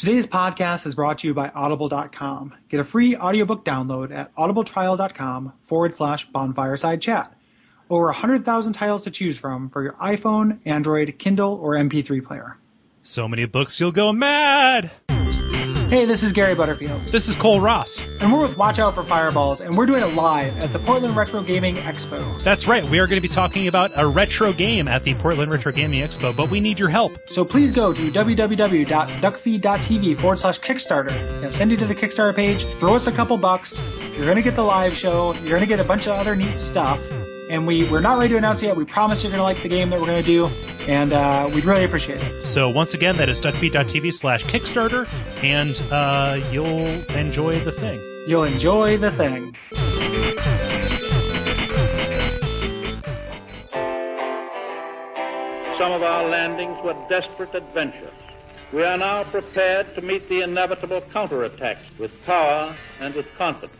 Today's podcast is brought to you by Audible.com. Get a free audiobook download at audibletrial.com forward slash bonfireside chat. Over 100,000 titles to choose from for your iPhone, Android, Kindle, or MP3 player. So many books you'll go mad! Hey, this is Gary Butterfield. This is Kole Ross. And we're with Watch Out for Fireballs, and we're doing it live at the Portland Retro Gaming Expo. That's right, we are going to be talking about a retro game at the Portland Retro Gaming Expo, but we need your help. So please go to www.duckfeed.tv forward slash Kickstarter. It's going to send you to the Kickstarter page, throw us a couple bucks. You're going to get the live show, you're going to get a bunch of other neat stuff. And we, we're not ready to announce it yet. We promise you're going to like the game that we're going to do, and uh, we'd really appreciate it. So once again, that is duckfeed.tv slash Kickstarter, and uh, you'll enjoy the thing. You'll enjoy the thing. Some of our landings were desperate adventures. We are now prepared to meet the inevitable counterattacks with power and with confidence.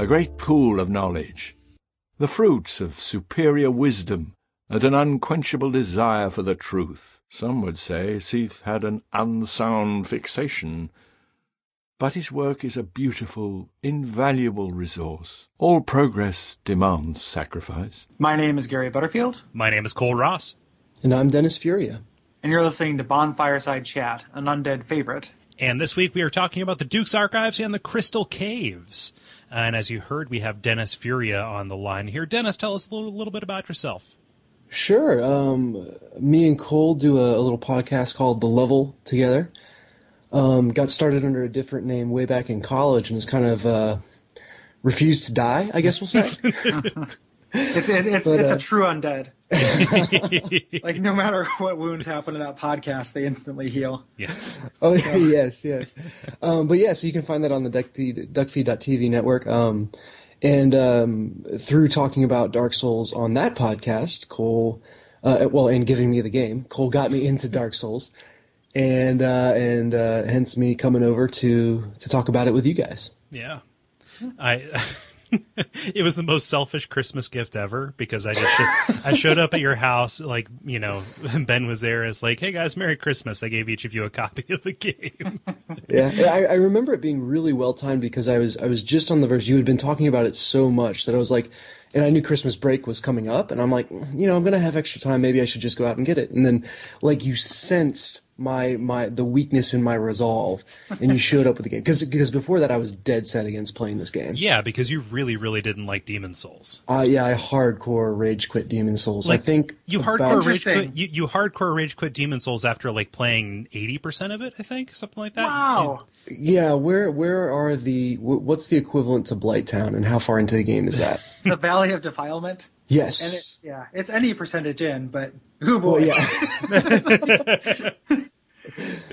A great pool of knowledge, the fruits of superior wisdom, and an unquenchable desire for the truth. Some would say Seath had an unsound fixation, but his work is a beautiful, invaluable resource. All progress demands sacrifice. My name is Gary Butterfield. My name is Kole Ross. And I'm Dennis Furia. And you're listening to Bonfireside Chat, an undead favorite. And this week we are talking about the Duke's Archives and the Crystal Caves. And as you heard, we have Dennis Furia on the line here. Dennis, tell us a little, little bit about yourself. Sure. Um, me and Kole do a, a, little podcast called The Level together. Um, got started under a different name way back in college and has kind of uh, refused to die, I guess we'll say. It's it, it's but, it's uh, a true undead. like no matter what wounds happen to that podcast, they instantly heal. Yes. Oh so. yes, yes. Um, but yeah, so you can find that on the Duckfeed, Duckfeed.tv network. Um, and um, through talking about Dark Souls on that podcast, Kole, uh, well, and giving me the game, Kole got me into Dark Souls, and uh, and uh, hence me coming over to to talk about it with you guys. Yeah, I. it was the most selfish Christmas gift ever because I just I showed up at your house like you know Ben was there. It's like, hey guys, Merry Christmas! I gave each of you a copy of the game. yeah, I, I remember it being really well timed because I was I was just on the verge. You had been talking about it so much that I was like, and I knew Christmas break was coming up, and I'm like, you know, I'm gonna have extra time. Maybe I should just go out and get it. And then, like, you sensed my my the weakness in my resolve, and you showed up with the game because because before that I was dead set against playing this game. Yeah, because you really really didn't like Demon Souls. Uh, yeah, I hardcore rage quit Demon Souls. Like, I think you hardcore rage quit you, you hardcore rage quit Demon Souls after like playing eighty percent of it. I think something like that. Wow. And, yeah, where where are the what's the equivalent to Blight Town, and how far into the game is that? the Valley of Defilement. Yes. And it, yeah, it's any percentage in, but oh boy. Well, yeah.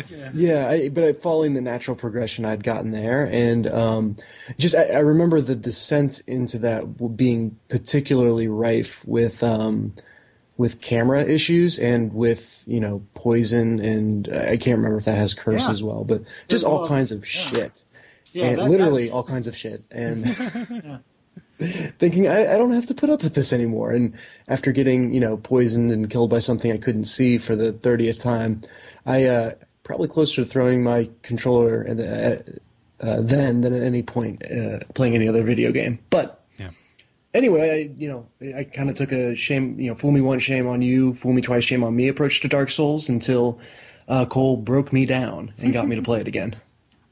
yeah, yeah I, but following the natural progression I'd gotten there, and um, just I, I, remember the descent into that being particularly rife with um, with camera issues and with you know poison, and I can't remember if that has curse yeah. as well, but just all well, kinds of yeah. shit, yeah, and that, literally that... all kinds of shit, and. thinking I, I, don't have to put up with this anymore. And after getting you know poisoned and killed by something I couldn't see for the thirtieth time, I uh, probably closer to throwing my controller the, uh, uh, then than at any point uh, playing any other video game. But yeah. anyway, I, you know, I kind of took a shame, you know, fool me once, shame on you, fool me twice, shame on me approach to Dark Souls until uh, Kole broke me down and got me to play it again.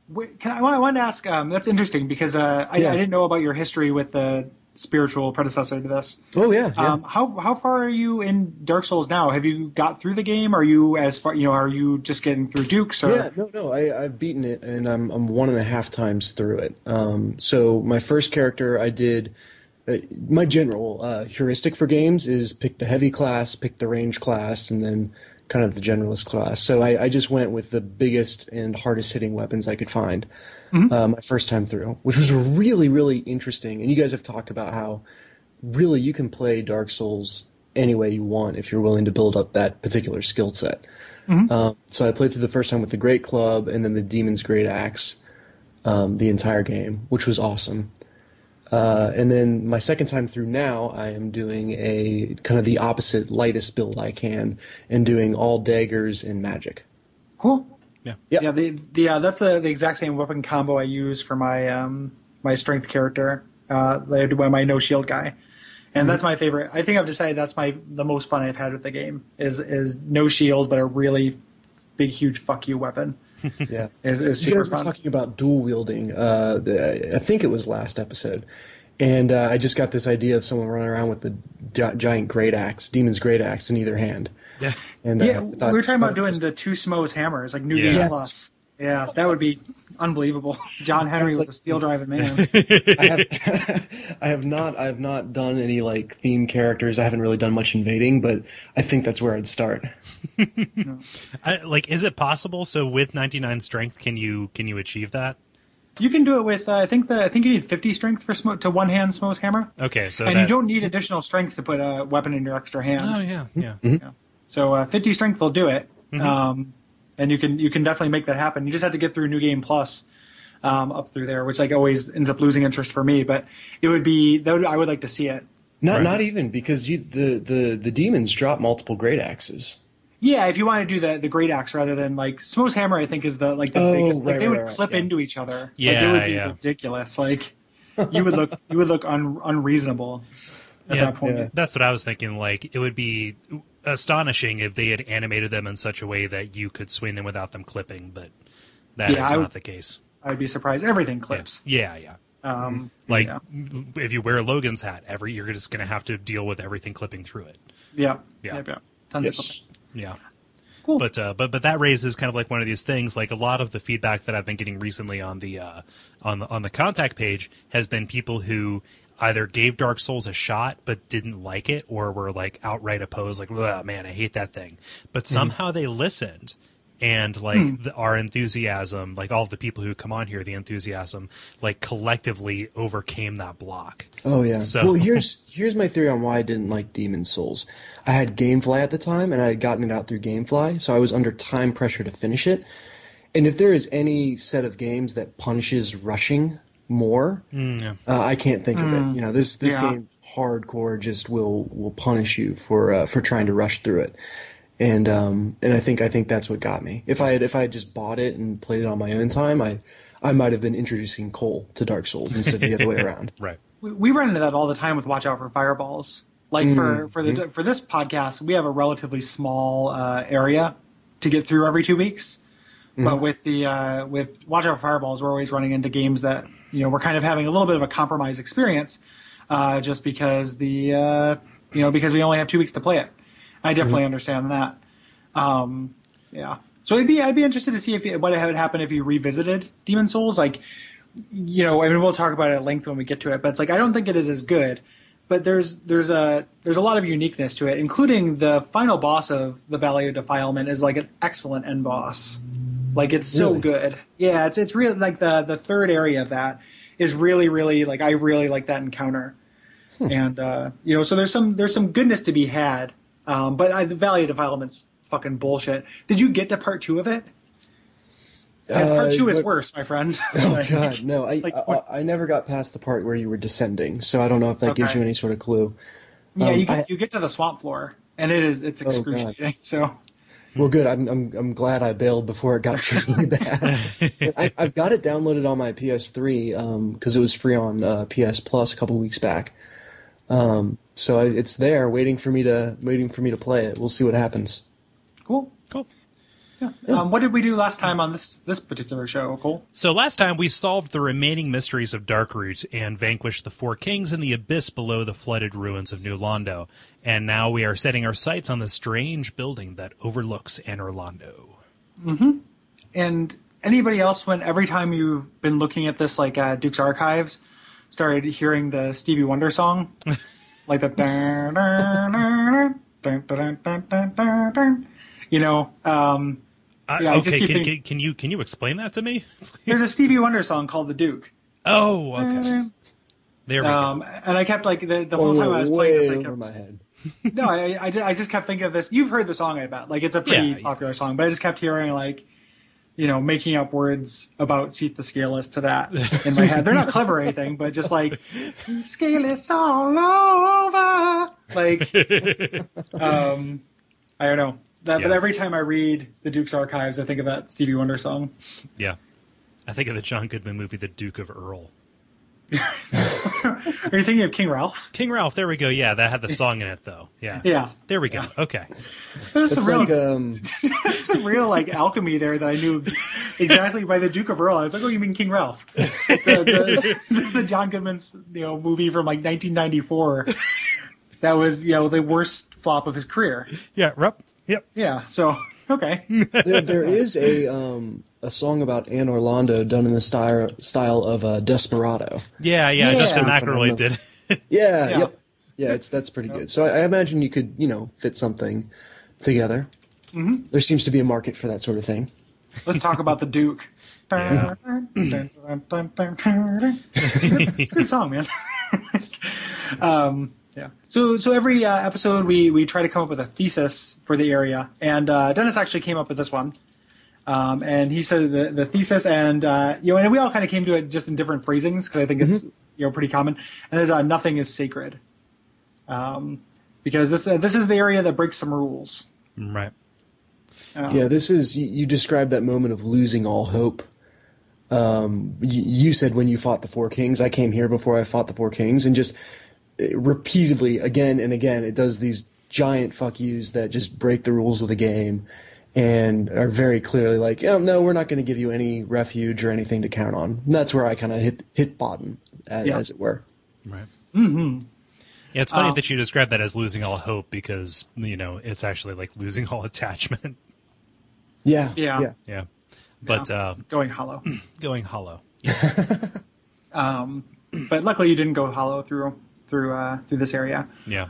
Wait, can I, I want to ask? Um, that's interesting because uh, I, yeah. I, didn't know about your history with the spiritual predecessor to this. Oh yeah. yeah. Um, how how far are you in Dark Souls now? Have you got through the game? Are you as far? You know, are you just getting through Dukes? Or? Yeah, no, no. I, I've beaten it, and I'm I'm one and a half times through it. Um, so my first character, I did. Uh, my general uh, heuristic for games is pick the heavy class, pick the range class, and then kind of the generalist class. So I, I just went with the biggest and hardest hitting weapons I could find mm-hmm. uh, my first time through, which was really, really interesting. And you guys have talked about how really you can play Dark Souls any way you want if you're willing to build up that particular skill set. Mm-hmm. Uh, so I played through the first time with the Great Club and then the Demon's Great Axe. um, the entire game, which was awesome. Uh, and then my second time through now, I am doing a kind of the opposite lightest build I can, and doing all daggers and magic. Cool. Yeah. Yep. Yeah, the the uh, that's the, the exact same weapon combo I use for my um my strength character. Uh, I do my no shield guy, and that's my favorite. I think I've decided that's my the most fun I've had with the game is is no shield but a really big huge fuck you weapon. Yeah, Is is you super guys were fun. talking about dual wielding. Uh, the, I think it was last episode, and uh, I just got this idea of someone running around with the gi- giant great axe, demon's great axe in either hand. Yeah. And uh, Yeah, we were talking about doing was- the two Smough's hammers, like New Yeah. Game Yes. Plus. Yeah, that would be unbelievable. John Henry was like- a steel driving man. I have, I have not, I have not done any like theme characters. I haven't really done much invading, but I think that's where I'd start. I, like, is it possible? So with 99 strength, can you can you achieve that? you can do it with uh, I think the I think you need 50 strength for Smo- to one hand Smough's hammer, Okay, so and that, you don't need additional strength to put a weapon in your extra hand. Oh yeah, yeah. So uh, 50 strength will do it, Mm-hmm. um, and you can you can definitely make that happen. You just have to get through New Game Plus um, up through there, which like always ends up losing interest for me. But it would be that would, I would like to see it. Not, Right. not even because you the the the demons drop multiple great axes. Yeah, if you want to do the the great axe rather than like Smough's hammer, I think is the like the Oh, biggest. Like right, they right, would right, clip yeah. into each other. like, Yeah, it would be yeah. ridiculous. Like you would look you would look un, unreasonable at Yeah, that point. yeah. That's what I was thinking. Like, it would be astonishing if they had animated them in such a way that you could swing them without them clipping, but that is Yeah, I not would- the case. I'd be surprised. Everything clips. Yeah, yeah. Um, Like, yeah, if you wear Logan's hat, every you're just going to have to deal with everything clipping through it. yeah, Yeah. yeah, yeah. Tons of clipping. Yeah. Cool. But uh, but but that raises kind of like one of these things. Like a lot of the feedback that I've been getting recently on the uh, on the on the contact page has been people who either gave Dark Souls a shot but didn't like it, or were like outright opposed, like, "Oh man, I hate that thing." But somehow they listened, and like the, our enthusiasm, like all of the people who come on here, the enthusiasm, like collectively overcame that block. Oh yeah. So- Well, here's here's my theory on why I didn't like Demon Souls. I had GameFly at the time, and I had gotten it out through GameFly, so I was under time pressure to finish it. And if there is any set of games that punishes rushing more, uh, I can't think of it. You know, this this Yeah. game hardcore just will will punish you for uh, for trying to rush through it. And um and I think I think that's what got me. If I had if I had just bought it and played it on my own time, I I might have been introducing Kole to Dark Souls instead of the other way around. Right. we, we run into that all the time with watch out for fireballs like for for the for this podcast we have a relatively small uh, area to get through every two weeks but with the uh, with watch out for fireballs we're always running into games that you know we're kind of having a little bit of a compromise experience uh, just because the uh, you know because we only have two weeks to play it i definitely understand that um, yeah so I'd be I'd be interested to see if what would happen if you revisited Demon Souls like you know, I mean, we'll talk about it at length when we get to it, but it's like I don't think it is as good. But there's there's a there's a lot of uniqueness to it, including the final boss of the Valley of Defilement is like an excellent end boss. Like it's so Really? good. Yeah, it's it's really like the the third area of that is really really like I really like that encounter, and uh, you know, so there's some there's some goodness to be had. Um, but I, the Valley of Defilement's fucking bullshit. Did you get to part two of it? 'Cause part Uh, two is what- worse, my friend. Oh Like- God, no! I, like, I what- I never got past the part where you were descending, so I don't know if that gives you any sort of clue. Yeah, Um, you get, I- you get to the swamp floor, and it is it's Oh, excruciating. so Well, good. I'm I'm I'm glad I bailed before it got truly bad. I, I've got it downloaded on my PS3 because it was free on uh, PS Plus a couple weeks back. Um, so I, it's there, waiting for me to waiting for me to play it. We'll see what happens. cool. Cool. Yeah. Um, what did we do last time on this this particular show, Kole? So last time we solved the remaining mysteries of Darkroot and vanquished the four kings in the abyss below the flooded ruins of New Londo. And now we are setting our sights on the strange building that overlooks Anor Londo. And anybody else, when every time you've been looking at this, like uh, Duke's Archives, started hearing the Stevie Wonder song, like the you know. Um, yeah, I, okay, just keep can, thinking, can you can you explain that to me? there's a Stevie Wonder song called "The Duke." Oh, okay. There we um, go. And I kept like the, the whole oh, time I was playing this, I kept my head. no, I, I, I, just kept thinking of this. You've heard the song I bet. Like it's a pretty yeah, popular yeah. song, but I just kept hearing like you know, making up words about Seath the Scaleless to that in my head. They're not clever or anything, but just like Scaleless all over. Like, um, I don't know. That, But every time I read the Duke's Archives, I think of that Stevie Wonder song. Yeah. I think of the John Goodman movie, The Duke of Earl. Are you thinking of King Ralph? King Ralph, there we go. Yeah, that had the song in it, though. Yeah. Yeah. There we go. Okay. There's It's some real, like um, some real like alchemy there that I knew exactly by the Duke of Earl. I was like, oh, you mean King Ralph? The, the, the John Goodman's you know movie from like 1994. That was you know the worst flop of his career. Yeah, Rep. Yep. Yeah. So okay. there, there is a um, a song about Anor Londo done in the style style of uh, Desperado. Yeah, yeah. Yeah. Justin Phenomenal. McElroy did. Yeah, Yeah. yep, yeah. It's that's pretty good. So I, I imagine you could you know fit something together. Mm-hmm. There seems to be a market for that sort of thing. Let's talk about the Duke. Yeah. it's, it's a good song, man. um, yeah. So, so every uh, episode we we try to come up with a thesis for the area, and uh, Dennis actually came up with this one. Um, and he said the, the thesis, and uh, you know, and we all kind of came to it just in different phrasings because I think it's you know pretty common. And there's uh, nothing is sacred, um, because this uh, this is the area that breaks some rules. right. Yeah, this is you, you described that moment of losing all hope. Um, you, you said when you fought the Four Kings, I came here before I fought the Four Kings, and just repeatedly, again and again, it does these giant fuck yous that just break the rules of the game and are very clearly like, oh, no, we're not going to give you any refuge or anything to count on. And that's where I kind of hit hit bottom, as, Yeah. as it were. Right. Mm-hmm. Yeah, it's funny Um, that you describe that as losing all hope because you know it's actually like losing all attachment. Yeah, Yeah. yeah. Yeah. But uh, Going hollow. going hollow. Um, but luckily you didn't go hollow through through uh, through this area. Yeah.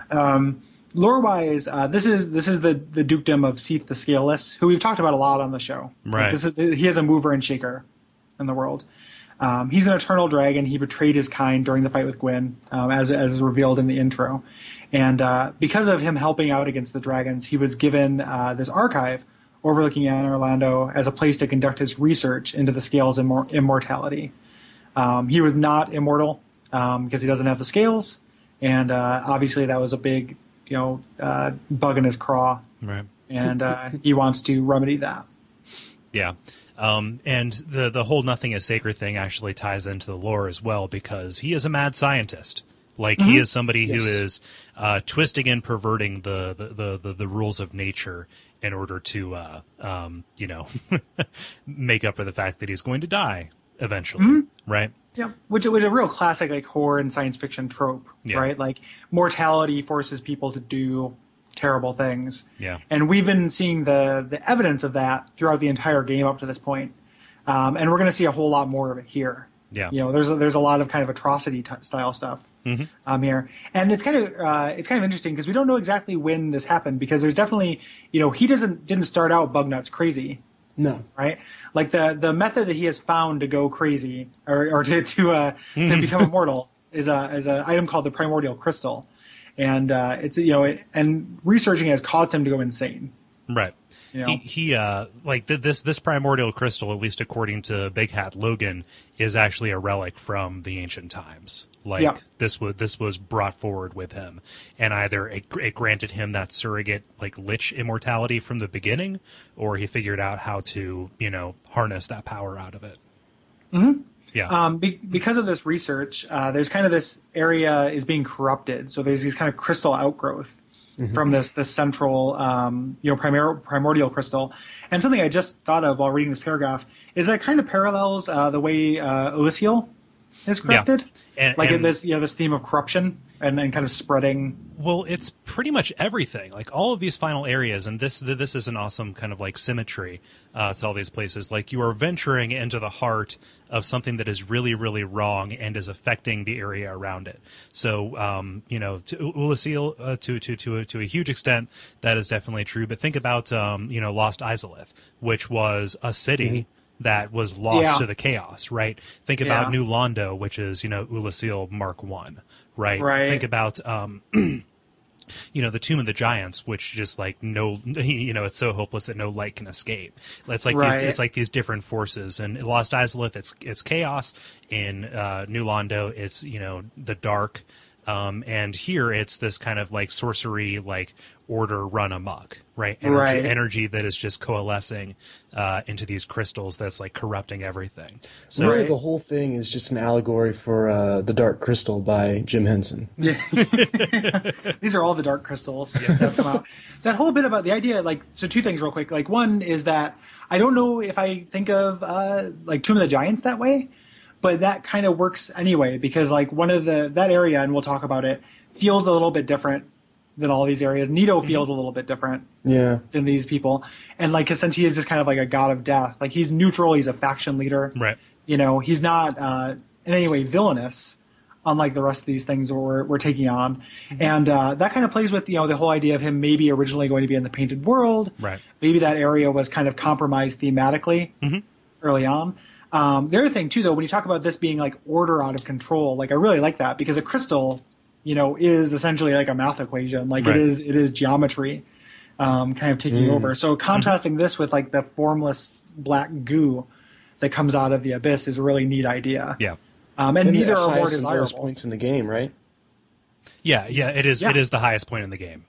Lore wise, uh, this is this is the the dukedom of Seath the Scaleless, who we've talked about a lot on the show. Like, Right. this is, he is a mover and shaker in the world. Um, he's an eternal dragon. He betrayed his kind during the fight with Gwyn, um, as as is revealed in the intro. And uh, because of him helping out against the dragons, he was given uh, this archive overlooking Anor Londo as a place to conduct his research into the scales' immor- immortality. Um, he was not immortal um, because he doesn't have the scales, and uh, obviously that was a big, you know, uh, bug in his craw, Right. and uh, he wants to remedy that. Yeah. Um, and the the whole nothing is sacred thing actually ties into the lore as well because he is a mad scientist. Like he is somebody who Yes. is uh, twisting and perverting the the, the, the the rules of nature in order to uh, um, you know make up for the fact that he's going to die eventually, right? Yeah, which was a real classic like horror and science fiction trope, Yeah. right? Like mortality forces people to do terrible things. Yeah. and we've been seeing the the evidence of that throughout the entire game up to this point. Um, and we're going to see a whole lot more of it here. Yeah. you know, there's a, there's a lot of kind of atrocity t- style stuff um, here, and it's kind of uh, it's kind of interesting because we don't know exactly when this happened because there's definitely you know he doesn't didn't start out bug nuts crazy No, right? Like the the method that he has found to go crazy or, or to to uh, to become immortal is a is an item called the primordial crystal, and uh, it's you know it, and researching has caused him to go insane. Right. You know? He, he uh like th- this this primordial crystal, at least according to Big Hat Logan, is actually a relic from the ancient times. Like Yeah. this was this was brought forward with him, and either it, it granted him that surrogate like lich immortality from the beginning, or he figured out how to you know harness that power out of it. Mm-hmm. Yeah. Um, be, because of this research, uh, there's kind of this area is being corrupted. So there's these kind of crystal outgrowth from this this central um, you know primor- primordial crystal. And something I just thought of while reading this paragraph is that it kind of parallels uh, the way uh, Oolacile is corrupted. And- like and- this, you know, this theme of corruption and, and kind of spreading. Well, it's pretty much everything. Like all of these final areas, and this this is an awesome kind of like symmetry uh, to all these places. Like you are venturing into the heart of something that is really, really wrong and is affecting the area around it. So, um, you know, to Oolacile, uh, to to to a, to a huge extent, that is definitely true. But think about um, you know Lost Izalith, which was a city. That was lost Yeah. to the chaos, right? Think about Yeah. New Londo, which is you know Oolacile Mark One, right? Right. Think about um, you know the tomb of the giants which just like no you know it's so hopeless that no light can escape it's like Right. these it's like these different forces and lost Izalith it's it's chaos in uh new londo it's you know the dark um and here it's this kind of like sorcery like order run amok right energy, Right. energy that is just coalescing uh into these crystals that's like corrupting everything so really, Right. the whole thing is just an allegory for uh, the Dark Crystal by Jim Henson. Yeah. These are all the dark crystals that come out. That whole bit about the idea, like, so two things real quick. Like, one is that I don't know if I think of uh, like Tomb of the Giants that way, but that kind of works anyway because like one of the that area, and we'll talk about it, feels a little bit different than all these areas. Nito feels a little bit different Yeah, than these people, and like since he is just kind of like a god of death, like he's neutral, he's a faction leader, right. You know he's not uh, in any way villainous unlike the rest of these things we're, we're taking on. And uh, that kind of plays with you know the whole idea of him maybe originally going to be in the painted world. Right. maybe that area was kind of compromised thematically early on um, the other thing too though when you talk about this being like order out of control like i really like that because a crystal you know is essentially like a math equation like Right. it is it is geometry um, kind of taking over so contrasting this with like the formless black goo that comes out of the abyss is a really neat idea. yeah Um, and And neither the are more highest and lowest desirable. points in the game, right? Yeah, yeah, it is. Yeah. It is the highest point in the game.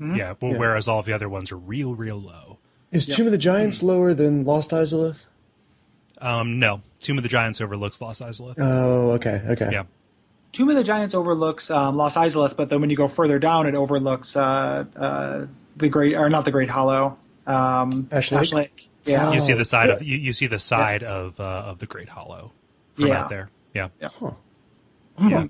Mm-hmm. Yeah, well, Yeah. whereas all of the other ones are real, real low. Is Tomb of the Giants lower than Lost Izalith? Um, no, Tomb of the Giants overlooks Lost Izalith. Oh, okay, okay. yeah, Tomb of the Giants overlooks um, Los Izalith, but then when you go further down, it overlooks uh, uh, the Great, or not the Great Hollow, um, Ash Lake? Yeah, you see Oh, the side of you, you see the side of uh, of the Great Hollow from Yeah. out there. Yeah, Huh. yeah,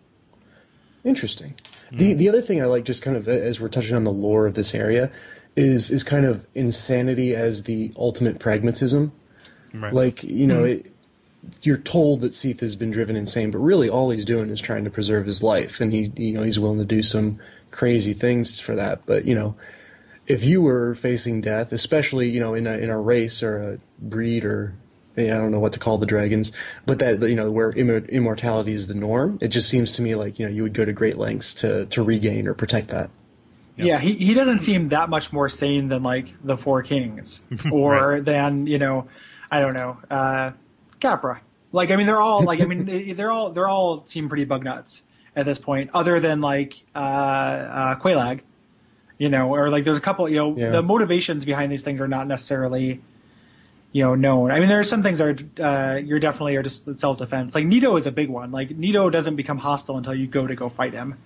Interesting. The the other thing I like, just kind of as we're touching on the lore of this area, is is kind of insanity as the ultimate pragmatism. Right. Like you know, hmm. it, you're told that Seath has been driven insane, but really all he's doing is trying to preserve his life, and he you know he's willing to do some crazy things for that. But you know, if you were facing death, especially you know in a in a race or a breed or eh, I don't know what to call the dragons, but that you know where immor- immortality is the norm, it just seems to me like you know you would go to great lengths to to regain or protect that. yeah. He he doesn't seem that much more sane than like the Four Kings, or than you know, I don't know, uh, Capra. Like I mean, they're all like I mean, they're all they're all seem pretty bug nuts at this point, other than like uh, uh, Quelaag. you know, or like there's a couple, you know, Yeah. the motivations behind these things are not necessarily, you know, known. I mean, there are some things that are, uh, you're definitely are just self defense. Like Nito is a big one. Like Nito doesn't become hostile until you go to go fight him,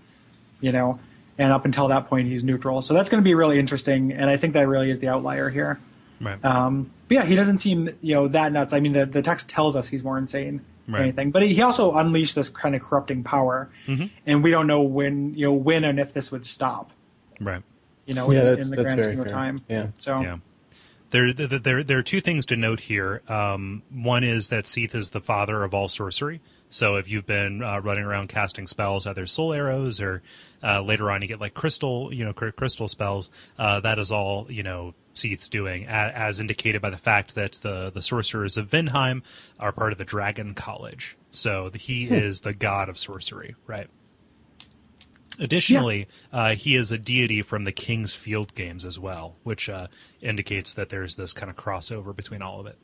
you know, and up until that point he's neutral. So that's going to be really interesting, and I think that really is the outlier here. Right. Um, but yeah, he doesn't seem you know that nuts. I mean, the the text tells us he's more insane than Right. anything, but he also unleashed this kind of corrupting power, Mm-hmm. and we don't know when you know when and if this would stop. right. You know, Yeah, in, in the grand very scheme of time. Yeah. So Yeah. There, there, there, there are two things to note here. Um, one is that Seath is the father of all sorcery. So if you've been uh, running around casting spells, either soul arrows or uh, later on you get like crystal, you know, crystal spells, uh, that is all you know Seath's doing, as indicated by the fact that the the sorcerers of Vinheim are part of the Dragon College. So he is the god of sorcery, right? Additionally, uh, he is a deity from the King's Field games as well, which uh, indicates that there's this kind of crossover between all of it.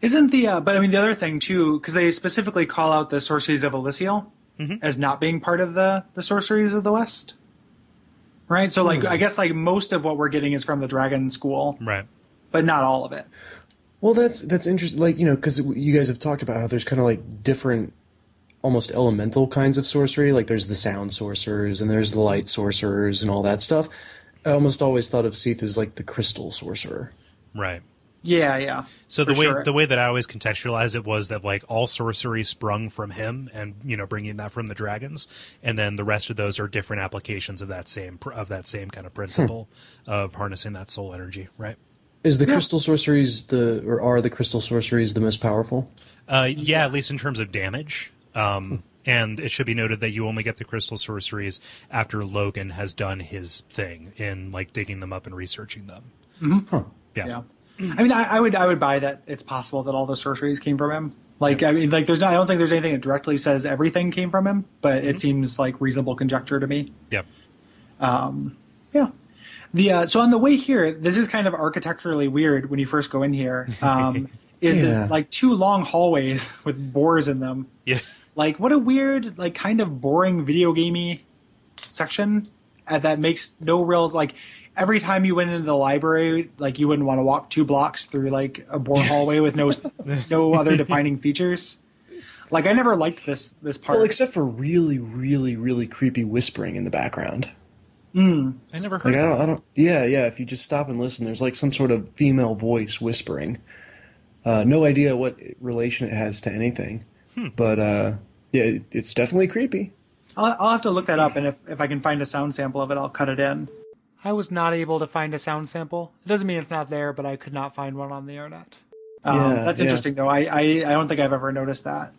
isn't the uh, but I mean the other thing too because they specifically call out the sorceries of Oolacile Mm-hmm. as not being part of the the sorceries of the West. Right, so Hmm. like I guess like most of what we're getting is from the Dragon School, Right. but not all of it. Well, that's that's interesting. Like you know, because you guys have talked about how there's kind of like different, almost elemental kinds of sorcery. Like there's the sound sorcerers and there's the light sorcerers and all that stuff. I almost always thought of Seath as like the crystal sorcerer. Right. Yeah, yeah. So the way sure. the way that I always contextualize it was that like all sorcery sprung from him, and you know bringing that from the dragons, and then the rest of those are different applications of that same of that same kind of principle of harnessing that soul energy. Right. Is the crystal sorceries the or are the crystal sorceries the most powerful? Uh, yeah, at least in terms of damage. Um, and it should be noted that you only get the crystal sorceries after Logan has done his thing in like digging them up and researching them. Huh. Yeah. Yeah. I mean, I, I would I would buy that it's possible that all the sorceries came from him. Like, I mean, like there's not. I don't think there's anything that directly says everything came from him, but Mm-hmm. it seems like reasonable conjecture to me. Yep. Um, yeah. The uh, so on the way here, this is kind of architecturally weird when you first go in here. Um, is Yeah. this like two long hallways with boars in them? Yeah. Like what a weird, like kind of boring video gamey section uh, that makes no real like. Every time you went into the library, like you wouldn't want to walk two blocks through like a boar hallway with no no other defining features. Like I never liked this this part. Well, except for really, really, really creepy whispering in the background. I never heard Like I don't, I don't. Yeah, yeah. If you just stop and listen, there's like some sort of female voice whispering. Uh, no idea what relation it has to anything, but uh, yeah, it, it's definitely creepy. I'll, I'll have to look that up, and if, if I can find a sound sample of it, I'll cut it in. I was not able to find a sound sample. It doesn't mean it's not there, but I could not find one on the internet. Um, Yeah, that's yeah. interesting, though. I, I, I don't think I've ever noticed that.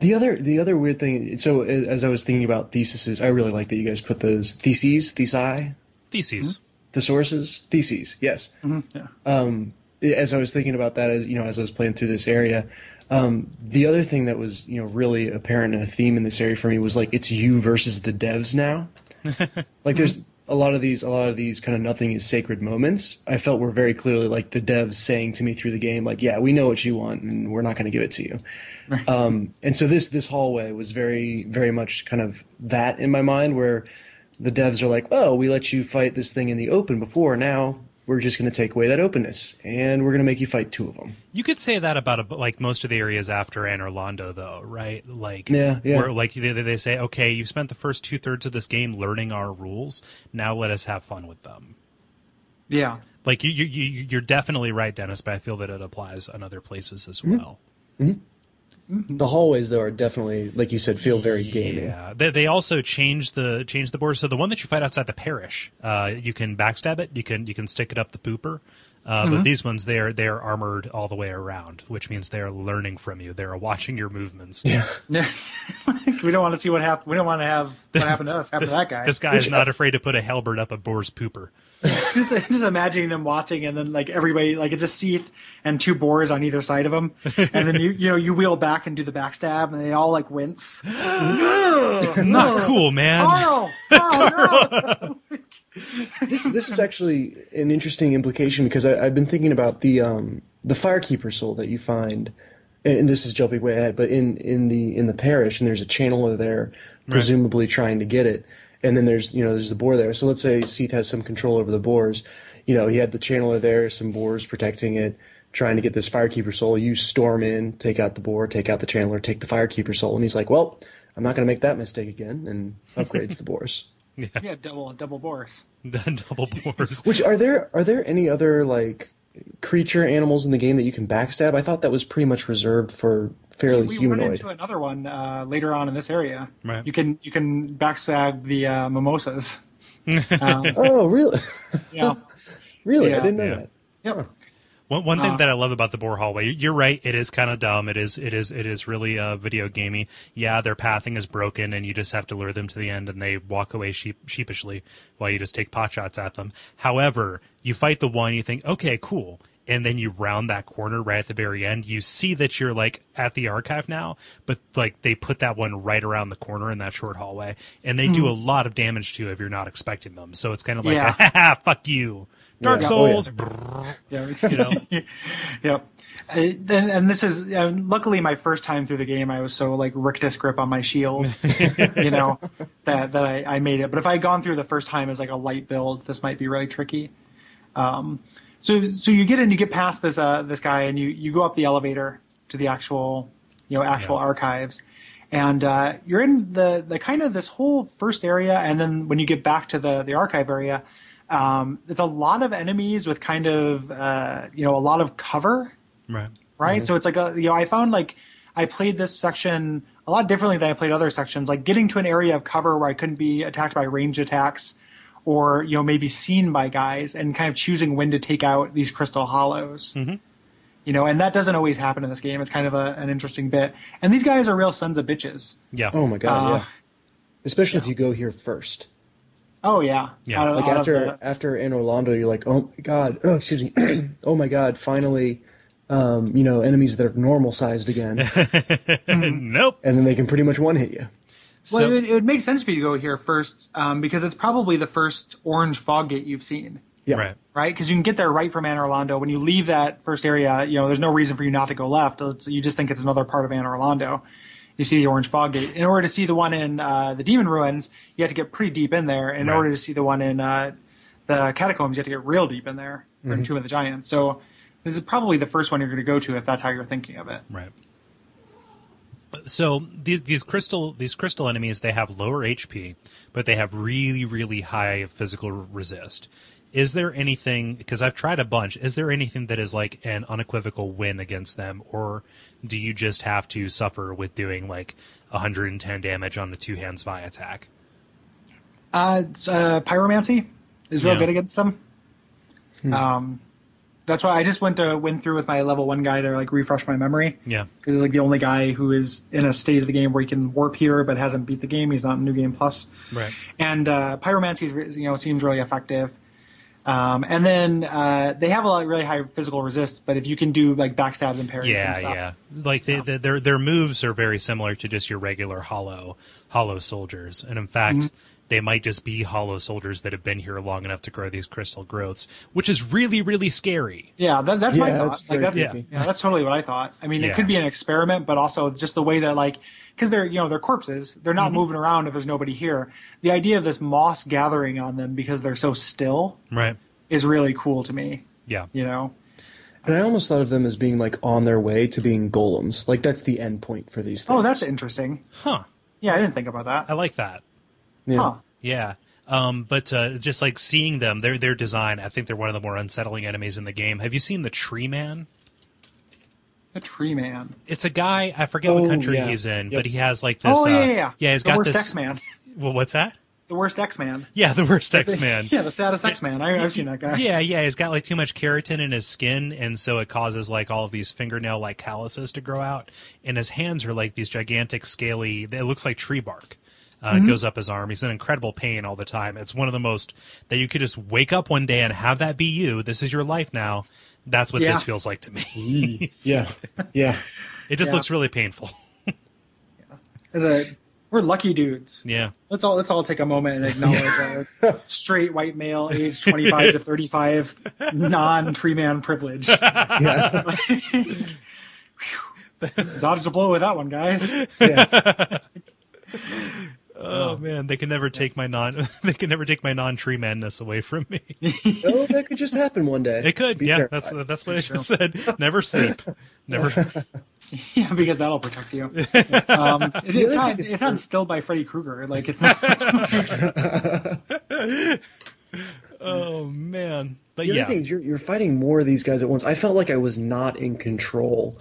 The other, the other weird thing. So as as I was thinking about theses, I really like that you guys put those theses, thesi, Theses. thesauruses, theses. Yes. Yeah. um, as I was thinking about that, as you know, as I was playing through this area, um, the other thing that was you know really apparent and a theme in this area for me was like it's you versus the devs now. like there's a lot of these, a lot of these kind of nothing is sacred moments. I felt were very clearly like the devs saying to me through the game, like, yeah, we know what you want, and we're not going to give it to you. Um, and so this this hallway was very very much kind of that in my mind, where the devs are like, oh we let you fight this thing in the open before, now we're just going to take away that openness, and we're going to make you fight two of them. You could say that about a, like most of the areas after Anor Londo, though, right? Like, Yeah, yeah. Where like they, they say, okay, you spent the first two thirds of this game learning our rules. Now let us have fun with them. Yeah. Like you, you, you you're definitely right, Dennis, but I feel that it applies on other places as Mm-hmm. well. The hallways, though, are definitely, like you said, feel very gamey. Yeah, they, they also changed the changed the board. So the one that you fight outside the parish, uh, you can backstab it. You can you can stick it up the pooper. Uh, But these ones, they're they're armored all the way around, which means they're learning from you. They're watching your movements. Yeah. we don't want to see what happened. We don't want to have what happened to us after that guy. This guy is not afraid to put a halberd up a boar's pooper. just, just imagining them watching, and then like everybody, like it's a Seath and two boars on either side of them, and then you you know you wheel back and do the backstab, and they all like wince. Not cool, man. Carl, Carl, no! this this is actually an interesting implication because I, I've been thinking about the um, the firekeeper soul that you find, and this is jumping way ahead, but in, in the in the parish, and there's a channeler there, presumably trying to get it, and then there's you know there's the boar there. So let's say Seath has some control over the boars, you know he had the channeler there, some boars protecting it, trying to get this firekeeper soul. You storm in, take out the boar, take out the channeler, take the firekeeper soul, and he's like, well, I'm not going to make that mistake again, and upgrades the boars. yeah, double double boars. Double boars. Which are there are there any other like creature animals in the game that you can backstab? I thought that was pretty much reserved for fairly We run humanoid. into another one uh, later on in this area. Right. You can you can backstab the uh, mimosas. Um, Oh, really? yeah, really? I didn't know Yeah. that. yep. One, one thing Uh, that I love about the boar hallway, you're right. It is kind of dumb. It is. It is. It is really uh, video gamey. Yeah, their pathing is broken, and you just have to lure them to the end, and they walk away sheep, sheepishly while you just take pot shots at them. However, you fight the one, you think, okay, cool, and then you round that corner right at the very end. You see that you're like at the archive now, but like they put that one right around the corner in that short hallway, and they do a lot of damage to you if you're not expecting them. So it's kind of like, Yeah. a, ha fuck you, Dark Yeah. Oh, yeah. Souls. brrr. Yeah, You know. yep. Uh, and, and this is uh, luckily my first time through the game. I was so like rictus grip on my shield, you know, that that I, I made it. But if I had gone through the first time as like a light build, this might be really tricky. Um, so so you get in, you get past this uh, this guy, and you you go up the elevator to the actual you know actual Yeah. archives, and uh, you're in the the kind of this whole first area, and then when you get back to the the archive area. Um, it's a lot of enemies with kind of uh, you know a lot of cover, Right. right? So it's like a you know I found like I played this section a lot differently than I played other sections. Like getting to an area of cover where I couldn't be attacked by range attacks, or you know maybe seen by guys, and kind of choosing when to take out these crystal hollows. You know, and that doesn't always happen in this game. It's kind of a, an interesting bit. And these guys are real sons of bitches. Yeah. Oh my god, Uh, yeah. Especially if you go here first. Oh yeah, Yeah. Out of- Like out after the- after Anor Londo, you're like, oh my god, oh excuse me, oh my god, finally, um, you know, enemies that are normal sized again, nope. and then they can pretty much one hit you. So, well, it, would- it would make sense for you to go here first um, because it's probably the first orange fog gate you've seen, Yeah. right. right? Because you can get there right from Anor Londo. When you leave that first area, you know, there's no reason for you not to go left. It's, you just think it's another part of Anor Londo. You see the orange fog gate. In order to see the one in uh, the Demon Ruins, you have to get pretty deep in there. In Right. order to see the one in uh, the Catacombs, you have to get real deep in there, or in Tomb of the Giants. So this is probably the first one you're going to go to if that's how you're thinking of it. Right. So these these crystal these crystal enemies they have lower HP, but they have really really high physical resist. Is there anything because I've tried a bunch? Is there anything that is like an unequivocal win against them, or do you just have to suffer with doing like 110 damage on the two hands Vi attack? Uh, uh, pyromancy is real Yeah. good against them. Um, that's why I just went to went through with my level one guy to like refresh my memory Yeah, because he's like the only guy who is in a state of the game where he can warp here but hasn't beat the game. He's not in New Game Plus, right. and uh, pyromancy you know seems really effective. Um, and then uh, they have a lot really high physical resist, but if you can do like backstab and parries and Yeah, stuff, yeah. Like they, they, their their moves are very similar to just your regular hollow hollow soldiers, and in fact, Mm-hmm. They might just be hollow soldiers that have been here long enough to grow these crystal growths, which is really really scary. Yeah, that, that's my thought. that's Like very that, creepy. yeah, that's totally what I thought. I mean, Yeah. it could be an experiment, but also just the way that like because they're you know they're corpses, they're Mm-hmm. not moving around if there's nobody here. The idea of this moss gathering on them because they're so still Right. is really cool to me. Yeah. You know, And I almost thought of them as being like on their way to being golems. Like that's the end point for these things. oh, that's interesting. Huh. Yeah, I didn't think about that. I like that. Yeah. Huh. Yeah. Um, but uh, just like seeing them, their their design, I think they're one of the more unsettling enemies in the game. Have you seen the Tree Man? The tree man. It's a guy. I forget Oh, what country yeah. he's in, Yep. but he has like this. oh yeah, uh, yeah, yeah. Yeah, he's the got worst this. X Man. Well, what's that? The worst X Man. Yeah, the worst X Man. Yeah, the saddest X Man. I've seen that guy. Yeah, yeah, he's got like too much keratin in his skin, and so it causes like all of these fingernail like calluses to grow out, and his hands are like these gigantic, scaly. It looks like tree bark. Uh, Mm-hmm. Goes up his arm. He's in incredible pain all the time. It's one of the most that you could just wake up one day and have that be you. This is your life now. That's what Yeah. this feels like to me. Yeah. Yeah. it just Yeah. looks really painful. Yeah. As a we're lucky dudes. yeah. Let's all let's all take a moment and acknowledge our straight white male, age twenty five to thirty five, non tree man privilege. Yeah. Dodged a blow with that one, guys. yeah. Oh man, they can never take my non. they can never take my non tree madness away from me. Oh, that could just happen one day. It could. Be yeah, terrified. that's that's what I said. Never sleep. Never. Yeah, because that'll protect you. Um, it- it's not thing it's not instilled by Freddy Krueger. Like it's not. Oh man. But The yeah. other thing is you're, you're fighting more of these guys at once. I felt like I was not in control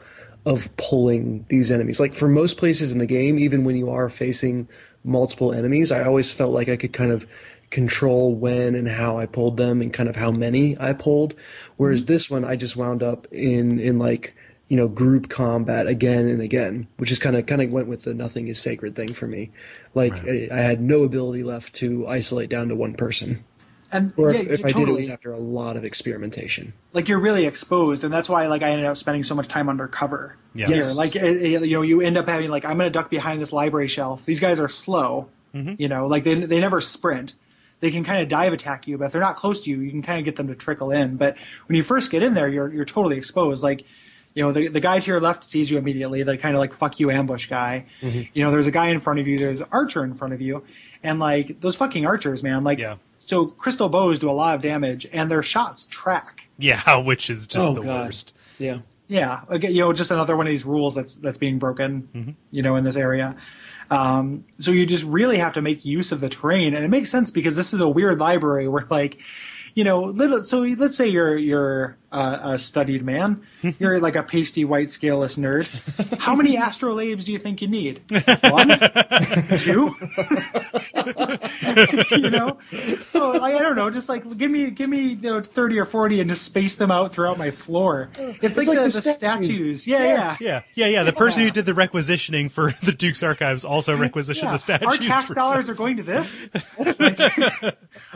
of pulling these enemies. Like for most places in the game, even when you are facing multiple enemies, I always felt like I could kind of control when and how I pulled them and kind of how many I pulled. Whereas mm-hmm. this one, I just wound up in in like you know group combat again and again, which is kind of kind of went with the nothing is sacred thing for me. Like I, I had no ability left to isolate down to one person. And Or yeah, if, if you I did, it totally- was after a lot of experimentation. like you're really exposed, and that's why like I ended up spending so much time undercover. Yeah. Yes. Like it- it- you know, you end up having like I'm going to duck behind this library shelf. These guys are slow. Mm-hmm. You know, like they they never sprint. They can kind of dive attack you, but if they're not close to you, you can kind of get them to trickle in. But when you first get in there, you're you're totally exposed. Like you know, the the guy to your left sees you immediately. The kind of like fuck you ambush guy. Mm-hmm. You know, there's a guy in front of you. There's an archer in front of you, and like those fucking archers, man. Like Yeah. so, crystal bows do a lot of damage, and their shots track. Yeah, which is just Oh, the God. worst. Yeah. Yeah, again, you know, just another one of these rules that's that's being broken, you know, in this area. Um, so you just really have to make use of the terrain, and it makes sense because this is a weird library where, like, you know, little. So let's say you're you're uh, a studied man, you're like a pasty white scaleless nerd. How many astrolabes do you think you need? One, two. you know, oh, like, I don't know. Just like give me give me you know thirty or forty and just space them out throughout my floor. It's, like, like the, the the statues. statues. Yeah, yeah. Yeah, yeah, yeah. The person who did the requisitioning for the Duke's archives also requisitioned Yeah. the statues. Our tax dollars some- are going to this. Like,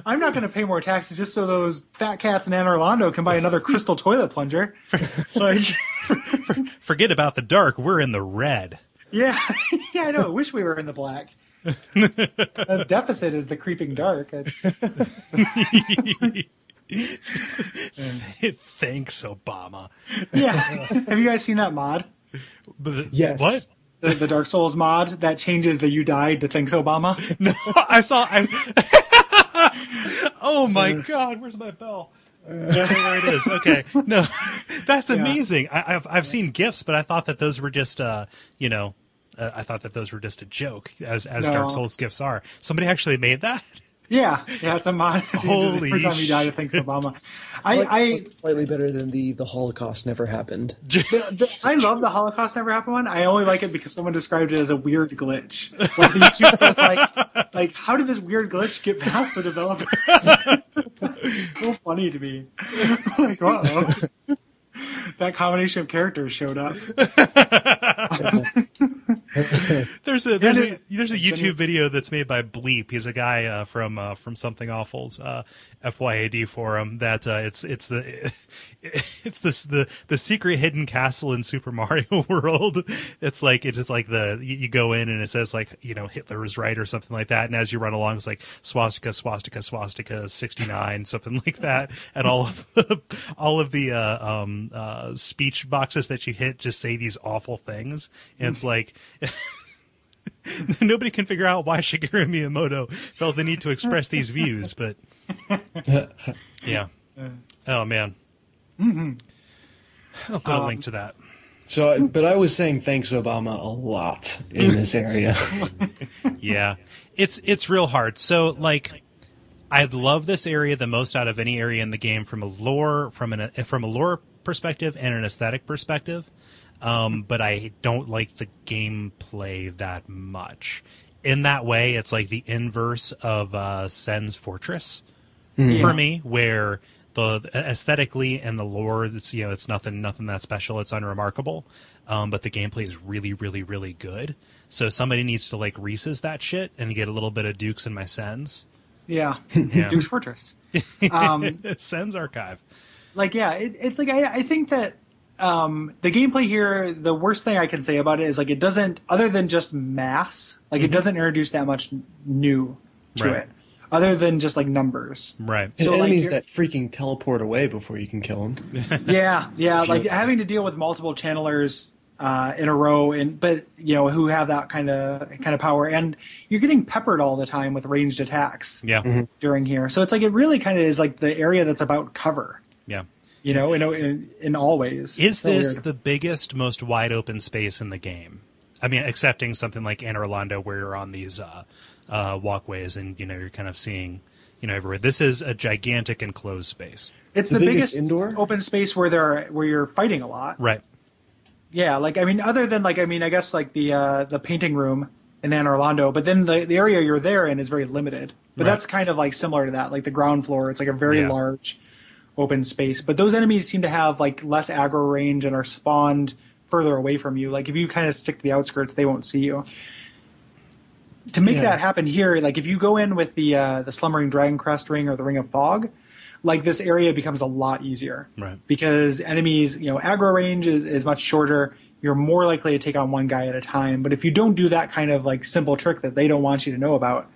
I'm not going to pay more taxes just so those fat cats in Anor Londo can buy another crystal toilet plunger. Like, Forget about the dark. We're in the red. yeah, yeah, I know. I wish we were in the black. the deficit is the creeping dark. Thanks, Obama. yeah. Have you guys seen that mod? But Yes. What? The, the Dark Souls mod that changes the "You died" to "Thanks, Obama." No, I saw. I, oh my uh, God! Where's my bell? There it is. Okay, no, that's amazing. I, I've I've seen gifs, but I thought that those were just, uh, you know, uh, I thought that those were just a joke, as as No. Dark Souls gifs are. Somebody actually made that. Yeah, yeah, it's a mod. Holy every time you die to "Thanks, Obama." I Like- I slightly better than the the Holocaust never happened. The- I love the Holocaust never happened one. I only like it because someone described it as a weird glitch. Like the YouTube says, like, like how did this weird glitch get past the developers? It's so funny to me. like, uh that combination of characters showed up. There's a there's a there's a YouTube video that's made by Bleep. He's a guy uh, from uh, from Something Awful's uh, FYAD forum. That uh, it's it's the it's this the the secret hidden castle in Super Mario World. It's like it's just like the you, you go in and it says like you know Hitler is right or something like that. And as you run along, it's like swastika swastika swastika sixty nine something like that. And all of the, all of the uh, um, uh, speech boxes that you hit just say these awful things. And it's like. Nobody can figure out why Shigeru Miyamoto felt the need to express these views, but yeah. Uh. Oh man. Mm-hmm. I'll put a link um, to that. So, but I was saying thanks Obama a lot in this area. Yeah. It's it's real hard. So like I love this area the most out of any area in the game from a lore from an from a lore perspective and an aesthetic perspective. Um, but I don't like the gameplay that much. In that way, it's like the inverse of uh, Sen's Fortress for me, where the aesthetically and the lore, it's you know, it's nothing, nothing that special. It's unremarkable, um, but the gameplay is really, really, really good. So somebody needs to like Reese's that shit and get a little bit of Dukes in my Sens. Yeah, Yeah. Duke's Fortress. Um, Sens archive. like yeah it, it's like I, I think that um the gameplay here the worst thing i can say about it is like it doesn't other than just mass like it doesn't introduce that much new to Mm-hmm. Right. it other than just like numbers Right. And So, like, enemies you're- that freaking teleport away before you can kill them. yeah yeah like having to deal with multiple channelers uh, in a row and but you know who have that kind of kind of power and you're getting peppered all the time with ranged attacks Yeah. during here so it's like it really kind of is like the area that's about cover Yeah. You know in in, in all ways Is So this weird. the biggest, most wide open space in the game? I mean, accepting something like Anor Londo, where you're on these uh, uh, walkways and you know you're kind of seeing, you know, everywhere. This is a gigantic enclosed space, It's The the, biggest biggest, indoor? open space where there are, where you're fighting a lot. right? Yeah, like I mean, other than like I mean, I guess like the uh, the painting room in Anor Londo, but then the the area you're there in is very limited. But Right. that's kind of like similar to that, like the ground floor. It's like a very Yeah. large open space. But those enemies seem to have like less aggro range and are spawned further away from you. Like if you kind of stick to the outskirts, they won't see you. To make Yeah. that happen here, like if you go in with the uh, the slumbering dragon crest ring or the ring of fog, like this area becomes a lot easier Right. because enemies, you know, aggro range is, is much shorter. You're more likely to take on one guy at a time. But if you don't do that kind of like simple trick that they don't want you to know about,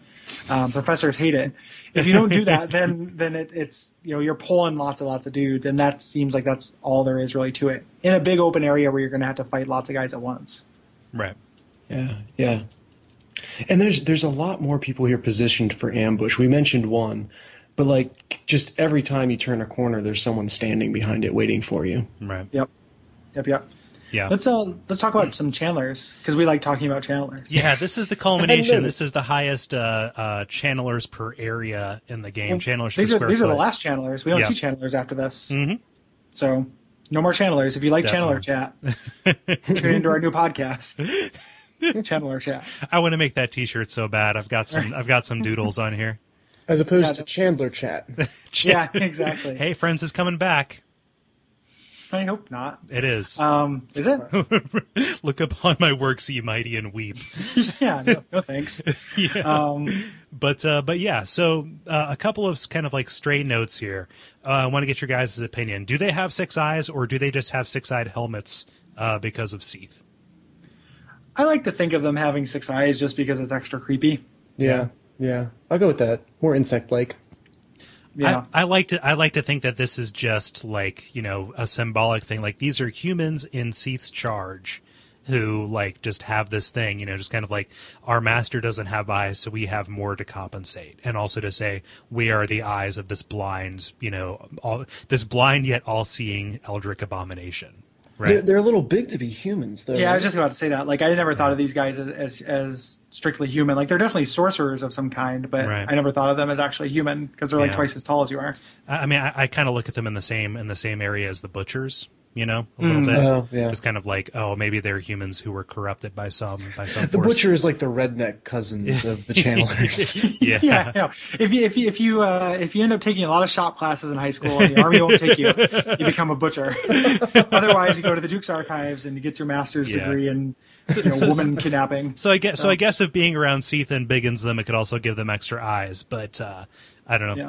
um, professors hate it. If you don't do that, then then it, it's you know you're pulling lots and lots of dudes, and that seems like that's all there is really to it in a big open area where you're going to have to fight lots of guys at once. Right. Yeah, yeah. And there's there's a lot more people here positioned for ambush. We mentioned one, but like just every time you turn a corner, there's someone standing behind it waiting for you. Right. Yep, yep, yep. Yeah. Let's uh let's talk about some channelers because we like talking about channelers. yeah, this is the culmination. This is the highest uh, uh, channelers per area in the game. Channelers per these are square these are the last channelers. We don't Yeah. see channelers after this. Mhm. So no more channelers. If you like Definitely. channeler chat, tune into our new podcast. channeler chat. I want to make that T-shirt so bad. I've got some. I've got some doodles on here. As opposed Yeah, to Chandler chat. Yeah, exactly. Hey, friends is coming back. I hope not. It is. Um, is it? Look upon my works, ye mighty, and weep. yeah. No, no thanks. Um, But uh, but yeah, so uh, a couple of kind of like stray notes here. Uh, I want to get your guys' opinion. Do they have six eyes, or do they just have six-eyed helmets uh, because of Seath? I like to think of them having six eyes just because it's extra creepy. Yeah, yeah. I'll go with that. More insect-like. Yeah. I, I like to I like to think that this is just like you know a symbolic thing. Like these are humans in Seath's charge who like just have this thing, you know, just kind of like our master doesn't have eyes, so we have more to compensate, and also to say we are the eyes of this blind, you know, all this blind yet all-seeing eldritch abomination. Right. They're, they're a little big to be humans, though. Yeah, I was just about to say that. Like, I never thought of these guys as, as, as strictly human. Like, they're definitely sorcerers of some kind, but Right. I never thought of them as actually human because they're like Yeah. twice as tall as you are. I I mean, I, I kind of look at them in the same in the same area as the butchers, you know, a little bit. Oh, yeah. Just kind of like, oh, maybe they're humans who were corrupted by some by some The force. butcher is like the redneck cousins of the channelers. yeah, Yeah, no. If you if you if you uh, if you end up taking a lot of shop classes in high school and the army won't take you, you become a butcher. Otherwise, you go to the Duke's archives and you get your master's Yeah. degree in you know, so- woman kidnapping. So I guess so. I guess if being around Seath and Biggins them, it could also give them extra eyes. But uh, I don't know.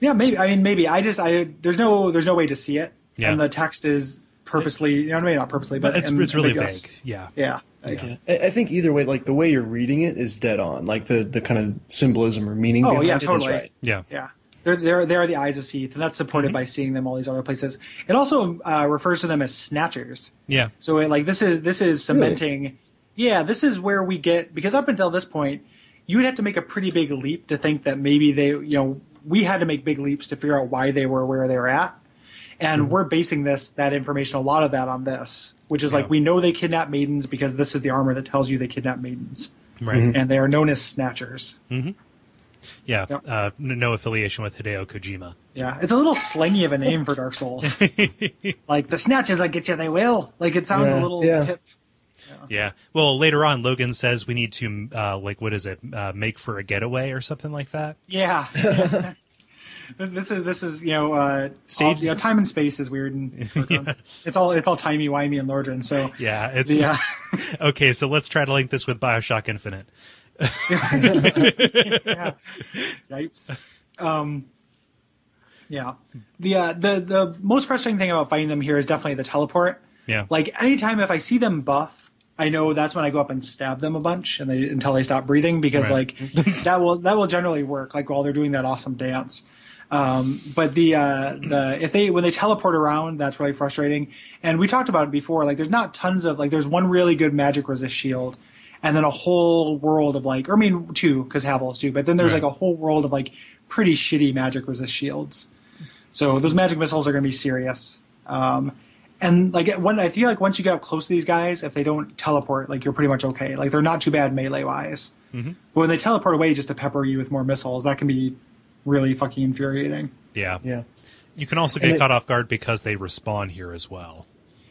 Yeah, yeah, maybe. I mean, maybe. I just I there's no there's no way to see it, Yeah. and the text is purposely. You know, what I mean, not purposely, but But it's it's really ambiguous. vague. Yeah. Yeah. Like, Yeah. I, I think either way, like the way you're reading it is dead on. Like the, the kind of symbolism or meaning Oh, yeah, totally. right. Yeah. Yeah. They're, they're, they're the eyes of Seath, and that's supported Mm-hmm. by seeing them all these other places. It also uh, refers to them as snatchers. Yeah. So it, like this is this is cementing. Yeah, this is where we get because up until this point, you would have to make a pretty big leap to think that maybe they, you know, we had to make big leaps to figure out why they were where they were at, and Mm-hmm. we're basing this that information a lot of that on this, which is Yeah. like we know they kidnap maidens because this is the armor that tells you they kidnap maidens, Right. and they are known as snatchers. Yeah. Yep. Uh, no affiliation with Hideo Kojima. Yeah, it's a little slangy of a name for Dark Souls. like the snatches I get you, they will. Like it sounds a little yeah. hip. Yeah. Well, later on, Logan says we need to uh, like what is it? Uh, make for a getaway or something like that. Yeah. this is this is you know uh, Stage- you know, time and space is weird and Yes. it's all it's all timey wimey and Lordran. So Yeah. It's yeah. uh, okay. So let's try to link this with Bioshock Infinite. yeah. Yipes. Um, yeah. The uh, the the most frustrating thing about fighting them here is definitely the teleport. Yeah. Like anytime if I see them buff, I know that's when I go up and stab them a bunch and they until they stop breathing because Right. like that will that will generally work like while they're doing that awesome dance. Um, but the uh, the if they when they teleport around, that's really frustrating. And we talked about it before. Like, there's not tons of like. There's one really good magic resist shield, and then a whole world of like, or I mean, two because Havel's too. But then there's Right. like a whole world of like pretty shitty magic resist shields. So those magic missiles are going to be serious. Um, and like when I feel like once you get up close to these guys, if they don't teleport, like you're pretty much okay. Like they're not too bad melee wise. Mm-hmm. But when they teleport away just to pepper you with more missiles, that can be really fucking infuriating. Yeah. Yeah. You can also get it- caught off guard because they respawn here as well.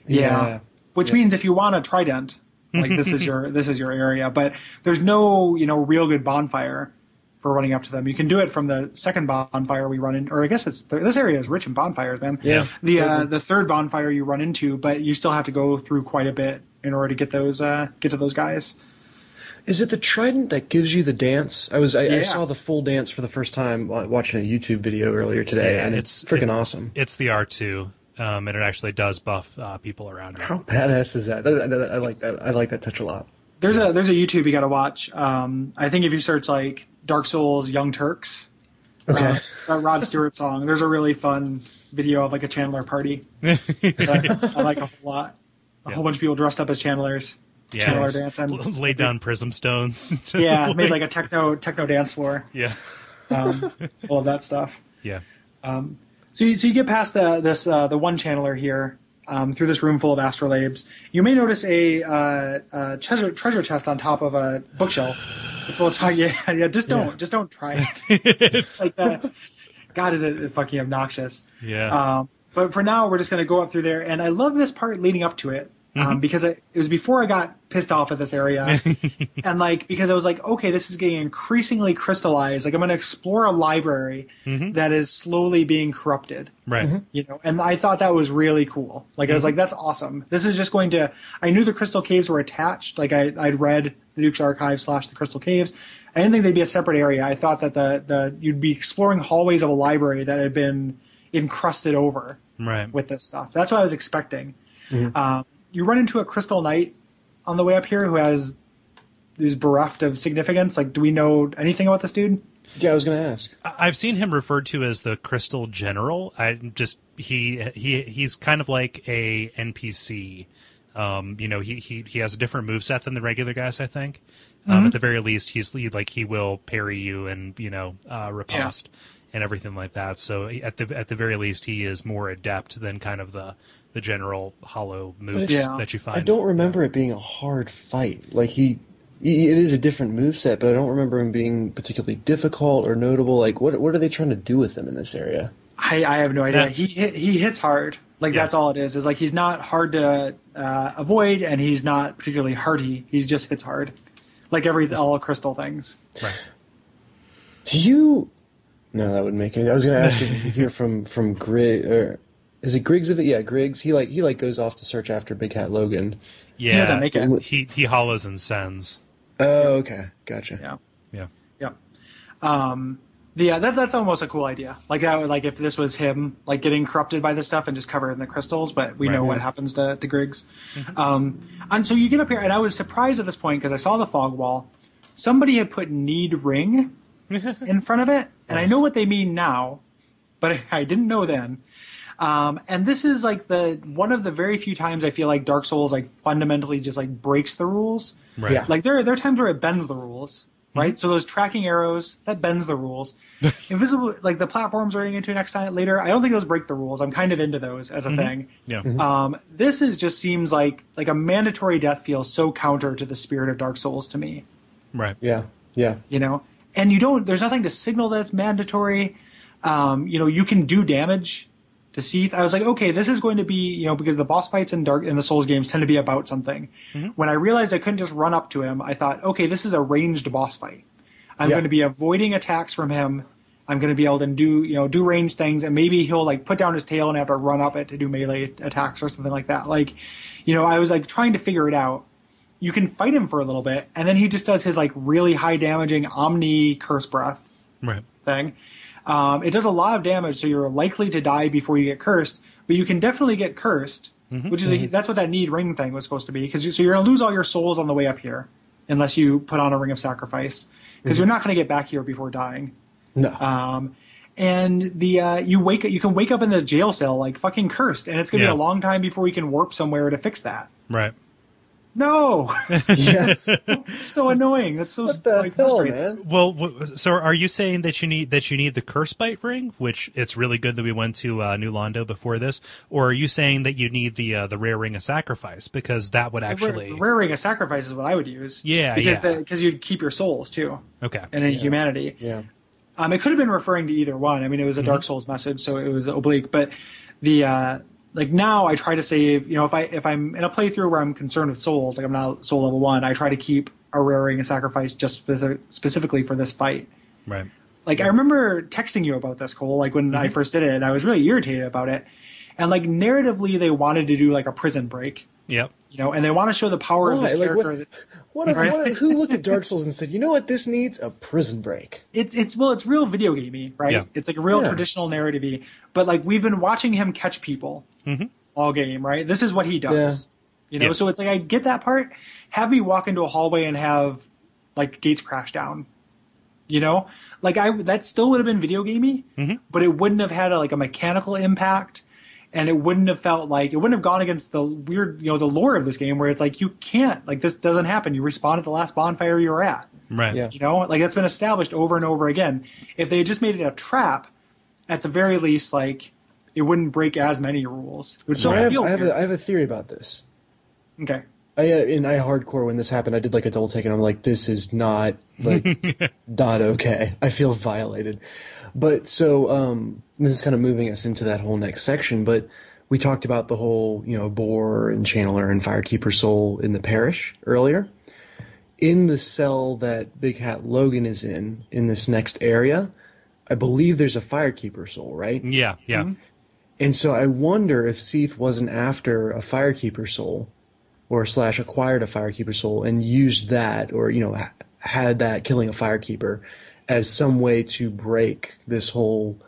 Yeah. Which Yeah. means if you want a trident, like this is your this is your area. But there's no, you know, real good bonfire for running up to them. You can do it from the second bonfire we run in or I guess it's th- this area is rich in bonfires, man. Yeah. The uh, the third bonfire you run into, but you still have to go through quite a bit in order to get those uh get to those guys. Is it the trident that gives you the dance? I was I, I saw the full dance for the first time watching a YouTube video earlier today, Yeah, and it's, it's- freaking it- awesome. It's the R two, um, and it actually does buff uh, people around you. How badass is that? I, I- I like that. I like that touch a lot. There's a there's a YouTube you got to watch. Um, I think if you search like Dark Souls Young Turks, Okay. uh, that Rod Stewart song. There's a really fun video of like a Chandler party. that I, I like a whole lot. A whole bunch of people dressed up as Chandlers. Yeah. Chandler dancing. Lay down prism stones. to, Yeah, made like a techno techno dance floor. yeah, Um, all of that stuff. yeah, So you, so you get past the this uh, the one channeler here um, through this room full of astrolabes. You may notice a, uh, uh treasure treasure chest on top of a bookshelf. Which will tell you, yeah, just don't just don't try it. it's like that. God, is it fucking obnoxious? yeah, Um, but for now, we're just going to go up through there, and I love this part leading up to it um, mm-hmm. because it, it was before I got pissed off at this area, and like because I was like, okay, this is getting increasingly crystallized. Like I'm going to explore a library mm-hmm. that is slowly being corrupted. Right. Mm-hmm. you know and i thought that was really cool. Like i was like that's awesome. This is just going to i knew the crystal caves were attached. Like I, i'd read the duke's archive slash the crystal caves. I didn't think they'd be a separate area. I thought that the, the you'd be exploring hallways of a library that had been encrusted over Right. with this stuff. That's what i was expecting. Um, you run into a crystal knight on the way up here who has who's bereft of significance? Like, do we know anything about this dude? Yeah, I was going to ask. I've seen him referred to as the Crystal General. I just he he he's kind of like a NPC. Um, you know, he, he he has a different move set than the regular guys. I think. Um, at the very least, he's he, like he will parry you and you know uh, riposte and everything like that. So at the at the very least, he is more adept than kind of the the general hollow moves Yeah. that you find. I don't remember it being a hard fight. Like he, he it is a different move set, but I don't remember him being particularly difficult or notable. Like what what are they trying to do with him in this area? I, I have no idea. Yeah. He he hits hard. Like Yeah. that's all it is. Is like he's not hard to uh, avoid, and he's not particularly hearty. He just hits hard, like every all crystal things. Right. Do you? No, that would make it. I was going to ask if you hear from from Grig or is it Griggs of it? Yeah, Griggs. He like he like goes off to search after Big Hat Logan. Yeah, he doesn't make it. He he hollows and sends. Oh, okay, gotcha. Yeah. Yeah. yeah. Um, yeah, that that's almost a cool idea. Like that, would- like if this was him, like getting corrupted by this stuff and just covered in the crystals, but we know Right. what happens to, to Griggs. Um, and so you get up here, and I was surprised at this point because I saw the fog wall. Somebody had put need ring in front of it, and I know what they mean now, but I didn't know then. Um, and this is like the one of the very few times I feel like Dark Souls like fundamentally just like breaks the rules. Right. Yeah. Like there, there are times where it bends the rules, right? So those tracking arrows that bends the rules. Invisible, like the platforms we're getting into next time later. I don't think those break the rules. I'm kind of into those as a thing. Yeah. Um, this is just seems like like a mandatory death feels so counter to the spirit of Dark Souls to me. Right. Yeah, yeah. You know, and you don't. There's nothing to signal that it's mandatory. Um, you know, you can do damage to Seath. I was like, okay, this is going to be, you know, because the boss fights in Dark in the Souls games tend to be about something. Mm-hmm. When I realized I couldn't just run up to him, I thought, okay, this is a ranged boss fight. I'm Yeah. going to be avoiding attacks from him. I'm going to be able to do, you know, do range things, and maybe he'll like put down his tail and have to run up it to do melee attacks or something like that. Like, you know, I was like trying to figure it out. You can fight him for a little bit, and then he just does his like really high damaging Omni Curse Breath Right. thing. Um, it does a lot of damage, so you're likely to die before you get cursed. But you can definitely get cursed, which is a, that's what that need ring thing was supposed to be. Because you, so you're gonna lose all your souls on the way up here, unless you put on a ring of sacrifice, because you're not gonna get back here before dying. No. Um, and the uh, you wake you can wake up in the jail cell like fucking cursed, and it's gonna Yeah. be a long time before you can warp somewhere to fix that. Right. No, yes. it's so annoying. That's so what the like, hell, frustrating. man? Well, so are you saying that you need that you need the curse bite ring, which it's really good that we went to uh, New Londo before this, or are you saying that you need the uh, the rare ring of sacrifice because that would actually The rare ring of sacrifice is what I would use. Yeah, because yeah. because you'd keep your souls too, okay and in humanity. Yeah. Um, it could have been referring to either one. I mean, it was a Mm-hmm. Dark Souls message, so it was oblique. But the uh, like now, I try to save. You know, if I if I'm in a playthrough where I'm concerned with souls, like I'm not soul level one, I try to keep a rare ring sacrifice just speci- specifically for this fight. right Like I remember texting you about this, Kole. Like when Mm-hmm. I first did it, and I was really irritated about it. And like narratively, they wanted to do like a prison break, yep you know, and they want to show the power of Why? this Like, character. what- that- What, if, Right? what if- who looked at Dark Souls and said, "You know what? This needs a prison break." it's it's well, it's real video gamey, right? Yeah. It's like a real Yeah. traditional narrative but like we've been watching him catch people mm-hmm. all game, right? This is what he does. You know, Yeah. so it's like I get that part. Have me walk into a hallway and have like gates crash down. You know, like I that still would have been video gamey, mm-hmm. but it wouldn't have had a, like a mechanical impact, and it wouldn't have felt like it wouldn't have gone against the weird, you know, the lore of this game where it's like you can't like this doesn't happen. You respawn at the last bonfire you were at. right Yeah. You know, like that's been established over and over again. If they had just made it a trap, at the very least, like it wouldn't break as many rules. It would So still I have, I have, a, I have a theory about this. okay. I uh, in I hardcore when this happened, I did like a double take, and I'm like, this is not like not okay. I feel violated. But so um, this is kind of moving us into that whole next section. But we talked about the whole you know boar and channeler and firekeeper soul in the parish earlier. In the cell that Big Hat Logan is in, in this next area, I believe there's a firekeeper soul, right? yeah yeah And so I wonder if Seath wasn't after a firekeeper soul, or slash acquired a firekeeper soul and used that, or you know had that killing a firekeeper as some way to break this whole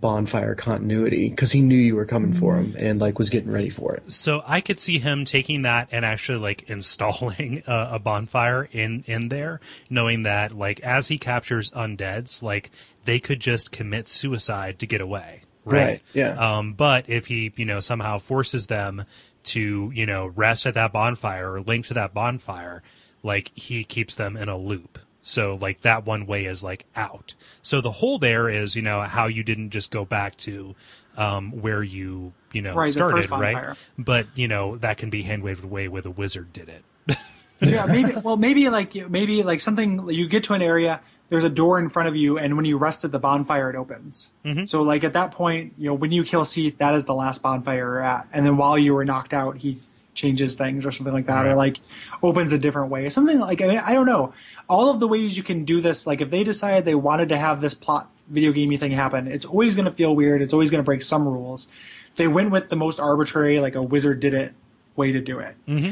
bonfire continuity because he knew you were coming for him and like was getting ready for it. So I could see him taking that and actually like installing a, a bonfire in in there, knowing that like as he captures undeads, like they could just commit suicide to get away. Right. Right, yeah. Um, but if he, you know, somehow forces them to, you know, rest at that bonfire or link to that bonfire, like he keeps them in a loop. So like that one way is like out. So the whole there is, you know, how you didn't just go back to um, where you, you know, Right, started, right? But you know that can be hand waved away with a wizard did it. yeah, maybe. Well, maybe like maybe like something. You get to an area. There's a door in front of you, and when you rest at the bonfire, it opens. Mm-hmm. So, like at that point, you know, when you kill Seath, that is the last bonfire you're at. And then while you were knocked out, he changes things or something like that, or like opens a different way. Something like I mean, I don't know. All of the ways you can do this, like if they decided they wanted to have this plot video gamey thing happen, it's always going to feel weird. It's always going to break some rules. They went with the most arbitrary, like a wizard did it way to do it. Mm-hmm.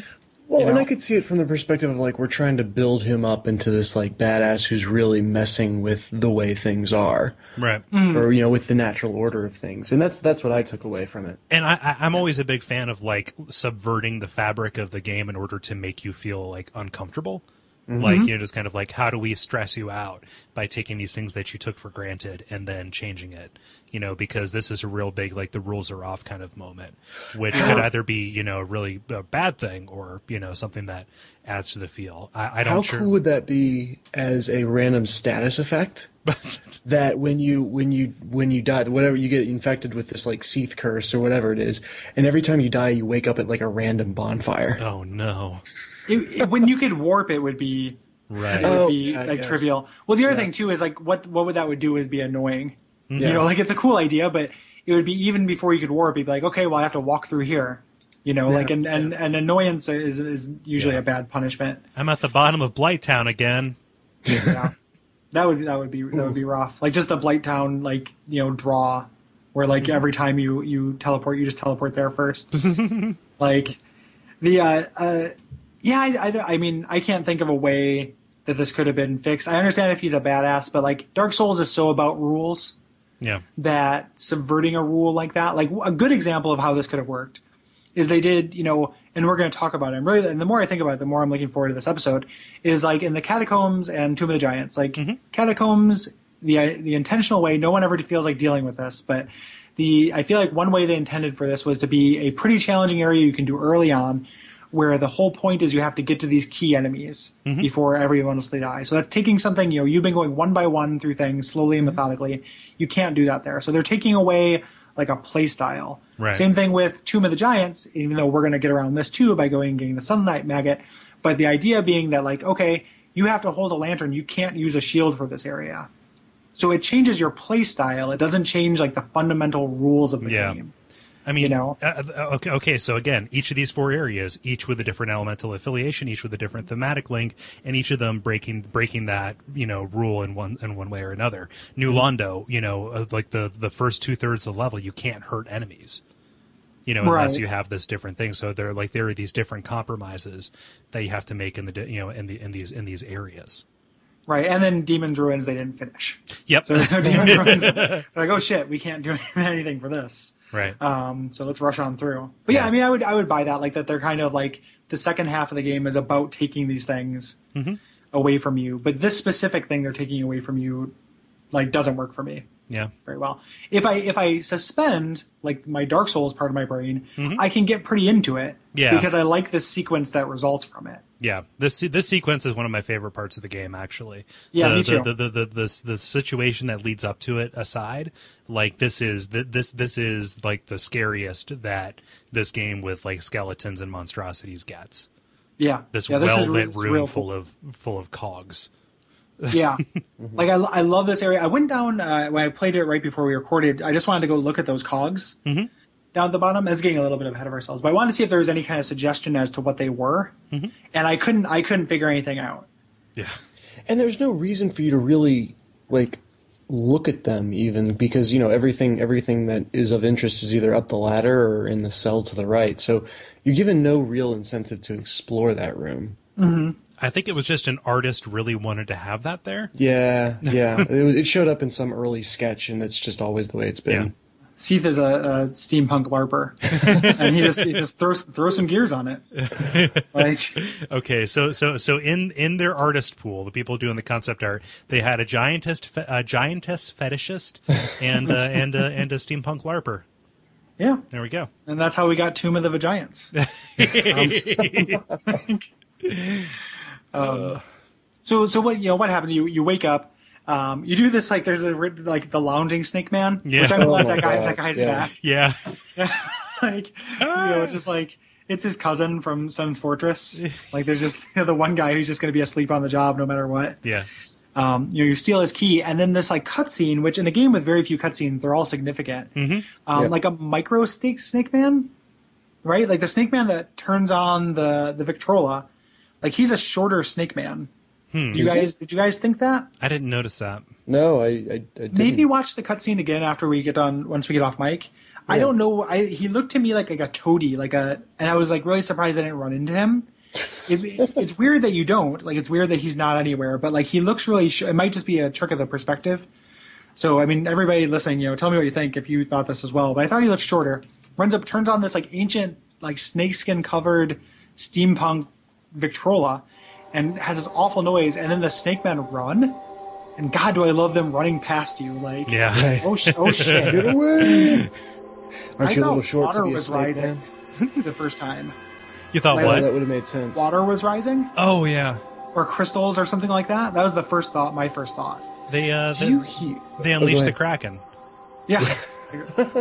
Well, You and? I could see it from the perspective of like we're trying to build him up into this like badass who's really messing with the way things are, Right. Mm-hmm. or you know, with the natural order of things, and that's that's what I took away from it. And I, I, I'm always a big fan of like subverting the fabric of the game in order to make you feel like uncomfortable. Like mm-hmm. you know, just kind of like how do we stress you out by taking these things that you took for granted and then changing it, you know, because this is a real big like the rules are off kind of moment, which could either be you know a really a bad thing or you know something that adds to the feel. I, I don't know. How sure. cool would that be as a random status effect? that when you when you when you die, whatever you get infected with this like Seath curse or whatever it is, and every time you die, you wake up at like a random bonfire. oh no! It, it- when you could warp, it would be Right. it would Oh, be yeah, like yes. trivial. Well, the other thing too is like what what would that would do would be annoying. Yeah. You know, like it's a cool idea, but it would be even before you could warp, you'd be like, okay, well, I have to walk through here. You know, like and, and, and annoyance is is usually Yeah. a bad punishment. I'm at the bottom of Blighttown again. Yeah, that would that would be that would be rough. Like just the Blight Town like you know draw, where like every time you you teleport, you just teleport there first. like the uh, uh yeah, I, I, I mean I can't think of a way that this could have been fixed. I understand if he's a badass, but like Dark Souls is so about rules Yeah. that subverting a rule like that, like a good example of how this could have worked, is they did, you know, and we're going to talk about it. And really, and the more I think about it, the more I'm looking forward to this episode. Is like in the catacombs and Tomb of the Giants, like mm-hmm. catacombs, the the intentional way. No one ever feels like dealing with this, but the I feel like one way they intended for this was to be a pretty challenging area you can do early on. Where the whole point is you have to get to these key enemies mm-hmm. before everyone else they die. So that's taking something, you know, you've been going one by one through things slowly and mm-hmm. methodically. You can't do that there. So they're taking away like a play style. Right. Same thing with Tomb of the Giants, even though we're going to get around this too by going and getting the Sunlight Maggot. But the idea being that, like, okay, you have to hold a lantern. You can't use a shield for this area. So it changes your play style. It doesn't change, like, the fundamental rules of the Yeah. game. I mean, You know? uh, uh, okay, okay. So again, each of these four areas, each with a different elemental affiliation, each with a different thematic link, and each of them breaking breaking that you know rule in one in one way or another. New Mm-hmm. Londo, you know, uh, like the the first two thirds of the level, you can't hurt enemies. You know, unless Right. you have this different thing. So there, like, there are these different compromises that you have to make in the, you know, in the in these in these areas. Right. And then Demon's Ruins, they didn't finish. Yep. So, so Demon's Ruins, like, oh shit, we can't do anything for this. Right. Um, so let's rush on through. But yeah, Yeah. I mean, I would I would buy that. Like that, they're kind of like the second half of the game is about taking these things Mm-hmm. away from you. But this specific thing they're taking away from you, like, doesn't work for me yeah. very well. If I if I suspend like my Dark Souls part of my brain, Mm-hmm. I can get pretty into it. Yeah. Because I like the sequence that results from it. Yeah, this this sequence is one of my favorite parts of the game. Actually, Yeah, the, me too. The, the, the, the, the situation that leads up to it aside, like this is th- this this is like the scariest that this game with like skeletons and monstrosities gets. Yeah. This yeah, well lit room real full of full of cogs. Yeah, mm-hmm. like I, I love this area. I went down uh, when I played it right before we recorded. I just wanted to go look at those cogs mm-hmm. down at the bottom. It's getting a little bit ahead of ourselves, but I wanted to see if there was any kind of suggestion as to what they were, mm-hmm. and I couldn't. I couldn't figure anything out. Yeah, And there's no reason for you to really like look at them even because you know everything everything that is of interest is either up the ladder or in the cell to the right. So you're given no real incentive to explore that room. I think it was just an artist really wanted to have that there. Yeah, yeah. it, was, it showed up in some early sketch, and that's just always the way it's been. Yeah. Seath is a, a steampunk larper, and he just he just throws throws some gears on it. Like Okay, so so so in in their artist pool, the people doing the concept art, they had a giantess fe- a giantess fetishist and uh, and uh, and a steampunk larper. yeah, There we go. and that's how we got Tomb of the Giants. Um, so so what you know what happened? You you wake up. Um, you do this like there's a like the lounging snake man, Yeah. which I'm Oh glad my that guy God, that guy's yeah. back. Yeah, like you know, it's just like it's his cousin from Sen's Fortress. Like there's just the one guy who's just going to be asleep on the job no matter what. yeah, Um, you know, you steal his key, and then this like cutscene, which in a game with very few cutscenes, they're all significant. Um, Yep. Like a micro snake snake man, right? Like the snake man that turns on the the Victrola, like he's a shorter snake man. Do you Is guys did you guys think that? I didn't notice that. No, I, I, I didn't. Maybe watch the cutscene again after we get on once we get off mic. I don't know. I he looked to me like like a toady, like a, and I was like really surprised I didn't run into him. It, it- it's weird that you don't. Like it's weird that he's not anywhere, but like he looks really. Sh- it might just be a trick of the perspective. So I mean, everybody listening, you know, tell me what you think if you thought this as well. But I thought he looked shorter. Runs up, turns on this like ancient, like snakeskin covered steampunk Victrola, and has this awful noise. And then the snake men run, and God, do I love them running past you? Like, Yeah, oh, sh- oh shit! Get away! Aren't I you a little thought short to water be a snake rising. man? the first time. you thought Like, Oh, what? that would have made sense. Water was rising, Oh yeah, or crystals, or something like that. That was the first thought. My first thought. they uh Do they, you hear? they Oh, unleashed the kraken. Yeah,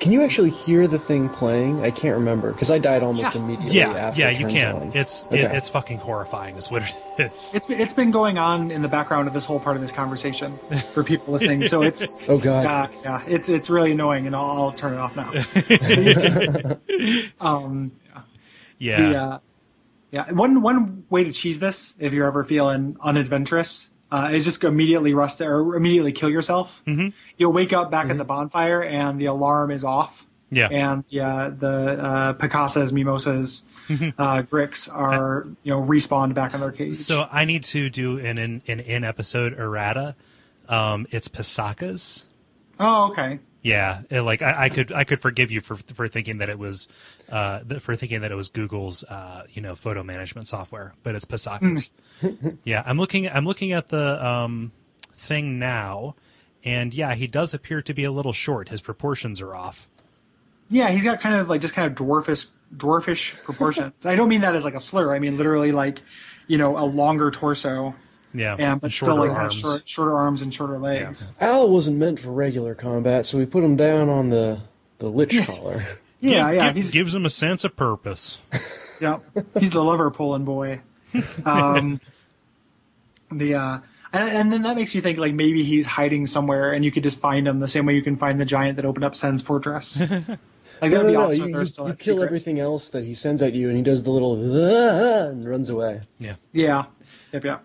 Can you actually hear the thing playing? I can't remember because I died almost Yeah. immediately Yeah, after yeah, it you can. on. It's Okay. it, it's fucking horrifying. Is what it is. it's been, it's been going on in the background of this whole part of this conversation for people listening. So it's oh god. yeah, yeah, it's it's really annoying, and I'll, I'll turn it off now. um, yeah, the uh, yeah, one one way to cheese this if you're ever feeling unadventurous uh, is just immediately rust or immediately kill yourself. Mm-hmm. You'll wake up back at the bonfire and the alarm is off. yeah. and yeah, the uh, Picasas, Mimosas, uh, Gricks are you know respawned back in their cage. So I need to do an in an in episode errata. Um, it's Pisakas. oh, okay. Yeah, it, like I, I could I could forgive you for for thinking that it was uh for thinking that it was Google's uh you know photo management software, but it's Pisakas. Yeah, I'm looking I'm looking at the um thing now, and yeah, he does appear to be a little short. His proportions are off. Yeah, he's got kind of like just kind of dwarfish dwarfish proportions. I don't mean that as like a slur. I mean literally like you know a longer torso Yeah, and but shorter still like arms. short, shorter arms and shorter legs. Al wasn't meant for regular combat, so we put him down on the the lich collar. Yeah, Gi- yeah, gi- he's gives him a sense of purpose. yeah, he's the lover pulling boy. Um, the uh, and, and then that makes you think like maybe he's hiding somewhere, and you could just find him the same way you can find the giant that opened up Sen's fortress. Like that No, would no, be no. awesome You, if you, still you kill secret. everything else that he sends at you, and he does the little and runs away. Yeah. Yeah, yep, yeah,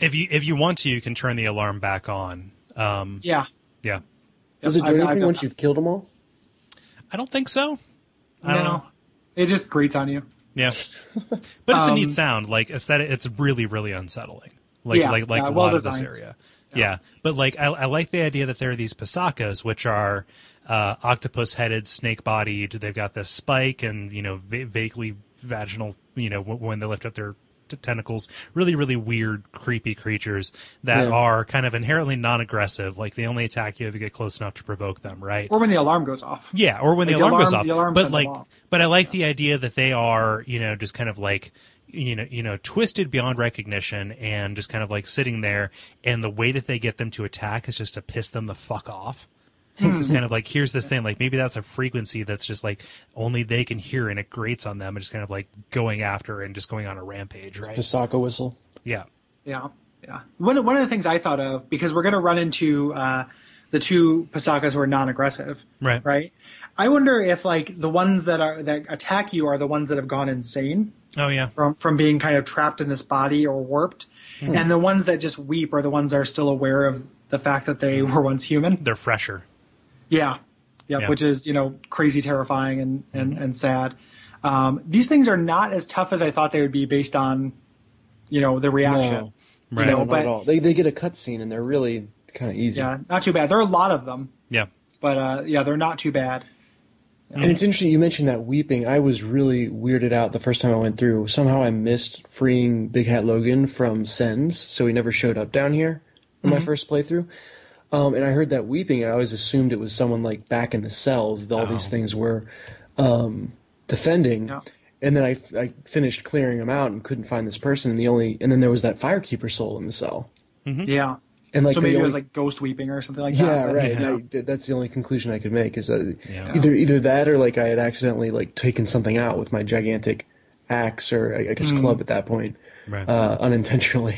If you if you want to, you can turn the alarm back on. Um, yeah. yeah. Does it do I've- I've anything once that. you've killed them all? I don't think so. I don't know. it just grates on you. Yeah, but it's a Um, neat sound. Like aesthetic, it's really really unsettling. Like Yeah, like like yeah, a well lot of this designed. area. Yeah. but like I, I like the idea that there are these pasakas, which are uh, octopus-headed, snake-bodied. They've got this spike and you know va- vaguely vaginal. You know w- when they lift up their t- tentacles, really really weird, creepy creatures that Yeah. are kind of inherently non-aggressive. Like they only attack you if you get close enough to provoke them, right? Or when the alarm goes off. Yeah, or when Like, the the alarm, goes off. the alarm but like, off. but I like the idea that they are, you know, just kind of like, you know, you know, twisted beyond recognition and just kind of like sitting there. And the way that they get them to attack is just to piss them the fuck off. Hmm. It's kind of like here's this thing, like maybe that's a frequency that's just like only they can hear, and it grates on them, and just kind of like going after and just going on a rampage, right? Pisaka whistle. Yeah, Yeah, yeah. One one of the things I thought of because we're going to run into uh, the two Pasakas who are non-aggressive, Right. Right. I wonder if like the ones that are that attack you are the ones that have gone insane oh yeah, from from being kind of trapped in this body or warped, Hmm. and the ones that just weep are the ones that are still aware of the fact that they were once human. they're fresher. Yeah. yeah, Yeah. which is you know crazy, terrifying, and and and sad. Um, these things are not as tough as I thought they would be based on you know, the reaction. No. Right. You know, No, not but at all. They they get a cutscene and they're really kind of easy. yeah, not too bad. There are a lot of them, Yeah. but uh, yeah, they're not too bad. And it's interesting you mentioned that weeping. I was really weirded out the first time I went through. Somehow I missed freeing Big Hat Logan from Sens, so he never showed up down here in Mm-hmm. my first playthrough. Um, and I heard that weeping, and I always assumed it was someone like back in the cell that all these things were um, defending. Yeah. And then I, I finished clearing them out and couldn't find this person. And the only and then there was that firekeeper soul in the cell. Yeah. And like so the maybe it was like ghost weeping or something like yeah, that. but- right. Yeah. And I, that's the only conclusion I could make is that Yeah. either either that or like I had accidentally like taken something out with my gigantic axe or I I guess club at that point, Right. uh, unintentionally.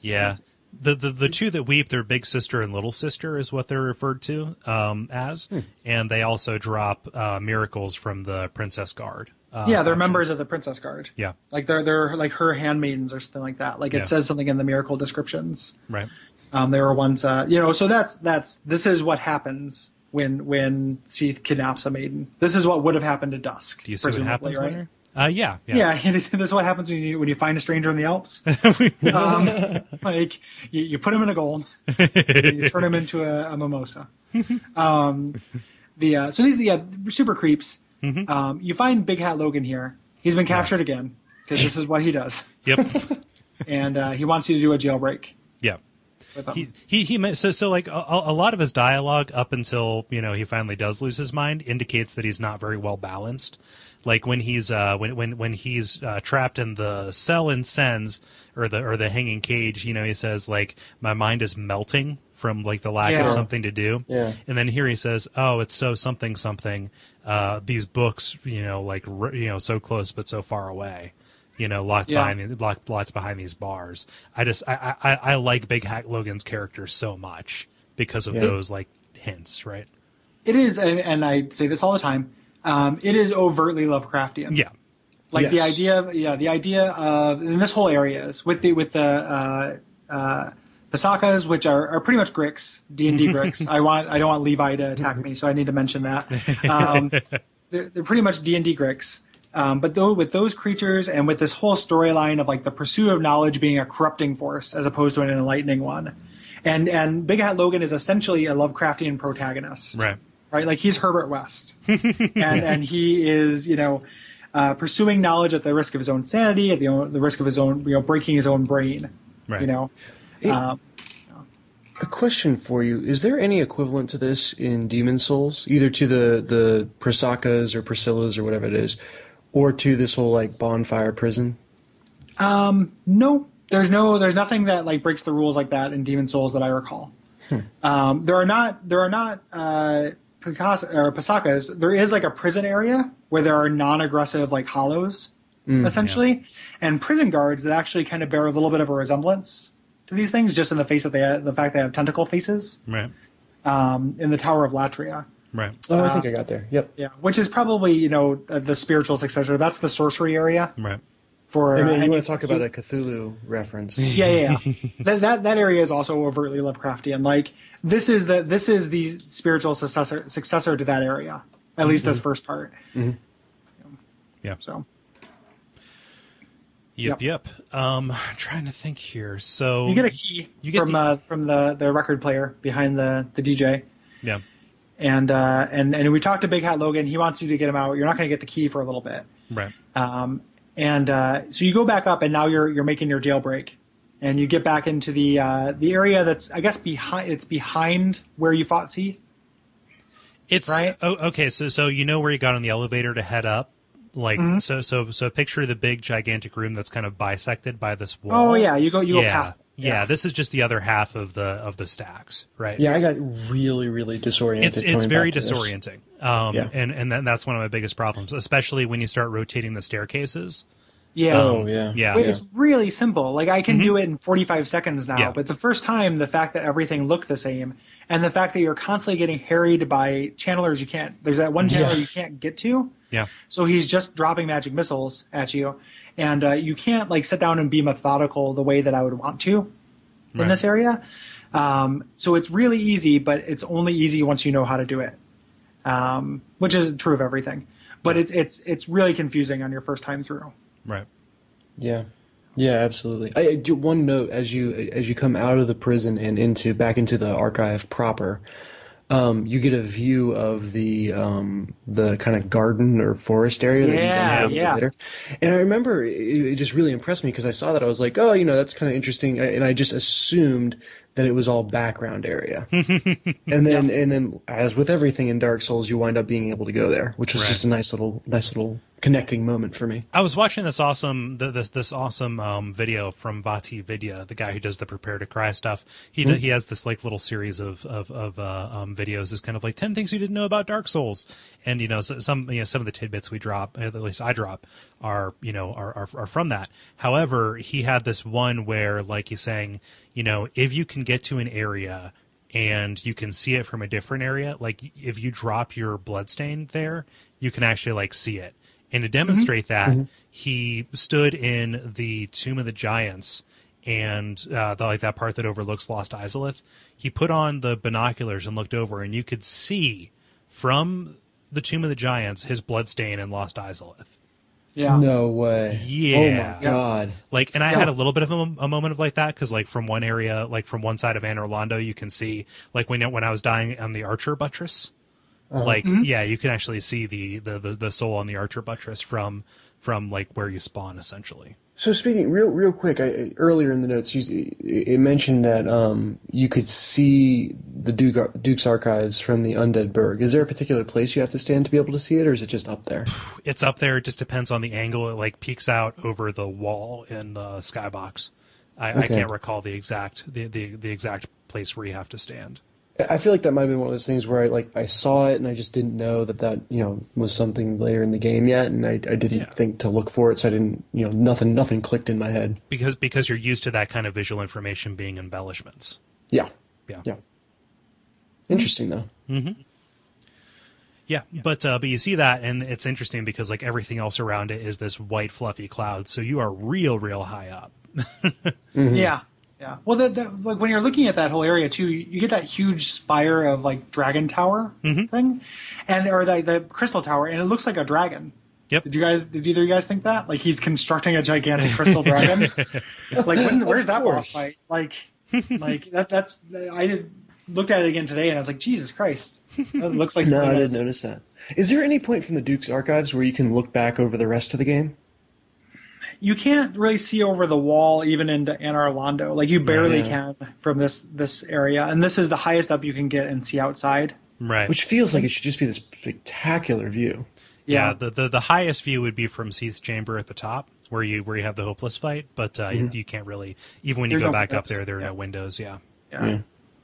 Yeah. The, the the two that weep, their big sister and little sister is what they're referred to um, as, and they also drop uh, miracles from the Princess Guard. Uh, yeah, they're option. members of the Princess Guard. Yeah, Like they're they're like her handmaidens or something like that. Like it Yeah. says something in the miracle descriptions. right. Um, there were ones, uh, you know. So that's that's this is what happens when when Seath kidnaps a maiden. This is what would have happened to Dusk. Do you see what happens right? later? Uh, yeah, yeah. Yeah, is, this is what happens when you when you find a stranger in the Alps. um, like you, you put him in a gold, you turn him into a, a mimosa. Um, the uh, so these yeah super creeps. Mm-hmm. Um, you find Big Hat Logan here. He's been captured again because this is what he does, Yep. and uh, he wants you to do a jailbreak yeah. He he he. So so like a, a lot of his dialogue up until you know he finally does lose his mind indicates that he's not very well balanced. Like when he's uh when when when he's uh, trapped in the cell in Sens or the or the hanging cage, you know, he says like my mind is melting from like the lack Yeah. of something to do. Yeah. And then here he says, "Oh, it's so something something. Uh, these books, you know, like r- you know, so close but so far away. You know, locked Yeah. behind locked locked behind these bars. I just I I, I like Big Hat Logan's character so much because of Yeah. those like hints, right? It is, and, and I say this all the time. Um, it is overtly Lovecraftian. Yeah. like the idea of yeah the idea of and this whole area is with the with the uh uh Pasakas, which are, are pretty much Gricks, D and D Gricks. I want I don't want Levi to attack me, so I need to mention that. Um, they're, they're pretty much D and D Gricks. Um, but though with those creatures and with this whole storyline of like the pursuit of knowledge being a corrupting force as opposed to an enlightening one, and and Big Hat Logan is essentially a Lovecraftian protagonist, Right. Right? Like he's Herbert West, and and he is you know uh, pursuing knowledge at the risk of his own sanity, at the, own, the risk of his own you know breaking his own brain. Right. You know, um, A question for you: Is there any equivalent to this in Demon's Souls, either to the the Prasakas or Priscillas or whatever it is, or to this whole like bonfire prison? Um, no, there's no there's nothing that like breaks the rules like that in Demon's Souls that I recall. Um, there are not there are not uh, Picasso, or Pasakas. There is like a prison area where there are non-aggressive like hollows, essentially, and prison guards that actually kind of bear a little bit of a resemblance to these things, just in the face that they the fact they have tentacle faces Right. um, in the Tower of Latria. Right. Oh, I think I got there. Yep. Yeah, which is probably you know uh, the spiritual successor. That's the sorcery area Right. For. And uh, you and want to talk about a Cthulhu reference? Yeah, yeah, yeah. that, that that area is also overtly Lovecraftian. Like this is the this is the spiritual successor successor to that area. At least this first part. Yeah. So Yep. Yep. Um, I'm trying to think here. So you get a key You get from the- uh, from the the record player behind the the DJ. Yeah. And uh, and and we talked to Big Hat Logan. He wants you to get him out. You're not going to get the key for a little bit. Right. Um, and uh, so you go back up, and now you're you're making your jailbreak, and you get back into the uh, the area that's I guess behind it's behind where you fought Seath. It's Right? oh, okay. So so you know where you got on the elevator to head up. Like Mm-hmm. so so so picture the big gigantic room that's kind of bisected by this wall. Oh yeah, you go you go yeah. past. it. yeah. This is just the other half of the of the stacks, right? Yeah, I got really, really disoriented. it's it's very disorienting. this. Disorienting. Um, Yeah. and and then that's one of my biggest problems, especially when you start rotating the staircases. yeah. Oh yeah, Yeah. It's really simple. Like I can Mm-hmm. do it in 45 seconds now, Yeah. but the first time, the fact that everything looked the same, and the fact that you're constantly getting harried by channelers you can't. There's that one channeler Yeah. you can't get to. Yeah. So he's just dropping magic missiles at you, and uh, you can't like sit down and be methodical the way that I would want to in Right. this area. Um, so it's really easy, but it's only easy once you know how to do it, um, which is true of everything. But it's it's it's really confusing on your first time through. Right. yeah. Yeah, absolutely. I, I do one note as you as you come out of the prison and into back into the archive proper, um, you get a view of the um, the kind of garden or forest area. that you Yeah, go into yeah. Later. And I remember it, it just really impressed me because I saw that I was like, oh, you know, that's kind of interesting, and I just assumed that it was all background area. and then and then as with everything in Dark Souls, you wind up being able to go there, which was Right. just a nice little nice little connecting moment for me. I was watching this awesome this this awesome um, video from VaatiVidya, the guy who does the Prepare to Cry stuff. He Hmm. he has this like little series of of, of uh, um, videos. Is kind of like ten things you didn't know about Dark Souls, and you know so, some you know some of the tidbits we drop, at least I drop, are you know are, are are from that. However, he had this one where like he's saying, you know, if you can get to an area and you can see it from a different area, like if you drop your bloodstain there, you can actually like see it. And to demonstrate that, he stood in the Tomb of the Giants and uh, the, like that part that overlooks Lost Izalith. He put on the binoculars and looked over, and you could see from the Tomb of the Giants his bloodstain in Lost Izalith. Yeah. No way. Yeah. Oh my god. Like, and I had a little bit of a, a moment of like that because, like, from one area, like from one side of Anor Londo, you can see, like, when when I was dying on the Archer buttress, like, yeah, you can actually see the, the the the soul on the Archer buttress from from like where you spawn, essentially. So speaking real real quick, I, earlier in the notes, you, it mentioned that um, you could see the Duke, Duke's archives from the Undead Burg. Is there a particular place you have to stand to be able to see it, or is it just up there? It's up there. It just depends on the angle. It like peeks out over the wall in the skybox. I, I can't recall the exact the, the the exact place where you have to stand. I feel like that might have been one of those things where I like I saw it and I just didn't know that that you know was something later in the game yet, and I, I didn't Yeah. think to look for it, so I didn't you know nothing nothing clicked in my head. because because you're used to that kind of visual information being embellishments. Yeah, Yeah. yeah. Interesting though. Yeah, but uh, but you see that, and it's interesting because like everything else around it is this white fluffy cloud, so you are real real high up. Yeah, yeah. Well, the, the, like when you're looking at that whole area too, you, you get that huge spire of like dragon tower mm-hmm. thing, and or the the crystal tower, and it looks like a dragon. Yep. Did you guys? Did either of you guys think that? Like he's constructing a gigantic crystal dragon. like when, where's that boss fight? Like, like that. That's I did looked at it again today, and I was like, Jesus Christ, that looks like No, something I didn't notice that. Is there any point from the Duke's archives where you can look back over the rest of the game? You can't really see over the wall even into Anor Londo. Like you barely Yeah. can from this this area, and this is the highest up you can get and see outside. Right. Which feels like it should just be this spectacular view. yeah, Yeah. the, the the highest view would be from Seath's chamber at the top, where you where you have the hopeless fight, but uh, you, you can't really even when you There's go no back up there, there are Yeah. no windows. Yeah. Yeah,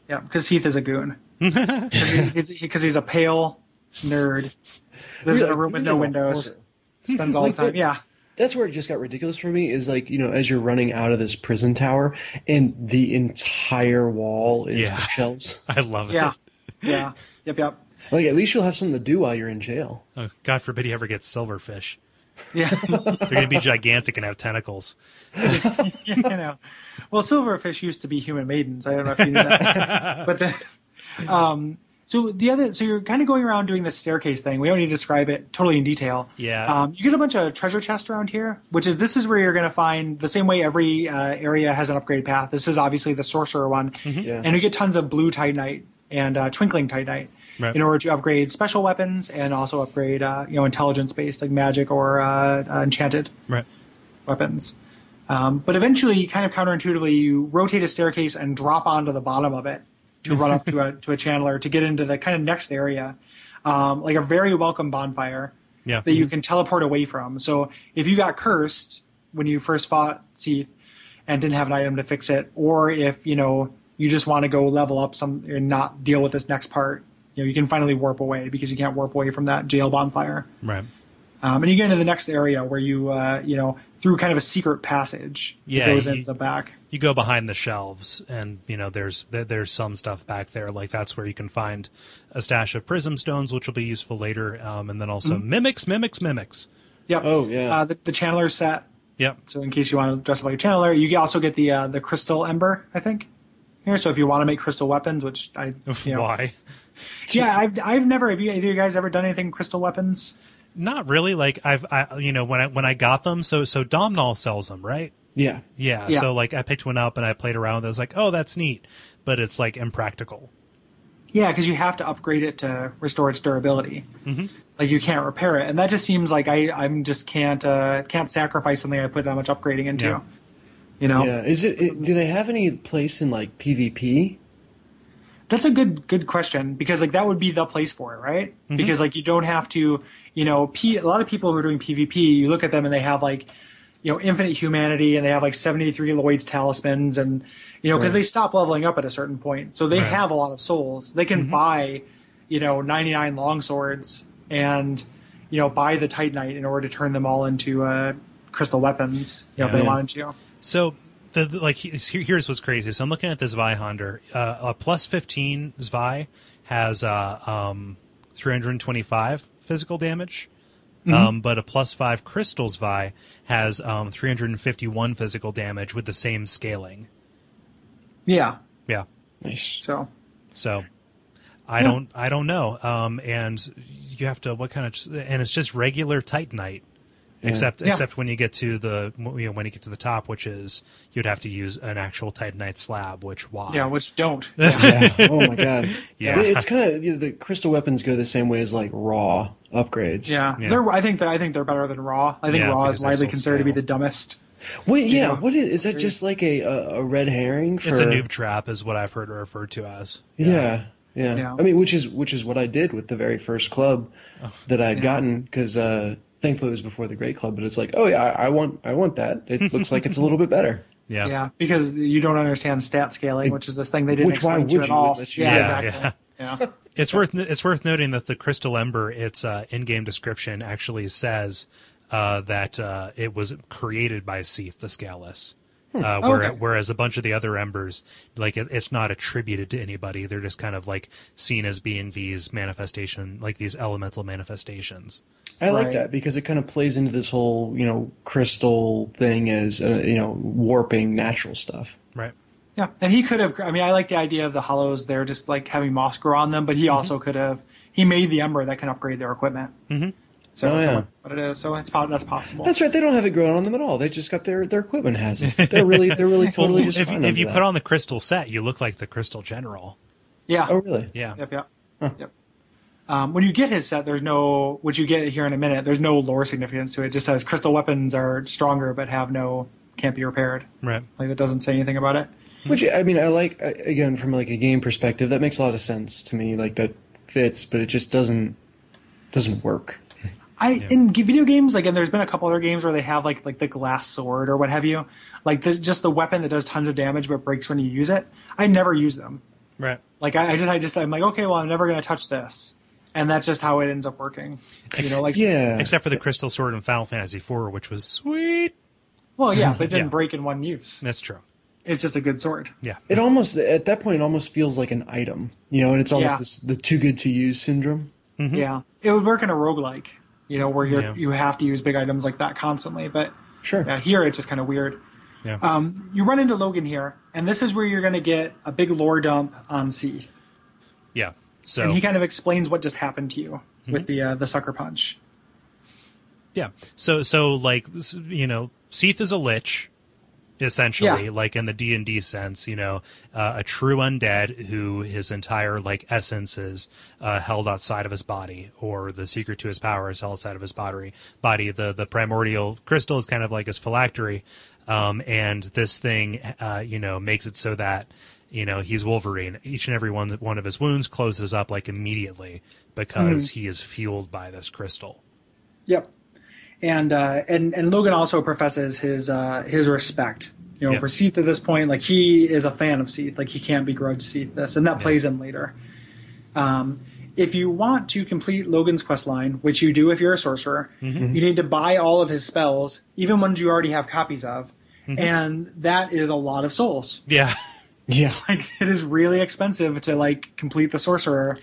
yeah, because Seath is a goon. Because he, he's, because he's a pale nerd. Lives in a room with no windows. Spends all Like the time. that- Yeah, That's where it just got ridiculous for me. Is like you know as you're running out of this prison tower and the entire wall is Yeah. bookshelves. I love it. yeah, yeah. Yep, yep. Like at least you'll have something to do while you're in jail. Oh, God forbid he ever gets silverfish. Yeah, They're going to be gigantic and have tentacles. yeah, you know. Well, silverfish used to be human maidens. I don't know if you knew that, but the, um, so the other, so you're kind of going around doing this staircase thing. We don't need to describe it totally in detail. Yeah. Um, you get a bunch of treasure chests around here, which is this is where you're going to find the same way every uh, area has an upgrade path. This is obviously the sorcerer one, Yeah. and you get tons of blue titanite and uh, twinkling titanite. Right. In order to upgrade special weapons and also upgrade, uh, you know, intelligence based like magic or uh, uh, enchanted Right. weapons. Um, but eventually, kind of counterintuitively, you rotate a staircase and drop onto the bottom of it to run up to a to a channeler to get into the kind of next area, um, like a very welcome bonfire Yeah. that you can teleport away from. So if you got cursed when you first fought Seath and didn't have an item to fix it, or if you know you just want to go level up some and not deal with this next part, you know you can finally warp away because you can't warp away from that jail bonfire. Right. Um, and you get into the next area where you, uh, you know, through kind of a secret passage Yeah, that goes you- into the back. you go behind the shelves and you know there's there's some stuff back there like that's where you can find a stash of prism stones which will be useful later um, and then also Mm-hmm. mimics mimics mimics Yep. Oh, yeah. Uh, the, the channeler set. yep So in case you want to dress up like a channeler, you also get the uh, the crystal ember, I think. Here, so if you want to make crystal weapons, which I, you know, why yeah, I've I've never. Have you either of you guys ever done anything crystal weapons? Not really like i've I, you know when i when i got them so so Domhnall sells them right Yeah. Yeah, Yeah. So like I picked one up and I played around with it. I was like, oh, that's neat, but it's like impractical. Yeah, because you have to upgrade it to restore its durability. Mm-hmm. Like you can't repair it, and that just seems like I I'm just can't uh, can't sacrifice something I put that much upgrading into. Yeah. You know, Yeah. Is it, it? Do they have any place in like PvP? That's a good good question because like that would be the place for it, right? Because like you don't have to, you know, P, a lot of people who are doing PvP, you look at them and they have like, you know, infinite humanity and they have like 73 Lloyd's talismans and you know because Right. they stop leveling up at a certain point, so they Right. have a lot of souls. They can buy, you know, 99 long swords and you know buy the Titanite in order to turn them all into uh, crystal weapons, you know, if Yeah. they Yeah. wanted to. So the, the- like here- here's what's crazy. So I'm looking at this Zweihander. Uh, a plus 15 Zwei has uh, um, 325 physical damage. Um, but a plus five crystal Zwei has um, 351 physical damage with the same scaling. Yeah. Yeah. Nice. So So I don't I don't know. Um, and you have to what kind of and it's just regular Titanite. Except Yeah. except when you get to the you know when you get to the top, which is you'd have to use an actual Titanite slab, which why? yeah, which don't. Yeah. Oh my god. Yeah. It's kind of the crystal weapons go the same way as like raw upgrades. Yeah, Yeah. they're. I think that I think they're better than Raw. I think Yeah, Raw is widely still considered to be the dumbest. Wait, yeah. know, What is, is that? Just like a, a a red herring for? It's a noob trap, is what I've heard it referred to as. Yeah, yeah. Yeah. I mean, which is which is what I did with the very first club that I'd gotten because uh, thankfully it was before the Great Club. But it's like, oh yeah, I, I want I want that. It looks like it's a little bit better. Yeah. Yeah, because you don't understand stat scaling, which is this thing they didn't Which, why explain to would at all. you- Yeah, Yeah, exactly. Yeah. It's worth it's worth noting that the Crystal Ember, its uh, in-game description actually says uh, that uh, it was created by Seath the Scaleless. Uh, where, Okay. Whereas a bunch of the other embers, like it, it's not attributed to anybody. They're just kind of like seen as being these manifestation, like these elemental manifestations. I like Right. that because it kind of plays into this whole you know crystal thing as uh, you know warping natural stuff. Right. Yeah, and he could have. I mean, I like the idea of the hollows. They're just like having moss grow on them, but he Mm-hmm. also could have. He made the ember that can upgrade their equipment. Mm-hmm. So Oh, yeah. what it is, so it's that's possible. That's right. They don't have it growing on them at all. They just got their their equipment has it. They're really they're really totally just if if you that. put on the crystal set, you look like the Crystal General. yeah. Oh really? Yeah. Yep. Yep. Yep. Um, when you get his set, there's no, which you get here in a minute. There's no lore significance to it. It just says crystal weapons are stronger, but have no can't be repaired. Right. Like that doesn't say anything about it. Which I mean, I like again from like a game perspective. That makes a lot of sense to me. Like that fits, but it just doesn't doesn't work. I in video games, like, and there's been a couple other games where they have like like the glass sword or what have you, like this just the weapon that does tons of damage but breaks when you use it. I never use them. Right. Like I, I just I just I'm like okay, well I'm never gonna touch this, and that's just how it ends up working. You know, like Yeah. Except for the Crystal Sword in Final Fantasy IV, which was sweet. well yeah, but it didn't Yeah. break in one use. That's true. It's just a good sword. Yeah. It almost at that point it almost feels like an item, you know, and it's almost Yeah. this, the too good to use syndrome. Yeah, it would work in a roguelike, you know, where you Yeah. are you have to use big items like that constantly. But Sure. yeah, here it's just kind of weird. Yeah. Um, you run into Logan here, and this is where you're going to get a big lore dump on Seath, yeah. So and he kind of explains what just happened to you Mm-hmm. with the uh, the sucker punch. Yeah. So so like you know, Seath is a lich, essentially, Yeah. like in the D and D sense. You know, uh, a true undead who his entire like essence is uh, held outside of his body, or the secret to his power is held outside of his body. Body. The the primordial crystal is kind of like his phylactery, um, and this thing, uh, you know, makes it so that. You know he's Wolverine. Each and every one one of his wounds closes up like immediately because he is fueled by this crystal. Yep. And uh, and and Logan also professes his uh, his respect, you know, Yeah. for Seath at this point. Like he is a fan of Seath. Like he can't begrudge Seath this, and that plays in later. Um, if you want to complete Logan's quest line, which you do if you're a sorcerer, you need to buy all of his spells, even ones you already have copies of, and that is a lot of souls. Yeah. Yeah. Like it is really expensive to like complete the sorcerer.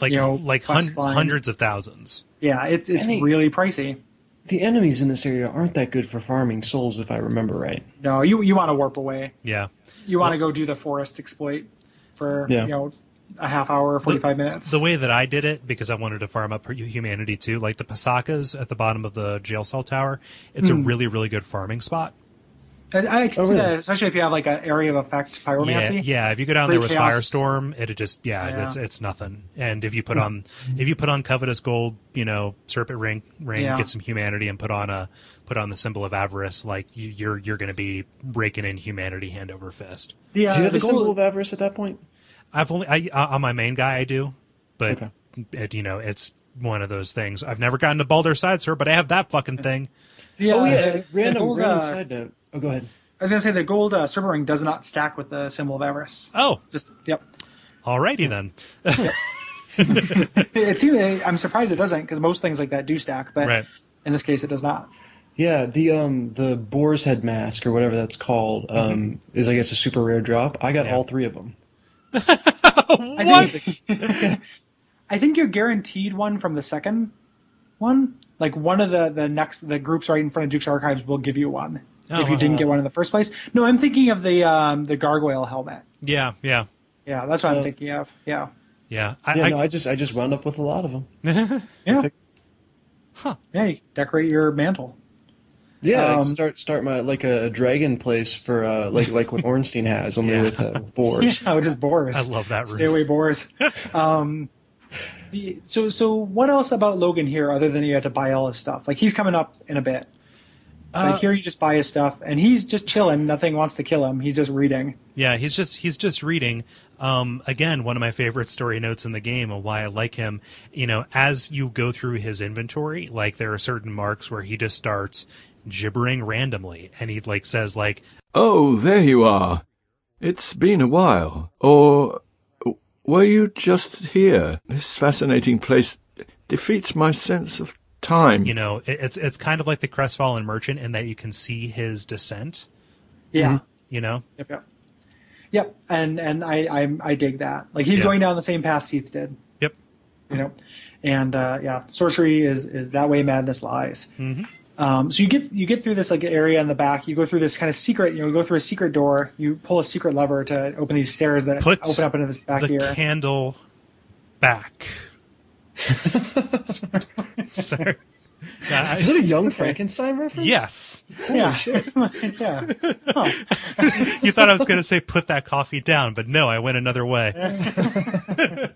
like you know, like hun- hundreds of thousands. Yeah, it's it's they- really pricey. The enemies in this area aren't that good for farming souls, if I remember right. No, you you want to warp away. Yeah. You want to go do the forest exploit for Yeah. you know a half hour, forty five minutes. The way that I did it, because I wanted to farm up humanity too, like the Pisacas at the bottom of the jail cell tower, it's Hmm. a really, really good farming spot. I, I can Oh, see really? that, especially if you have like an area of effect pyromancy. yeah. If you go down Great there with chaos. Firestorm, it just yeah, Yeah. it's it's nothing. And if you put on if you put on covetous gold, you know, serpent ring, ring, Yeah. get some humanity, and put on a put on the symbol of avarice, like you, you're you're going to be raking in humanity hand over fist. The, uh, Do you have the, the symbol of avarice at that point? I've only I uh, on my main guy I do, but Okay. it, you know it's one of those things. I've never gotten to Baldur's Side, sir, but I have that fucking thing. The, oh yeah, the- the random, gold, random uh, side note. Oh, go ahead. I was gonna say the gold uh, serpent ring does not stack with the symbol of avarice. Oh, Just yep. alrighty then. It seems I'm surprised it doesn't because most things like that do stack, but Right. in this case it does not. Yeah, the um the boar's head mask or whatever that's called um is I guess a super rare drop. I got Yeah. all three of them. I think, I think you're guaranteed one from the second one. Like one of the the next the groups right in front of Duke's Archives will give you one Oh, if you didn't get one in the first place. No, I'm thinking of the um the gargoyle helmet. Yeah, yeah, Yeah, that's what I'm Uh, thinking of. Yeah, yeah. I, Yeah, I, no, I just I just wound up with a lot of them. yeah, Huh. yeah. You decorate your mantle. Yeah, Um, like start start my like a, dragon place for uh like like what Ornstein has only Yeah. with uh, boars. Yeah, just boars. I love that room. Stay away, boars. um, the- so, so what else about Logan here, other than you had to buy all his stuff? Like he's coming up in a bit. Uh, here, you just buy his stuff, and he's just chilling. Nothing wants to kill him. He's just reading. Yeah, he's just he's just reading. Um, again, one of my favorite story notes in the game, and why I like him. You know, as you go through his inventory, like there are certain marks where he just starts gibbering randomly, and he like says like, Oh, there you are. It's been a while. Or were you just here? This fascinating place defeats my sense of time. you know, it's it's kind of like the crestfallen merchant in that you can see his descent. Yeah. You know, Yep. Yep. Yep. And and I I, I dig that. Like he's Yeah. going down the same path Seath did. yep, You know, and uh, yeah, sorcery is is that way madness lies. Mm-hmm. Um, so you get you get through this like area in the back. You go through this kind of secret. You know, you go through a secret door. You pull a secret lever to open these stairs that Put open up into this back the here. candle back. Sorry. Yeah, I- Is it a young Frankenstein reference? yes. yeah, yeah. You thought I was going to say put that coffee down, but no, I went another way.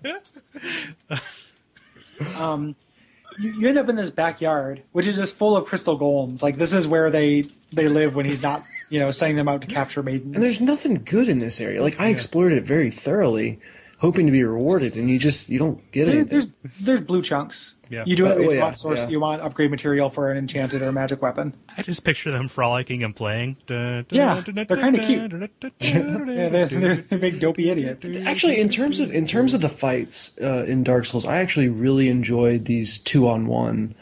You, you end up in this backyard, which is just full of crystal golems. Like this is where they they live when he's not, you know, sending them out to capture maidens. And there's nothing good in this area. Like I explored it very thoroughly, hoping to be rewarded, and you just you don't get There- anything. there's there's blue chunks. Yeah. You do it Oh, if you yeah, want source. yeah. You want upgrade material for an enchanted or magic weapon. I just picture them frolicking and playing. Yeah, they're kinda cute. Yeah, they're, they're, they're big dopey idiots. Actually, in terms of in terms of the fights uh, in Dark Souls, I actually really enjoyed these two on one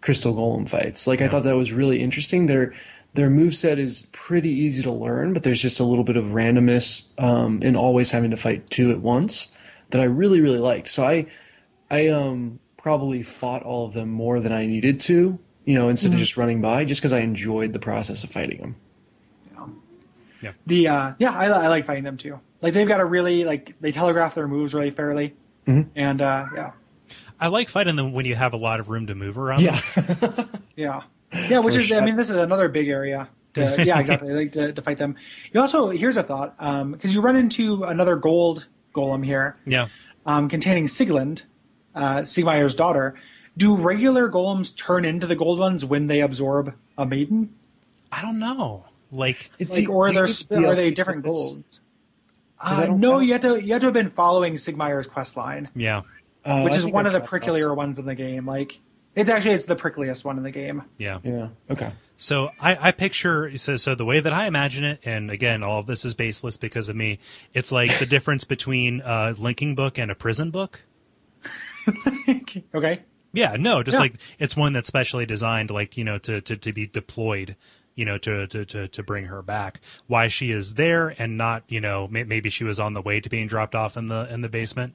Crystal Golem fights. Like I thought that was really interesting. Their their moveset is pretty easy to learn, but there's just a little bit of randomness um, in always having to fight two at once that I really really liked. So I I um probably fought all of them more than I needed to, you know, instead of just running by, just because I enjoyed the process of fighting them. Yeah. yeah. The uh, yeah, I, I like fighting them too. Like they've got a really like they telegraph their moves really fairly, and uh, yeah, I like fighting them when you have a lot of room to move around. Yeah. yeah, yeah. Which For is I mean this is another big area. To, yeah, exactly. like to, to fight them. You also here's a thought because you run into another gold golem here. Yeah. um, containing Sieglinde, uh, Siegmeyer's daughter. Do regular golems turn into the gold ones when they absorb a maiden? I don't know. Like, It's Like, or they're sp- are they different for golds? Uh, no, I you had to you have to have been following Siegmeyer's quest line, yeah. Uh, which I is one of the dropped off pricklier ones in the game. Like it's actually it's the prickliest one in the game. Yeah. Yeah. Okay. So I, I picture so so the way that I imagine it, and again, all of this is baseless because of me. It's like the difference between a linking book and a prison book. okay. Yeah, no, just Yeah. like it's one that's specially designed, like you know, to to, to be deployed, you know, to, to to to bring her back. Why she is there and not, you know, may, maybe she was on the way to being dropped off in the in the basement.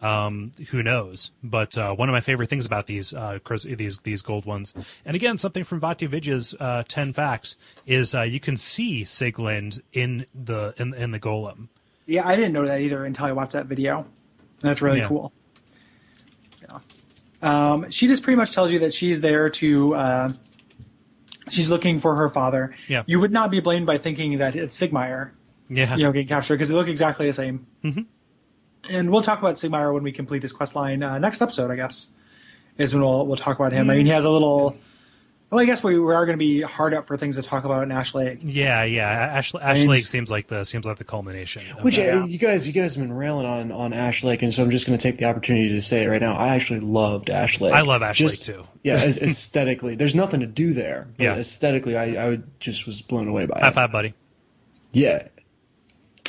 Um, who knows? But uh, one of my favorite things about these uh, these these gold ones, and again, something from VaatiVidya's uh, Ten Facts is uh, you can see Sieglinde in the in in the golem. Yeah, I didn't know that either until I watched that video. That's really Yeah. cool. Yeah. Um, she just pretty much tells you that she's there to uh, She's looking for her father. Yeah. You would not be blamed by thinking that it's Siegmeyer, Yeah. you know, getting captured because they look exactly the same. Mm-hmm. And we'll talk about Siegmeyer when we complete this quest line uh, next episode. I guess is when we'll we'll talk about him. I mean, he has a little. Well, I guess we, we are going to be hard up for things to talk about in Ash Lake. Yeah, yeah. Ash, Ash mean- Lake seems like the seems like the culmination. Which that. uh, you guys, you guys have been railing on on Ash Lake, and so I'm just going to take the opportunity to say it right now. I actually loved Ash Lake. I love Ash Just- Lake, too. Yeah, aesthetically, there's nothing to do there. But Yeah. aesthetically, I, I would, just was blown away by it. High five, buddy. Yeah,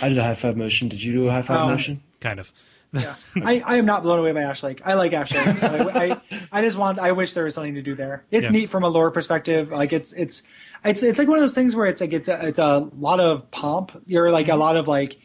I did a high five motion. Did you do a high five Um, motion? Kind of. Yeah, I, I am not blown away by Ash Lake. I like Ash Lake. I, I, I just want. I wish there was something to do there. It's Yeah. neat from a lore perspective. Like it's it's it's it's like one of those things where it's like it's a, it's a lot of pomp. You're like a mm-hmm. lot of like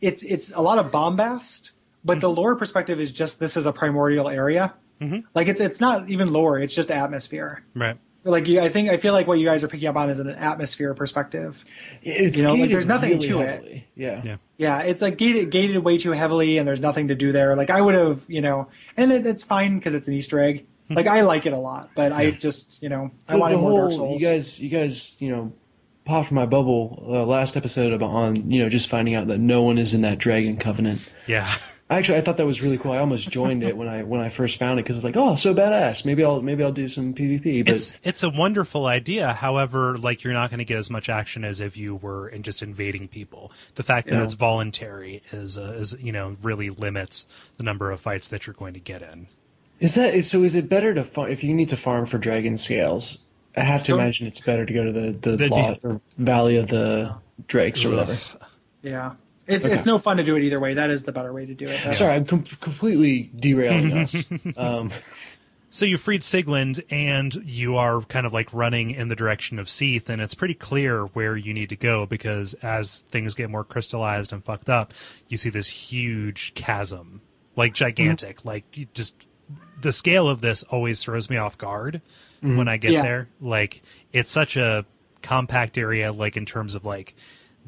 it's it's a lot of bombast. But the mm-hmm. lore perspective is just this is a primordial area. Mm-hmm. Like it's it's not even lore. It's just atmosphere. Right. Like you, I think I feel like what you guys are picking up on is an atmosphere perspective. It's you know, like, gated there's nothing really to it. heavily. Yeah. Yeah. Yeah, it's like gated gated way too heavily, and there's nothing to do there. Like I would have, you know, and it, it's fine because it's an Easter egg. Like I like it a lot, but I just, you know, I The- wanted the more Dark Souls. You guys, you guys, you know, popped my bubble uh, last episode about on you know just finding out that no one is in that Dragon Covenant. Yeah. Actually, I thought that was really cool. I almost joined it when I when I first found it because I was like, oh, so badass. Maybe I'll maybe I'll do some PvP. But It's it's a wonderful idea. However, like you're not going to get as much action as if you were in just invading people. The fact that Yeah. it's voluntary is uh, is you know really limits the number of fights that you're going to get in. is that so? Is it better to farm if you need to farm for dragon scales? I have to Sure. imagine it's better to go to the the, The- lot, or Valley of the Drakes or whatever. yeah, it's Okay. it's no fun to do it either way. That is the better way to do it. That's- Sorry, I'm com- completely derailing us. Um, So you freed Sieglinde, and you are kind of like running in the direction of Seath, and it's pretty clear where you need to go because as things get more crystallized and fucked up, you see this huge chasm, like gigantic. Like you just the scale of this always throws me off guard when I get Yeah. there. Like it's such a compact area, like in terms of like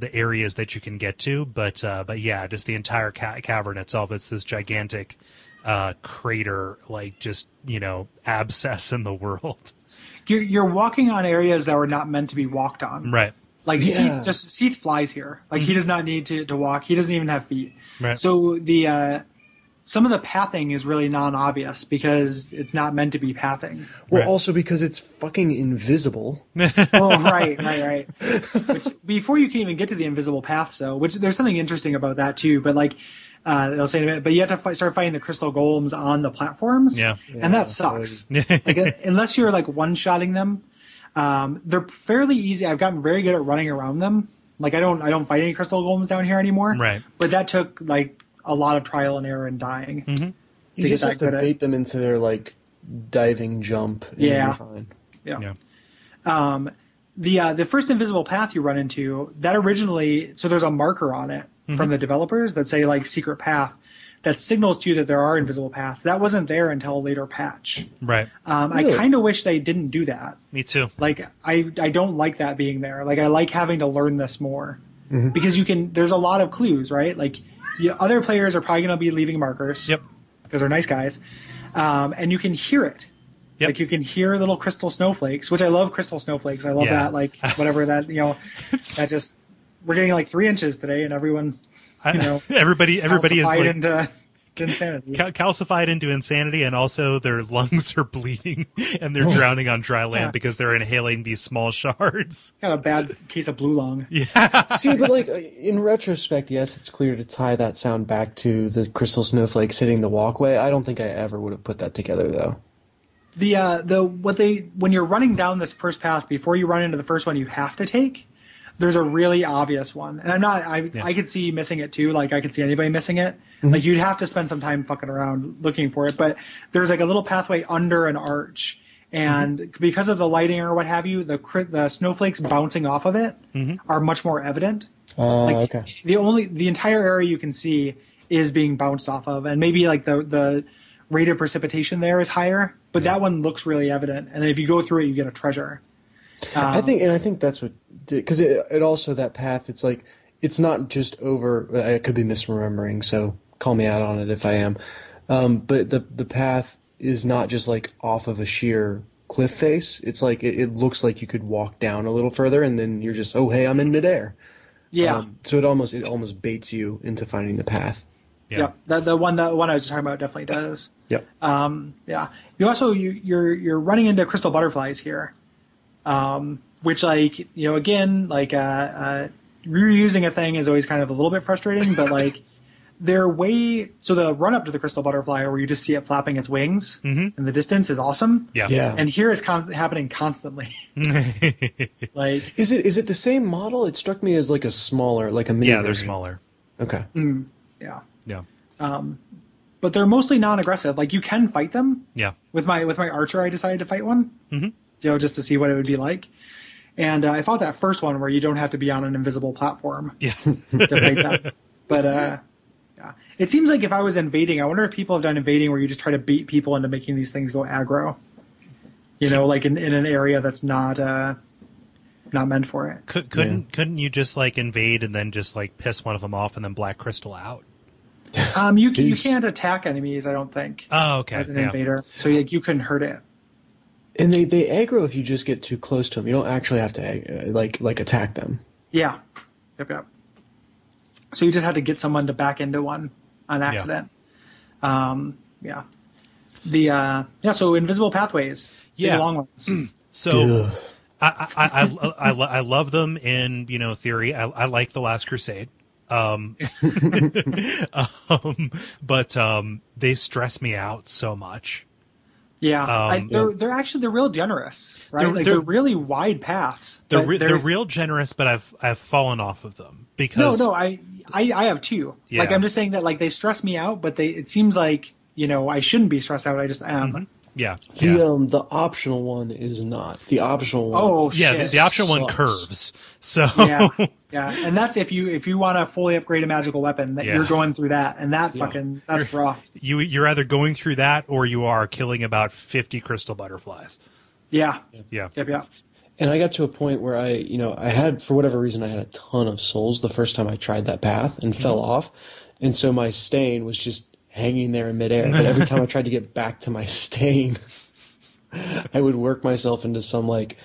the areas that you can get to, but uh, but yeah, just the entire ca- cavern itself. It's this gigantic uh, crater, like just you know abscess in the world. You're you're walking on areas that were not meant to be walked on. Right. Like Yeah. Seath just Seath flies here. Like he does not need to, to walk. He doesn't even have feet. Right. So the uh, some of the pathing is really non-obvious because it's not meant to be pathing. well, Right. also because it's fucking invisible. oh, right, right, right. Which, before you can even get to the invisible path, so which there's something interesting about that too. But like uh, they'll say in a minute, but you have to fi- start fighting the crystal golems on the platforms, Yeah. and that sucks. like unless you're like one-shotting them, um, they're fairly easy. I've gotten very good at running around them. Like I don't, I don't fight any crystal golems down here anymore. Right. But that took like a lot of trial and error and dying. You to get just have to good at- bait them into their like diving jump. and Yeah. you're fine. Yeah. Yeah. um, the uh, the first invisible path you run into that originally so there's a marker on it from the developers that say like secret path that signals to you that there are invisible paths that wasn't there until a later patch Right. um, Really? i kind of wish they didn't do that Me too. like i i don't like that being there like i like having to learn this more because you can there's a lot of clues right like you, other players are probably going to be leaving markers Yep. because they're nice guys um, and you can hear it Yep. like you can hear little crystal snowflakes, which I love crystal snowflakes. I love Yeah. that. Like whatever that you know, that just we're getting like three inches today, and everyone's you know everybody everybody is like into, into insanity. cal- calcified into insanity and also their lungs are bleeding and they're drowning on dry land Yeah. because they're inhaling these small shards. Got a bad case of blue lung. Yeah. See, but like in retrospect, yes, it's clear to tie that sound back to the crystal snowflakes hitting the walkway. I don't think I ever would have put that together though. The uh the what they when you're running down this first path before you run into the first one you have to take. There's a really obvious one, and I'm not. I I could see missing it too. Like I could see anybody missing it. Mm-hmm. Like you'd have to spend some time fucking around looking for it. But there's like a little pathway under an arch, and mm-hmm. because of the lighting or what have you, the the snowflakes bouncing off of it mm-hmm. are much more evident. Uh, like okay. the only the entire area you can see is being bounced off of, and maybe like the the rate of precipitation there is higher, but that one looks really evident. And if you go through it, you get a treasure. I um, think, and I think that's what because it, it also that path. It's like it's not just over. I could be misremembering, so call me out on it if I am. Um, but the the path is not just like off of a sheer cliff face. It's like it, it looks like you could walk down a little further, and then you're just oh hey I'm in midair. Yeah. Um, so it almost it almost baits you into finding the path. Yeah. Yep. The the one the one I was just talking about definitely does. Yep. Um, yeah. You also you you're you're running into crystal butterflies here, um, which like you know again like uh, uh, reusing a thing is always kind of a little bit frustrating, but like they're way so the run up to the crystal butterfly where you just see it flapping its wings in the distance is awesome. Yeah. Yeah. And here is con- happening constantly. like Is it is it the same model? It struck me as like a smaller, like a mini. yeah, they're smaller. Okay. yeah, Yeah. Um, but they're mostly non-aggressive. Like you can fight them. Yeah. with my with my archer i decided to fight one mm-hmm. you know just to see what it would be like and uh, i fought that first one where you don't have to be on an invisible platform Yeah. to fight that but uh yeah it seems like if i was invading i wonder if people have done invading where you just try to beat people into making these things go aggro you know like in, in an area that's not uh not meant for it Could, couldn't couldn't you just like invade and then just like piss one of them off and then black crystal out? um you can, you Peace. can't attack enemies i don't think Oh, okay. as an yeah. invader so like, you couldn't hurt it And they they aggro if you just get too close to them. You don't actually have to ag- uh, like like attack them. Yeah. Yep, yep. So you just had to get someone to back into one on accident. Yeah. Um, yeah. The uh, yeah, so invisible pathways. big Yeah. long ones. So Ugh. I, I, I, I, I love them in you know theory. I, I like the Last Crusade, um, um, but um, they stress me out so much. Yeah. I, Um, they're they're actually they're real generous, right? They're- like they're- they're, really wide paths. They're re- they're, real generous, but I've I've fallen off of them because no, I, I I have two. Like I'm just saying that like they stress me out, but they it seems like you know I shouldn't be stressed out. I just am. Yeah The yeah um the optional one is not. The optional one. Oh yeah the, shit. the optional one curves. So yeah, yeah, and that's if you if you want to fully upgrade a magical weapon, that Yeah. you're going through that, and that Yeah. fucking that's rough. you you're either going through that or you are killing about fifty crystal butterflies. Yeah, Yeah. yep, Yeah. And I got to a point where I, you know, I had for whatever reason I had a ton of souls the first time I tried that path and fell off, and so my stain was just hanging there in midair. But every time I tried to get back to my stain, I would work myself into some like,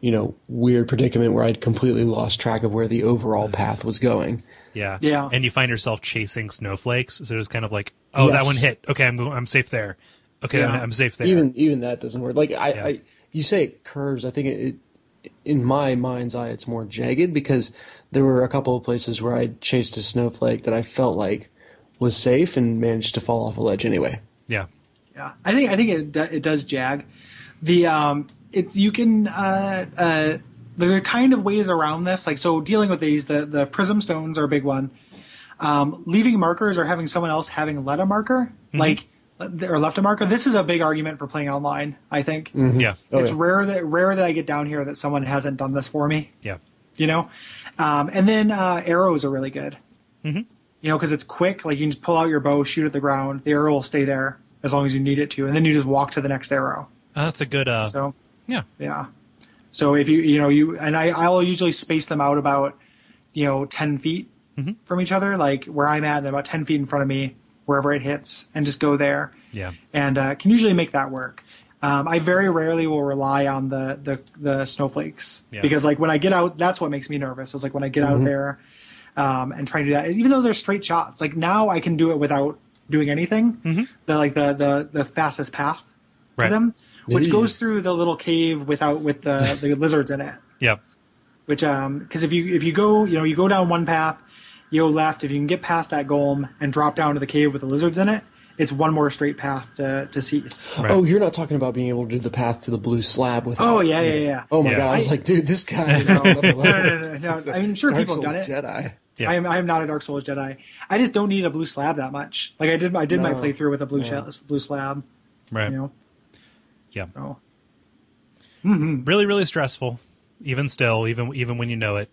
you know, weird predicament where I'd completely lost track of where the overall path was going. Yeah. Yeah. And you find yourself chasing snowflakes. So it's kind of like, oh, that one hit. Okay, I'm I'm safe there. Okay, Yeah. I'm, I'm safe there. Even even that doesn't work. Like I, Yeah. I you say it curves. I think it, it in my mind's eye it's more jagged because there were a couple of places where I chased a snowflake that I felt like was safe and managed to fall off a ledge anyway. yeah. Yeah, I think I think it it does jag. The um, it's you can uh uh there are kind of ways around this. Like so, dealing with these, the the prism stones are a big one. Um, leaving markers or having someone else having let a marker, like or left a marker. This is a big argument for playing online. I think Yeah. Oh, it's yeah. rare that rare that I get down here that someone hasn't done this for me. Yeah. you know um, and then uh, arrows are really good mm-hmm. You know because it's quick like you can just pull out your bow shoot at the ground the arrow will stay there as long as you need it to and then you just walk to the next arrow Uh, that's a good. Uh, so yeah. yeah so if you you know you and I, i'll usually space them out about you know 10 feet from each other like where i'm at they're about 10 feet in front of me wherever it hits and just go there Yeah. and uh, can usually make that work. Um, I very rarely will rely on the the, the snowflakes Yeah. because like when I get out, that's what makes me nervous. Is like when I get out there um, and trying to do that, even though they're straight shots. Like now I can do it without doing anything. The like the the the fastest path Right. to them, which Yeah. goes through the little cave without with the the lizards in it Yep. which um because if you if you go you know you go down one path you go left if you can get past that golem and drop down to the cave with the lizards in it it's one more straight path to to Seath. Right. Oh, you're not talking about being able to do the path to the blue slab with. oh yeah yeah yeah Oh my Yeah. god! I was I- like, dude, this guy. is on no, no, no, no. I'm sure Dark people have Souls done it. Jedi. Yeah. I am I am not a Dark Souls Jedi. I just don't need a blue slab that much. Like I did I did my playthrough with a blue Yeah. sh- blue slab. Right. You know. Yeah. Oh. Really, really stressful. Even still, even even when you know it.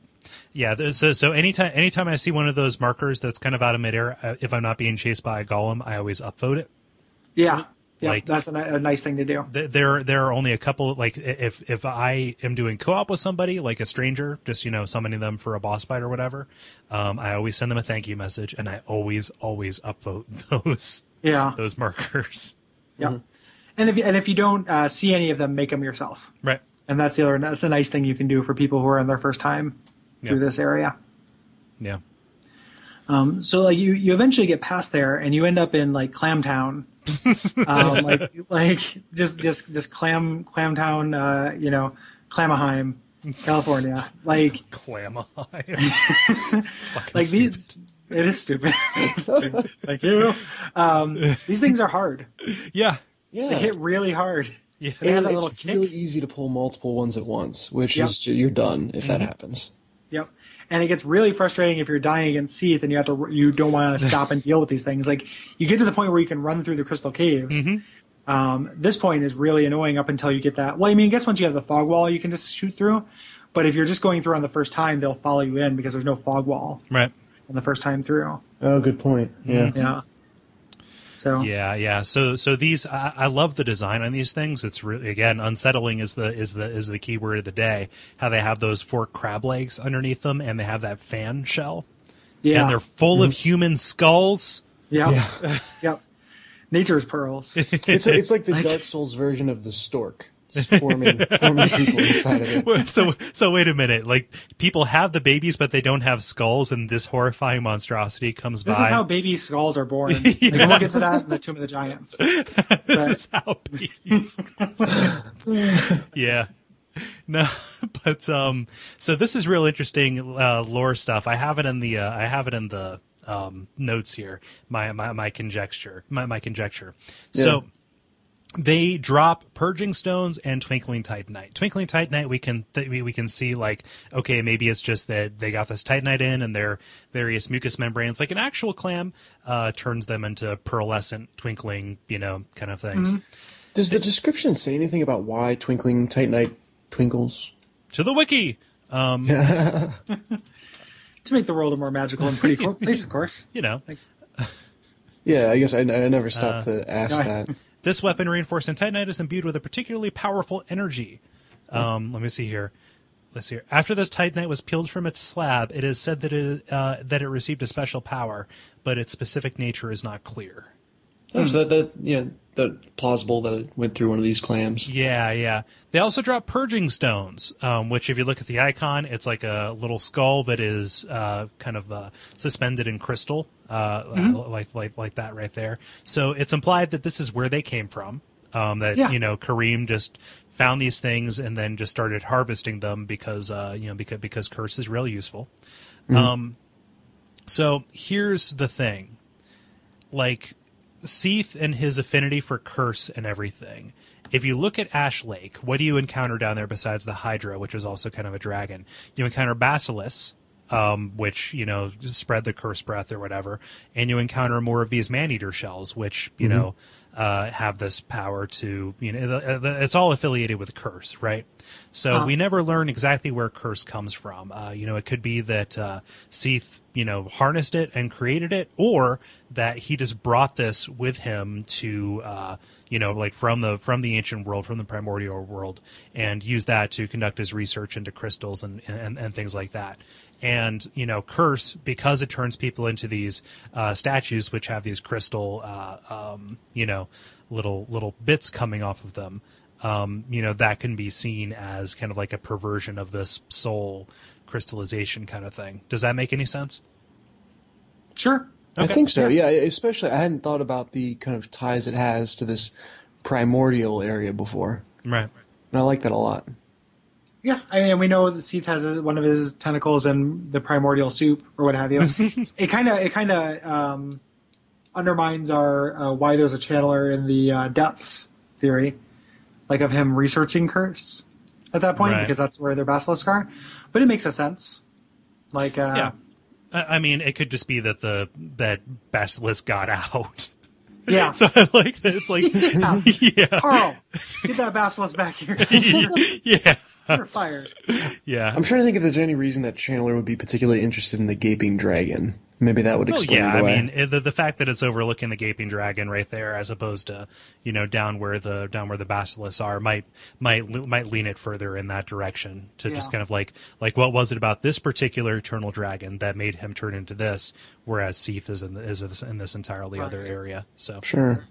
Yeah. So so anytime anytime I see one of those markers that's kind of out of midair, uh, if I'm not being chased by a golem, I always upvote it. Yeah. Yeah. Like- that's a, a nice thing to do. Th- there there are only a couple like if if I am doing co-op with somebody like a stranger just you know summoning them for a boss fight or whatever um, I always send them a thank you message and I always always upvote those Yeah. those markers Yeah. And if you, and if you don't uh, see any of them, make them yourself. Right. And that's the other that's a nice thing you can do for people who are in their first time through Yeah. this area. Yeah. Um, so like you you eventually get past there and you end up in like Clamtown. um, like like just just just clam clamtown uh, you know Clamaheim california like Clam It's fucking like these it is stupid thank you um, these things are hard Yeah. Yeah. they hit really hard Yeah. and that it's little kick really easy to pull multiple ones at once, which Yep. is you're done if Mm-hmm. that happens. Yep. And it gets really frustrating if you're dying against Seath and you have to you don't want to stop and deal with these things. Like you get to the point where you can run through the crystal caves. Um, this point is really annoying up until you get that. Well, I mean, I guess once you have the fog wall, you can just shoot through. But if you're just going through on the first time, they'll follow you in because there's no fog wall Right. on the first time through. Oh, good point. Yeah. Yeah. So Yeah, yeah. So, so these, I, I love the design on these things. It's really, again, unsettling is the is the is the key word of the day. How they have those four crab legs underneath them, and they have that fan shell, yeah, and they're full of mm-hmm. human skulls. yep, Yeah. yep. Nature's pearls. It's it's like the Dark Souls version of the stork. It's forming forming people inside of it. So, so wait a minute. Like people have the babies, but they don't have skulls, and this horrifying monstrosity comes This by. This is how baby skulls are born. Like, we'll get to that in the Tomb of the Giants. this But- is how babies. yeah. No, but um, so this is real interesting uh, lore stuff. I have it in the uh, I have it in the um, notes here. My my my conjecture. My my conjecture. So they drop purging stones and twinkling titanite. Twinkling titanite, we can th- we, we can see like okay, maybe it's just that they got this titanite in and their various mucous membranes, like an actual clam, uh, turns them into pearlescent, twinkling, you know, kind of things. Mm-hmm. Does the description say anything about why twinkling titanite twinkles? To the wiki, um, to make the world a more magical and pretty cool place, of course. you know, Yeah, I guess I, I never stopped uh, to ask no, I- that. This weapon reinforced in titanite is imbued with a particularly powerful energy. Um, let me see here. Let's see. Here. After this titanite was peeled from its slab, it is said that it uh, that it received a special power, but its specific nature is not clear. Oh, so that, that yeah, that plausible that it went through one of these clams. Yeah, yeah. They also drop purging stones, um, which, if you look at the icon, it's like a little skull that is uh, kind of uh, suspended in crystal, uh, like like like that right there. So it's implied that this is where they came from. Um, that Yeah. you know, Kareem just found these things and then just started harvesting them because uh, you know because because curse is real useful. Um, so here's the thing, like Seath and his affinity for curse and everything. If you look at Ash Lake, what do you encounter down there besides the Hydra, which is also kind of a dragon? You encounter Basilisk, um, which you know spread the curse breath or whatever, and you encounter more of these man-eater shells, which you know uh, have this power to you know the, the, it's all affiliated with curse, right? So Huh. we never learn exactly where curse comes from. Uh, you know, it could be that uh, Seath, you know, harnessed it and created it, or that he just brought this with him to, uh, you know, like from the from the ancient world, from the primordial world, and used that to conduct his research into crystals and and, and things like that. And you know, curse because it turns people into these uh, statues, which have these crystal, uh, um, you know, little little bits coming off of them um, you know, that can be seen as kind of like a perversion of this soul crystallization kind of thing. Does that make any sense? Sure. I think so. Yeah. especially I hadn't thought about the kind of ties it has to this primordial area before, Right. and I like that a lot. Yeah, I mean, we know that Seath has one of his tentacles in the primordial soup or what have you. it kind of it kind of um, undermines our uh, why there's a channeler in the uh, depths theory, like of him researching curse at that point Right. because that's where their basilisk are. But it makes a sense. Like, uh, Yeah. I I mean, it could just be that the that basilisk got out. yeah. So I like that. It's like, yeah, Carl, get that basilisk back here. yeah, You're fired. yeah. I'm trying to think if there's any reason that channeler would be particularly interested in the gaping dragon. Maybe that would Well, explain yeah, it I mean it- the the fact that it's overlooking the gaping dragon right there, as opposed to you know down where the down where the basilisks are, might might might lean it further in that direction to just kind of like like what was it about this particular eternal dragon that made him turn into this, whereas Seath is in the, is in this entirely Right. other area. So sure.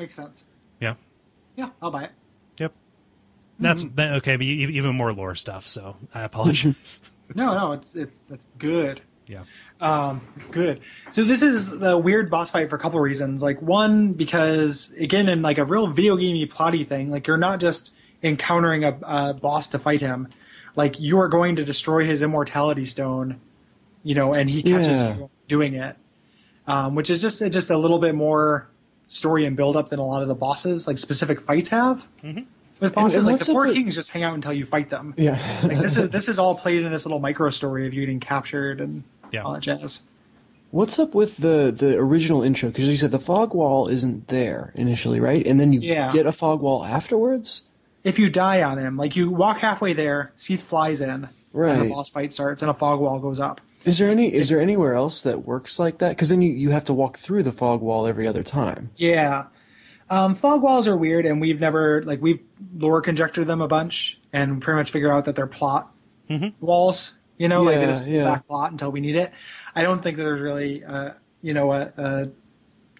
Makes sense. yeah. Yeah, I'll buy it. Yep. That's Mm-hmm. that, okay, but even more lore stuff. So I apologize. No, no, it's it's that's good. yeah. Um, it's good. So this is the weird boss fight for a couple of reasons. Like one, because again, in like a real video gamey plotty thing, like you're not just encountering a, a boss to fight him. Like you are going to destroy his immortality stone, you know, and he catches Yeah. you doing it. Um, which is just just a little bit more story and build up than a lot of the bosses, like specific fights have. With bosses, and like the four kings just hang out until you fight them. Yeah. Like this is this is all played in this little micro story of you getting captured and Yeah. all that jazz. What's up with the the original intro? Because you said the fog wall isn't there initially, right? And then you Yeah. get a fog wall afterwards. if you die on him, like you walk halfway there, Seath flies in, and Right. the boss fight starts, and a fog wall goes up. Is there any? Is there anywhere else that works like that? Because then you, you have to walk through the fog wall every other time. Yeah, um, fog walls are weird, and we've never like we've lore conjectured them a bunch, and pretty much figure out that they're plot walls. You know, like they Yeah, just yeah. back plot until we need it. I don't think that there's really, uh, you know, a, a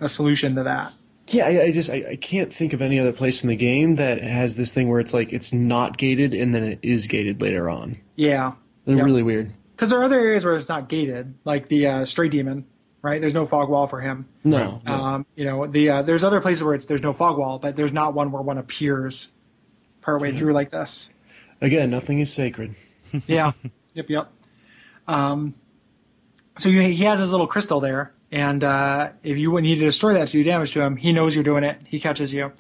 a solution to that. Yeah, I, I just I, I can't think of any other place in the game that has this thing where it's like it's not gated and then it is gated later on. Yeah, They're Yep. really weird. because there are other areas where it's not gated, like the uh, stray demon. Right, there's no fog wall for him. No, no. Um, you know, the uh, there's other places where it's there's no fog wall, but there's not one where one appears partway through like this. again, nothing is sacred. Yeah. yep. Yep. Um, so you, he has his little crystal there, and uh, if you need to destroy that to do damage to him, he knows you're doing it. He catches you,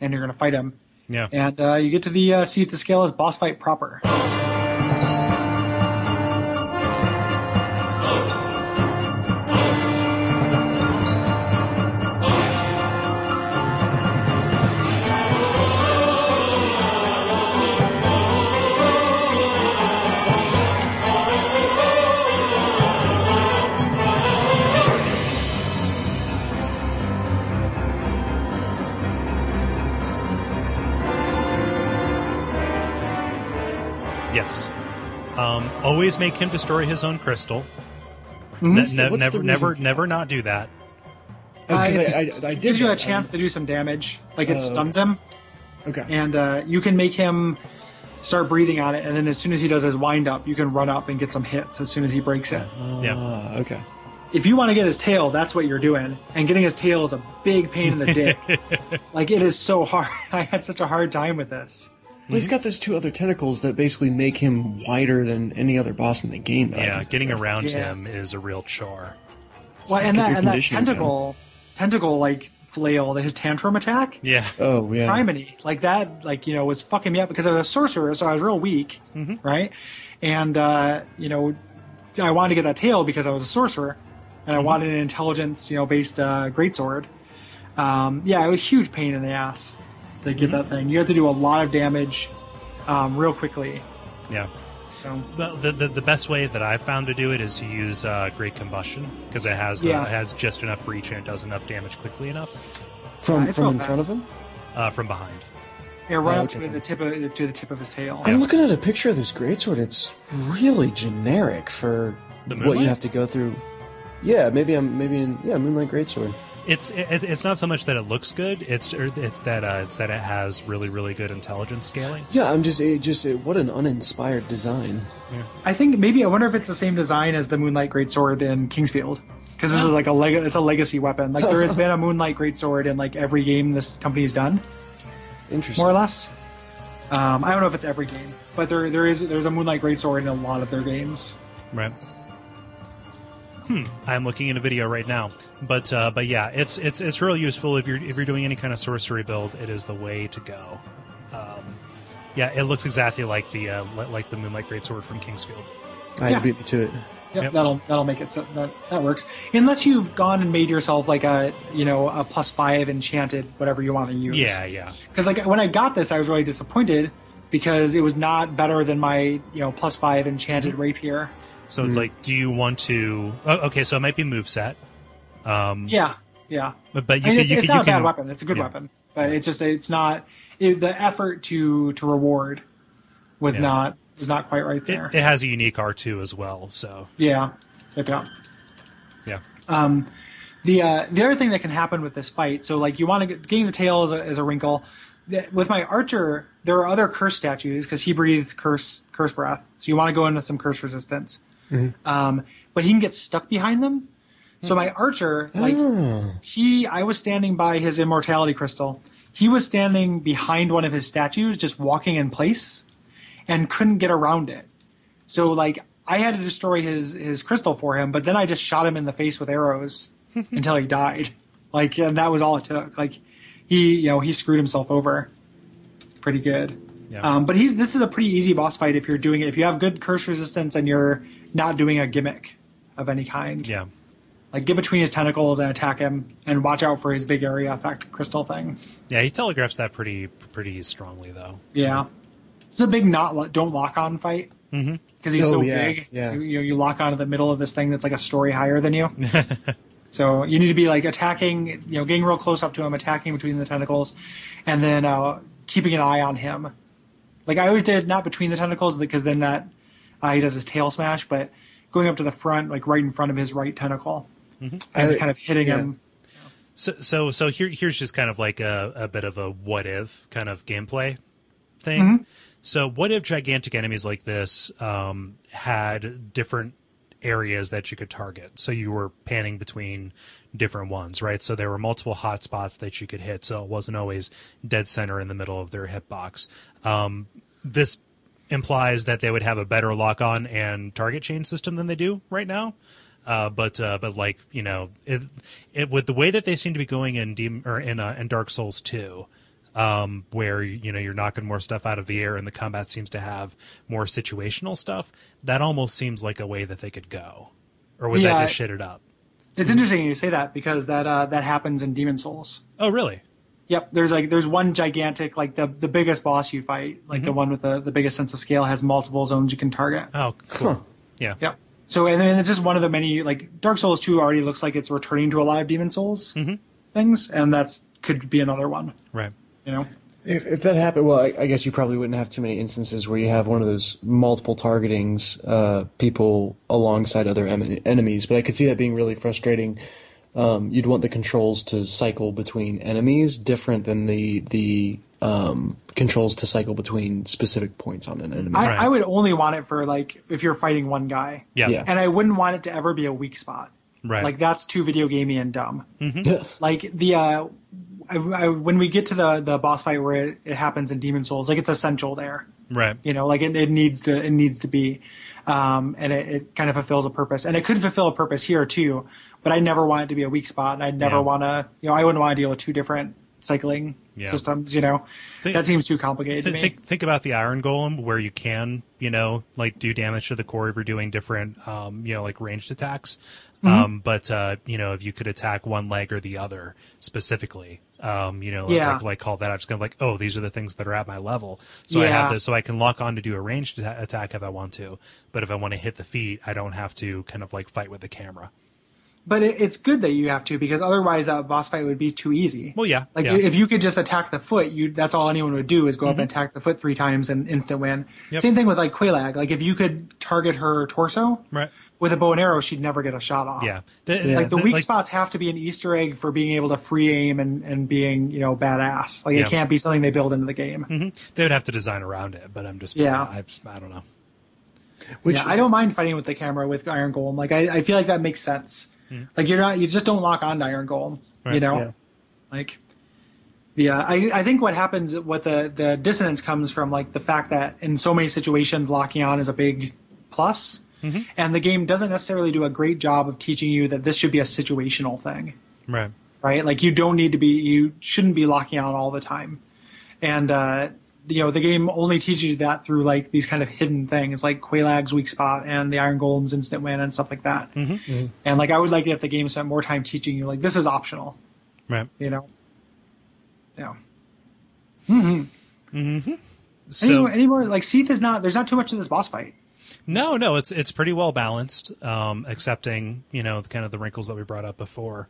and you're going to fight him. Yeah. And uh, you get to the uh, Seath the Scaleless boss fight proper. Um, always make him destroy his own crystal. Mhm. Ne- ne- what's never, never, for never not do that. Oh, 'cause Uh, it's- I, it's- I, I it did gives you a that. chance to do some damage. Like it Oh, stuns him, Okay. and uh, you can make him start breathing on it, and then as soon as he does his wind up, you can run up and get some hits as soon as he breaks it. Yeah. Ah, okay. if you want to get his tail, that's what you're doing. And getting his tail is a big pain in the dick. like it is so hard. I had such a hard time with this. Well, he's got those two other tentacles that basically make him wider than any other boss in the game. That Yeah, getting of. around Yeah. him is a real chore. Well, and that and that conditioning tentacle, tentacle like flail, that his tantrum attack, Yeah. Oh yeah. Criminy, like that, like you know, was fucking me up because I was a sorcerer, so I was real weak, right? And uh, you know, I wanted to get that tail because I was a sorcerer, and I wanted an intelligence, you know, based uh, greatsword. Um, yeah, it was a huge pain in the ass to get that thing. You have to do a lot of damage um, real quickly. Yeah. So The, the, the, the best way that I've found to do it is to use uh, Great Combustion because it has uh, it has just enough reach and it does enough damage quickly enough From Yeah, from real in front of him. uh, from behind. yeah, right Oh, up okay. to the tip of to the tip of his tail. I'm looking at a picture of this greatsword. It's really generic for The what you have to go through. Yeah, maybe I'm maybe in yeah Moonlight Greatsword. It's it, it's not so much that it looks good. It's it's that uh, it's that it has really really good intelligence scaling. Yeah, I'm just it just it, what an uninspired design. I think maybe I wonder if it's the same design as the Moonlight Greatsword in King's Field. Because this is like a leg- it's a legacy weapon. Like there has been a Moonlight Greatsword in like every game this company's done, Interesting. more or less. Um, I don't know if it's every game, but there there is there's a Moonlight Greatsword in a lot of their games. Right. Hmm. I'm looking in a video right now, but uh, but yeah, it's it's it's real useful if you're if you're doing any kind of sorcery build. It is the way to go. Um, yeah, it looks exactly like the uh, li- like the Moonlight Greatsword from King's Field. I Yeah. beat me to it. Yep, Yep. that'll that'll make it so that that works. Unless you've gone and made yourself like a you know a plus five enchanted whatever you want to use. Yeah, yeah. Because like when I got this, I was really disappointed because it was not better than my you know plus five enchanted rapier. So it's like, do you want to? Oh, okay, so it might be moveset. Um, Yeah, yeah. but, but you I mean, can, it's, you it's can, not a bad can- weapon. It's a good yeah. weapon, but it's just it's not it, the effort to to reward was Yeah. not was not quite right there. it has a unique R two as well. So yeah, yep, yep. yeah, The uh, the other thing that can happen with this fight, so like you want to get getting the tail is a, is a wrinkle. with my archer, there are other curse statues because he breathes curse curse breath. So you want to go into some curse resistance. Um, but he can get stuck behind them. So my archer, like he, I was standing by his immortality crystal. He was standing behind one of his statues, just walking in place, and couldn't get around it. So like I had to destroy his his crystal for him, but then I just shot him in the face with arrows until he died. Like and that was all it took. Like he, you know, he screwed himself over pretty good. Yeah. Um, but he's this is a pretty easy boss fight if you're doing it. If you have good curse resistance and you're not doing a gimmick of any kind. Yeah. Like get between his tentacles and attack him, and watch out for his big area effect crystal thing. Yeah, he telegraphs that pretty pretty strongly though. Yeah, it's a big not lo- don't lock on fight because he's Oh, so yeah, big. yeah. You, you you lock onto the middle of this thing that's like a story higher than you. so you need to be like attacking, you know, getting real close up to him, attacking between the tentacles, and then uh, keeping an eye on him. Like I always did, not between the tentacles because then that uh, he does his tail smash, but going up to the front, like right in front of his right tentacle, and just kind of hitting yeah. him. So so so here here's just kind of like a, a bit of a what if kind of gameplay thing. So what if gigantic enemies like this um, had different areas that you could target? So you were panning between different ones, right? So there were multiple hot spots that you could hit. So it wasn't always dead center in the middle of their hitbox. Um, this implies that they would have a better lock on and target chain system than they do right now. Uh, but uh, but like you know, it, it with the way that they seem to be going in Demon or in uh, in Dark Souls two, um, where you know you're knocking more stuff out of the air and the combat seems to have more situational stuff. That almost seems like a way that they could go, or would Yeah. that just shit it up? It's interesting you say that because that uh, that happens in Demon's Souls. Oh really? Yep, there's like there's one gigantic like the the biggest boss you fight, like the one with the the biggest sense of scale has multiple zones you can target. Oh cool. Huh. Yeah. Yep. So and then it's just one of the many like Dark Souls 2 already looks like it's returning to a lot of Demon's Souls things, and that's could be another one. Right. You know. If, if that happened, well, I, I guess you probably wouldn't have too many instances where you have one of those multiple targetings, uh, people alongside other em- enemies. But I could see that being really frustrating. Um, you'd want the controls to cycle between enemies, different than the the um, controls to cycle between specific points on an enemy. I, Right. I would only want it for like if you're fighting one guy. Yeah. Yeah. And I wouldn't want it to ever be a weak spot. Right. Like that's too video gamey and dumb. like the uh, I, I, when we get to the the boss fight where it, it happens in Demon's Souls, like it's essential there. Right. You know, like it, it needs to it needs to be, um, and it, it kind of fulfills a purpose, and it could fulfill a purpose here too. But I never want it to be a weak spot, and I'd never Yeah. want to, you know, I wouldn't want to deal with two different cycling Yeah. systems. You know, Think- that seems too complicated Th- to me. think think about the Iron Golem, where you can, you know, like do damage to the core if you're doing different, um, you know, like ranged attacks. Um, but uh, you know, if you could attack one leg or the other specifically, um, you know, Yeah. like like call that I'm just kind of like, oh, these are the things that are at my level. So I have this, so I can lock on to do a ranged attack if I want to. But if I want to hit the feet, I don't have to kind of like fight with the camera. But it, it's good that you have to because otherwise that boss fight would be too easy. Well, yeah, Like yeah. Mm-hmm. if you could just attack the foot, you that's all anyone would do is go up and attack the foot three times and instant win. Yep. Same thing with like Quelaag. Like if you could target her torso Right. with a bow and arrow, she'd never get a shot off. Yeah. The- Like the the- weak like- spots have to be an Easter egg for being able to free aim and, and being, you know, badass. Like Yeah. it can't be something they build into the game. They would have to design around it, but I'm just Yeah. I, I don't know. Which yeah, I don't mind fighting with the camera with Iron Golem. Like I, I feel like that makes sense. Like you're not, you just don't lock on to Iron Golem. You know, Yeah. like the uh, I, I think what happens, what the the dissonance comes from, like the fact that in so many situations locking on is a big plus, and the game doesn't necessarily do a great job of teaching you that this should be a situational thing Right. right? Like you don't need to be, you shouldn't be locking on all the time. And, uh, you know, the game only teaches you that through like these kind of hidden things like Quelaag's weak spot and the Iron Golem's instant win and stuff like that. Mm-hmm. Mm-hmm. And like, I would like it if the game spent more time teaching you, like, this is optional, Right. you know? Yeah. Mm-hmm. So any, more, any more, like, Seath is not, there's not too much in this boss fight. No, no, it's it's pretty well balanced, um, excepting you know the kind of the wrinkles that we brought up before.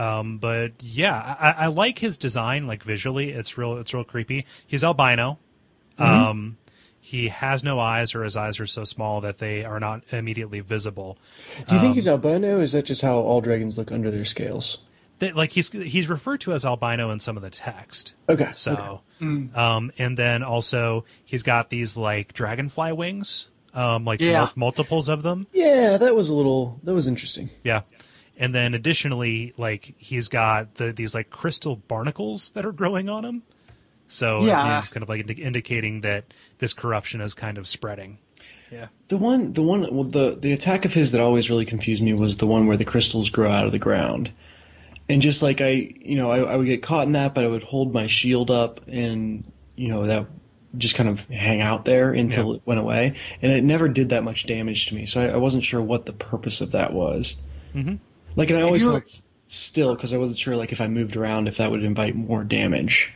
Um, but yeah, I, I like his design, like visually, it's real, it's real creepy. He's albino. Um, he has no eyes, or his eyes are so small that they are not immediately visible. do you think Um, he's albino? Or is that just how all dragons look under their scales? That, like he's he's referred to as albino in some of the text. Okay. So, um, and then also he's got these like dragonfly wings, um, like Yeah. mul- multiples of them. Yeah, that was a little. That was interesting. Yeah. And then additionally, like he's got the these like crystal barnacles that are growing on him. So Yeah. yeah, it's kind of like indi- indicating that this corruption is kind of spreading. Yeah. The one, the one, well, the the attack of his that always really confused me was the one where the crystals grow out of the ground, and just like I, you know, I, I would get caught in that, but I would hold my shield up, and you know that just kind of hang out there until Yeah. it went away, and it never did that much damage to me, so I, I wasn't sure what the purpose of that was. Mm-hmm. Like, and I always you- felt still because I wasn't sure, like, if I moved around, if that would invite more damage.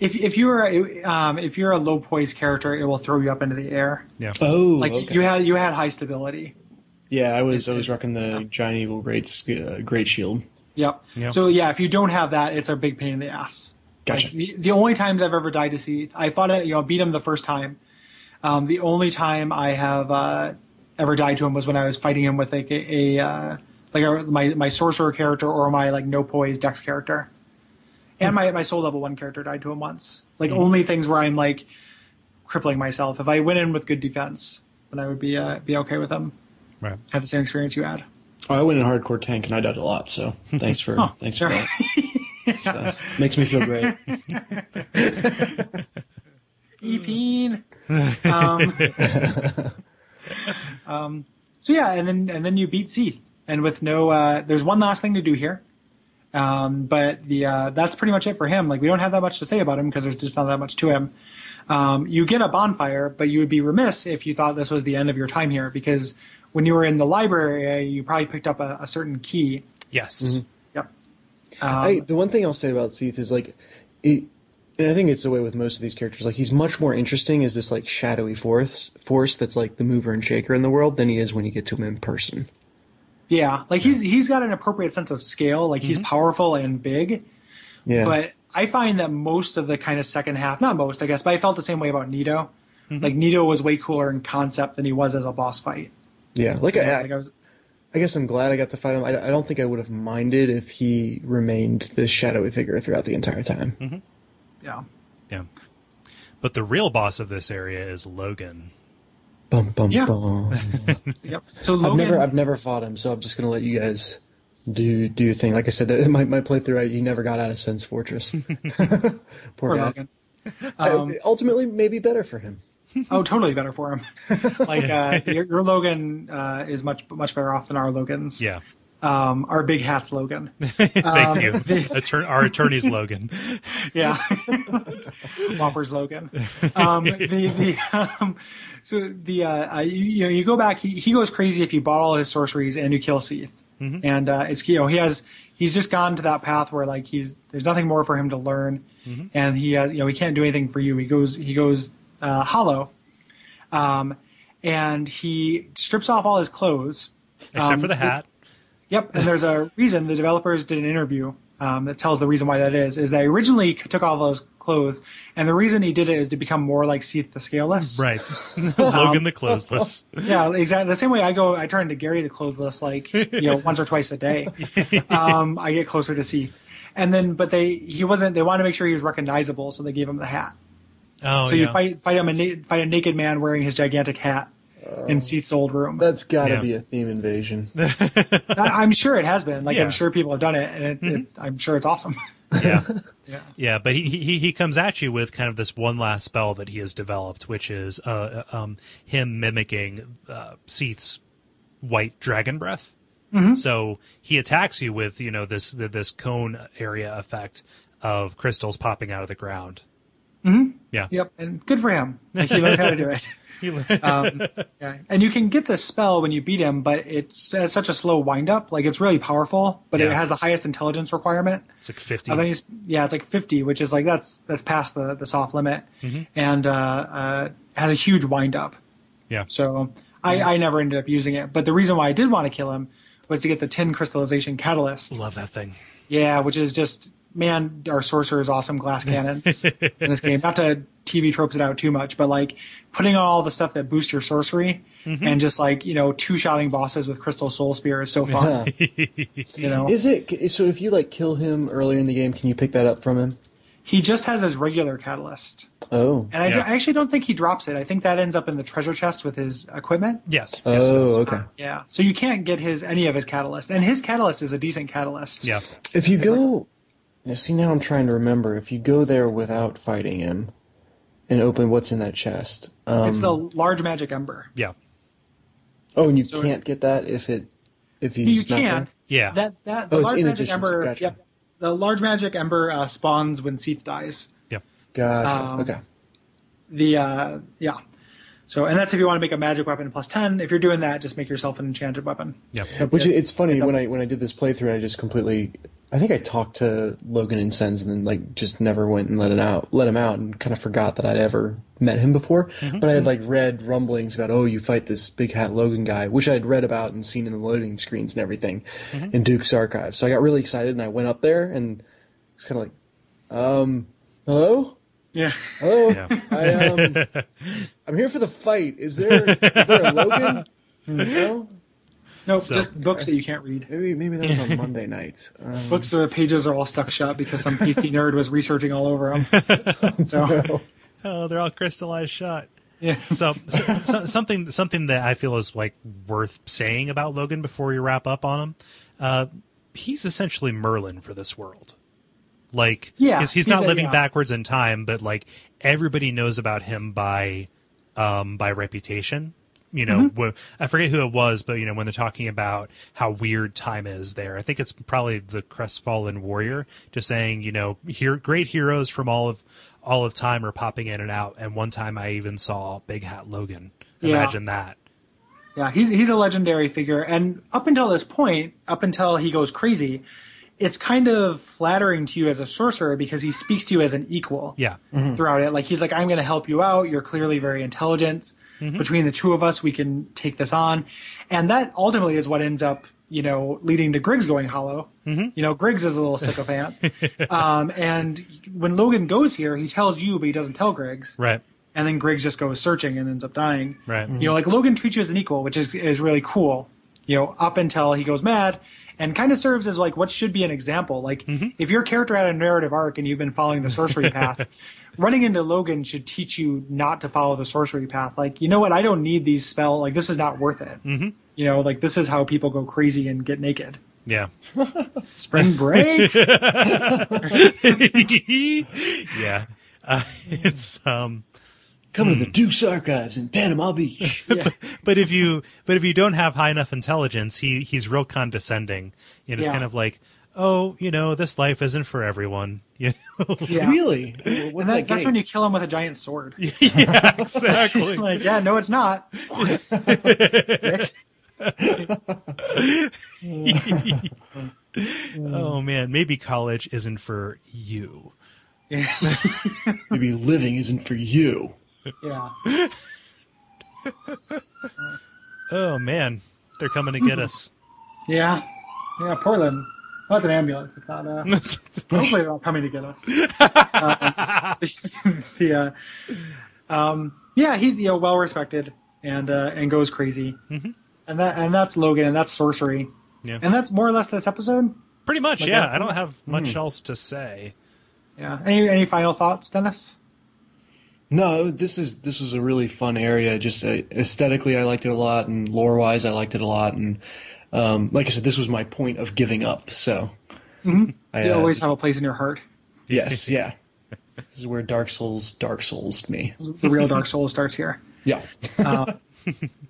If if you are a, um, if you're a low poise character, it will throw you up into the air. Yeah. Oh, Like okay. you had you had high stability. yeah, I was I was rocking the giant eagle great uh, great shield. Yep. Yep. So yeah, if you don't have that, it's a big pain in the ass. Gotcha. Like, the, the only times I've ever died to Seath, I fought it, you know, beat him the first time. Um, the only time I have uh, ever died to him was when I was fighting him with like a, a uh, like my my sorcerer character or my like no poise dex character, and my my soul level one character died to him once. Like only things where I'm like crippling myself. If I went in with good defense, then I would be uh, be okay with him. Right. Have the same experience you had. Oh, I went in hardcore tank and I died a lot, so thanks for Oh, thanks sure. for that. So, makes me feel great. Epeen. um, um, so yeah, and then and then you beat Seath, and with no, uh, there's one last thing to do here, um, but the uh, that's pretty much it for him. Like we don't have that much to say about him because there's just not that much to him. Um, you get a bonfire, but you would be remiss if you thought this was the end of your time here because when you were in the library, uh, you probably picked up a, a certain key. Yes. Yep. I, the one thing I'll say about Seath is like, it, and I think it's the way with most of these characters. Like he's much more interesting as this like shadowy force force that's like the mover and shaker in the world than he is when you get to him in person. Yeah, like he's he's got an appropriate sense of scale. Like he's mm-hmm. powerful and big. Yeah, But I find that most of the kind of second half, not most, I guess, but I felt the same way about Nito. Mm-hmm. Like Nito was way cooler in concept than he was as a boss fight. yeah. Like, I, Like I was, I guess I'm glad I got to fight him. I, I don't think I would have minded if he remained this shadowy figure throughout the entire time. Mm-hmm. yeah. Yeah. But the real boss of this area is Logan. Bum bum Yeah. bum. Yep. So I've Logan, never I've never fought him, so I'm just gonna let you guys do do your thing. Like I said, that- my my playthrough, I, he never got out of Sen's Fortress. Poor poor guy. Logan. Uh, ultimately, maybe better for him. Oh, totally better for him. like uh, your, your Logan uh, is much much better off than our Logan's. Yeah. Um, our big hats Logan. Thank you. Attor- our attorney's Logan. Yeah. Whoppers Logan. Um, the, the, um, so the, uh, uh, you, you know, you go back, he, he goes crazy if you bought all his sorceries and you kill Seath. And, uh, it's, you know, he has, he's just gone to that path where like he's, there's nothing more for him to learn. And he has, you know, he can't do anything for you. He goes, he goes, uh, hollow. Um, and he strips off all his clothes. Except Um, for the hat. Yep, and there's a reason the developers did an interview um, that tells the reason why that is. Is they originally took all those clothes, and the reason he did it is to become more like Seath the Scaleless. Right. Logan the clothesless. Yeah, exactly. The same way I go, I turn to Gary the Clothesless like you know once or twice a day. Um, I get closer to Seath, and then but they he wasn't. They wanted to make sure he was recognizable, so they gave him the hat. Oh, so yeah. you fight fight him a na- fight a naked man wearing his gigantic hat in Seath's old room. That's got to Yeah. be a theme invasion. I, I'm sure it has been. Like Yeah. Mm-hmm. I'm sure people have done it, and it, it, I'm sure it's awesome. yeah. yeah. Yeah, but he, he he comes at you with kind of this one last spell that he has developed, which is uh, um, him mimicking uh, Seath's white dragon breath. Mm-hmm. So he attacks you with you know this this cone area effect of crystals popping out of the ground. Mm-hmm. Yeah. Yep, and good for him. Like he learned how to do it. Um, yeah. And you can get this spell when you beat him, but it's has such a slow wind up. Like it's really powerful, but it has the highest intelligence requirement it's like fifty. of any. Yeah, it's like fifty, which is like that's that's past the the soft limit, and uh, uh, has a huge wind up. yeah. So I, I never ended up using it. But the reason why I did want to kill him was to get the tin crystallization catalyst. Love that thing. Yeah, which is just man, our sorcerer's awesome glass cannons in this game. Not to TV tropes it out too much, but like putting on all the stuff that boosts your sorcery mm-hmm. and just like you know two shotting bosses with crystal soul spear is so fun. you know, Is it so? If you like kill him earlier in the game, can you pick that up from him? he just has his regular catalyst, Oh, and I, Yeah. I actually don't think he drops it. I think that ends up in the treasure chest with his equipment. Yes. Oh, yes, oh, is. okay. Yeah, so you can't get his any of his catalyst, and his catalyst is a decent catalyst. Yeah. If you go, now see now I'm trying to remember. If you go there without fighting him, and open what's in that chest. Um, it's the large magic ember. Yeah. oh, and you so- can't get that if it if You he's not can. there. Yeah. That that the Oh, large magic addition to- ember. gotcha. Yep. The large magic ember uh, spawns when Seath dies. yeah. Gotcha. Um, okay. The uh, yeah. So and that's if you want to make a magic weapon plus ten. If you're doing that, just make yourself an enchanted weapon. Yeah. Which it's funny when I when I did this playthrough, I just completely. I think I talked to Logan and Sen's and then like just never went and let him out, let him out, and kind of forgot that I'd ever met him before. But I had like read rumblings about, oh, you fight this big hat Logan guy, which I'd read about and seen in the loading screens and everything in Duke's archive. So I got really excited and I went up there and it's kind of like, um, hello, Yeah. hello, Yeah. I um, I'm here for the fight. Is there is there a Logan? No. No, So- just books that you can't read. Maybe maybe that was on Monday night. Um, Books where the pages are all stuck shut because some pasty nerd was researching all over them. So Oh, they're all crystallized shut. yeah. So, so, so something something that I feel is like worth saying about Logan before we wrap up on him. Uh, he's essentially Merlin for this world. Like, Yeah, he's, he's he's not a- living yeah. backwards in time, but like everybody knows about him by um, by reputation. You know, Mm-hmm. wh- I forget who it was, but you know when they're talking about how weird time is there, I think it's probably the crestfallen warrior, just saying, you know, here great heroes from all of all of time are popping in and out. And one time I even saw Big Hat Logan. Yeah. Imagine that. Yeah, he's he's a legendary figure, and up until this point, up until he goes crazy, it's kind of flattering to you as a sorcerer because he speaks to you as an equal. Yeah. throughout it. Like he's like, I'm going to help you out. You're clearly very intelligent. Between the two of us, we can take this on, and that ultimately is what ends up, you know, leading to Griggs going hollow. You know, Griggs is a little sycophant, um, and when Logan goes here, he tells you, but he doesn't tell Griggs, Right. and then Griggs just goes searching and ends up dying. Right. You know, like Logan treats you as an equal, which is is really cool. You know, up until he goes mad, and kind of serves as like what should be an example. Like if your character had a narrative arc and you've been following the sorcery path, running into Logan should teach you not to follow the sorcery path. Like you know what, I don't need these spell. Like this is not worth it. Mm-hmm. You know, like this is how people go crazy and get naked. Yeah. Spring break. yeah. Uh, it's um Come to the hmm. Duke's archives in Panama Beach. but if you but if you don't have high enough intelligence, he he's real condescending. You know, it's kind of like, oh, you know, this life isn't for everyone. You know? yeah. Really? And What's that- that, that's when you kill him with a giant sword. yeah, exactly. like, yeah, no, it's not. Oh man, maybe college isn't for you. Maybe living isn't for you. Yeah. Oh man, they're coming to get us. Yeah. Yeah, Portland. Oh, it's an ambulance. It's not, uh, hopefully they're not coming to get us. Uh, the, uh, um, yeah, he's, you know, well respected and, uh, and goes crazy. And that, and that's Logan and that's sorcery. Yeah. And that's more or less this episode. Pretty much, Like yeah. that- I don't have much else to say. Yeah. Any, any final thoughts, Dennis? No, this is this was a really fun area. Just uh, aesthetically, I liked it a lot, and lore wise, I liked it a lot. And um, like I said, this was my point of giving up. So I, You uh, always have a place in your heart. yes, yeah. This is where Dark Souls Dark Souls me. The real Dark Souls starts here. Yeah.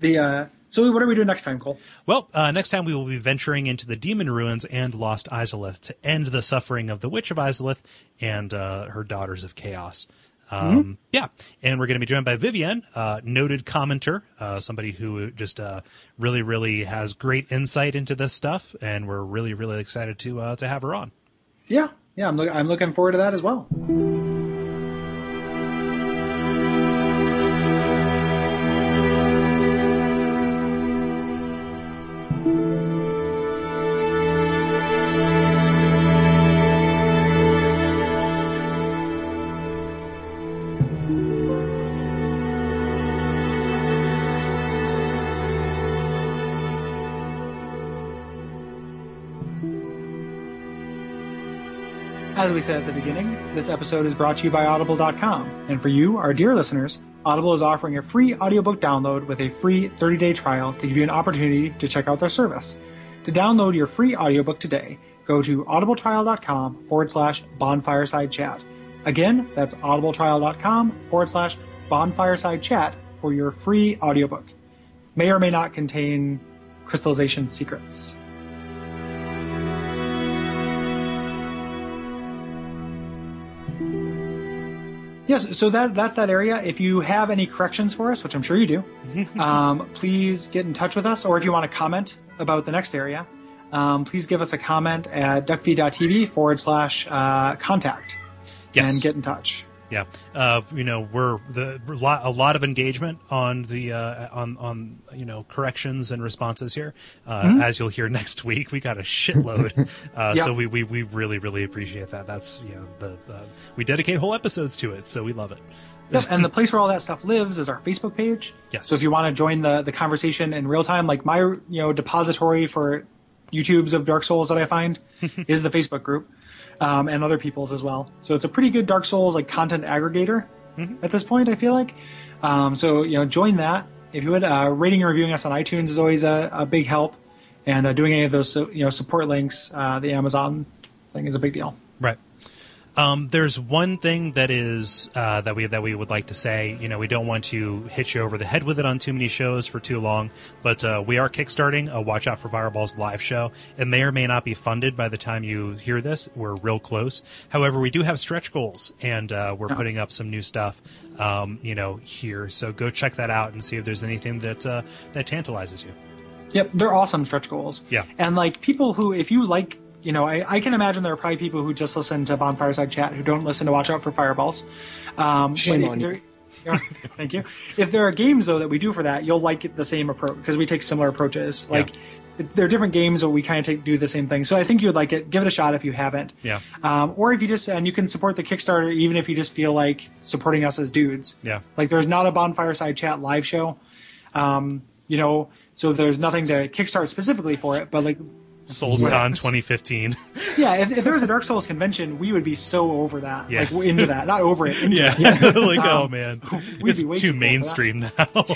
The, uh, so what are we doing next time, Kole? Well, uh, next time we will be venturing into the demon ruins and Lost Izalith to end the suffering of the Witch of Izalith and uh, her Daughters of Chaos. Um, Yeah, and we're going to be joined by Vivian, uh, noted commenter, uh, somebody who just uh, really, really has great insight into this stuff, and we're really, really excited to uh, to have her on. Yeah. Yeah. I'm, look, I'm looking forward to that as well. We said at the beginning, this episode is brought to you by Audible.com. And for you, our dear listeners, Audible is offering a free audiobook download with a free 30 day trial to give you an opportunity to check out their service. To download your free audiobook today, go to audibletrial.com forward slash bonfireside chat. Again, that's audibletrial.com forward slash bonfireside chat for your free audiobook. May or may not contain crystallization secrets. Yes, so that that's that area. If you have any corrections for us, which I'm sure you do, um, please get in touch with us. Or if you want to comment about the next area, um, please give us a comment at duckfeed.tv forward slash uh, contact Yes. and get in touch. Yeah, uh, you know we're the a lot, a lot of engagement on the uh, on on you know corrections and responses here. Uh, As you'll hear next week, we got a shitload, uh, Yeah. so we, we we really really appreciate that. That's you know the, the we dedicate whole episodes to it, so we love it. Yep, and the place where all that stuff lives is our Facebook page. Yes. So if you want to join the the conversation in real time, like my you know depository for YouTubes of Dark Souls that I find is the Facebook group, um, and other people's as well. So it's a pretty good Dark Souls like content aggregator at this point. I feel like. Um, so you know, join that if you would. Uh, rating and reviewing us on iTunes is always a, a big help, and uh, doing any of those so, you know support links, uh, the Amazon thing is a big deal. Um, there's one thing that is uh, that we that we would like to say. You know, we don't want to hit you over the head with it on too many shows for too long, but uh, we are kickstarting a Watch Out for Fireballs live show. It may or may not be funded by the time you hear this. We're real close. However, we do have stretch goals, and uh, we're putting up some new stuff. Um, you know, here. So go check that out and see if there's anything that uh, that tantalizes you. Yep, they're awesome stretch goals. Yeah. And like people who, if you like, you know, I, I can imagine there are probably people who just listen to Bonfireside Chat who don't listen to Watch Out for Fireballs. Um, Shame on you. Thank you. If there are games though that we do for that, you'll like the same approach because we take similar approaches. Like there are different games where we kind of take do the same thing. So I think you'd like it. Give it a shot if you haven't. Yeah. Um, or if you just and you can support the Kickstarter even if you just feel like supporting us as dudes. Yeah. Like there's not a Bonfireside Chat live show. Um, you know, so there's nothing to kickstart specifically for it, but like SoulsCon Yes. 2015. yeah, if, if there was a Dark Souls convention, we would be so over that. Yeah. Like into that. Not over it. Into yeah. that. like oh Um, man, we'd it's too too cool for that. mainstream now.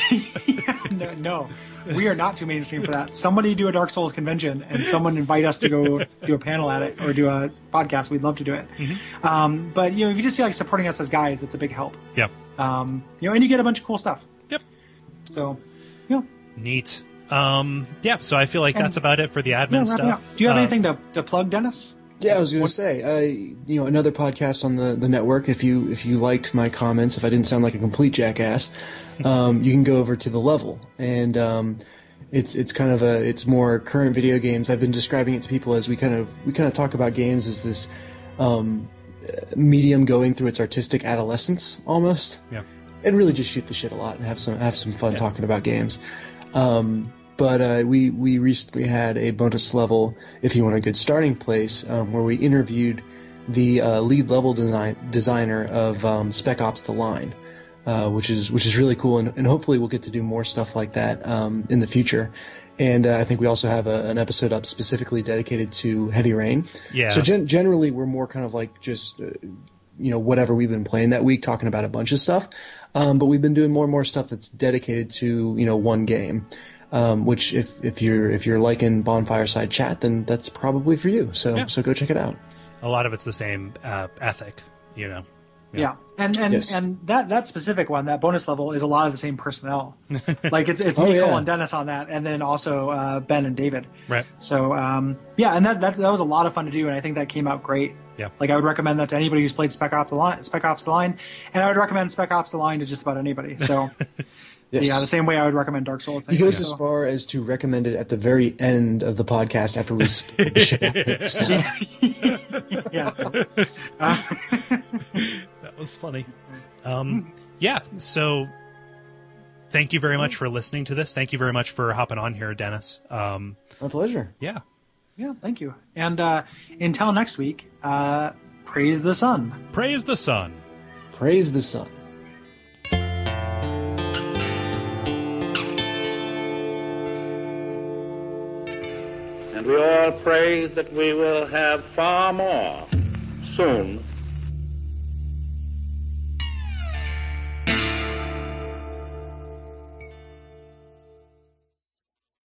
no, no, we are not too mainstream for that. Somebody do a Dark Souls convention and someone invite us to go do a panel at it or do a podcast. We'd love to do it. Mm-hmm. Um, but you know, if you just feel like supporting us as guys, it's a big help. yeah. Um, you know, and you get a bunch of cool stuff. Yep. So, yeah. Neat. Um, yeah, so I feel like And- that's about it for the admin yeah, stuff. Do you have Uh, anything to, to plug, Dennis? Yeah, I was going to say, uh, you know, another podcast on the, the network. If you if you liked my comments, if I didn't sound like a complete jackass, um, you can go over to the level, and um, it's it's kind of a it's more current video games. I've been describing it to people as we kind of we kind of talk about games as this um, uh, medium going through its artistic adolescence almost, Yeah. and really just shoot the shit a lot and have some have some fun talking about games. Um, but uh, we we recently had a bonus level, if you want a good starting place, um, where we interviewed the uh, lead level design designer of um, Spec Ops: The Line, uh, which is which is really cool, and, and hopefully we'll get to do more stuff like that um, in the future. And uh, I think we also have a, an episode up specifically dedicated to Heavy Rain. Yeah. So gen- generally, we're more kind of like just. Uh, you know whatever we've been playing that week talking about a bunch of stuff um, but we've been doing more and more stuff that's dedicated to you know one game um, which if, if you're if you're liking bonfire side chat then that's probably for you so Yeah. so go check it out a lot of it's the same uh, ethic, you know. Yeah, and and Yes. and that that specific one, that bonus level, is a lot of the same personnel. like it's it's Oh, me, Kole, yeah. and Dennis on that, and then also uh, Ben and David. Right. So um, yeah, and that, that that was a lot of fun to do, and I think that came out great. Yeah. Like I would recommend that to anybody who's played Spec Ops: The Line, Spec Ops: The Line, and I would recommend Spec Ops: The Line to just about anybody. So yes. yeah, the same way I would recommend Dark Souls. to he goes anybody, as far as to recommend it at the very end of the podcast after we split the shit out of it. So, so- yeah. That was funny. Um, yeah, so thank you very much for listening to this. Thank you very much for hopping on here, Dennis. Um, my pleasure yeah. Yeah, thank you. And uh, until next week, uh, praise the sun. Praise the sun. praise the sun we all pray that we will have far more soon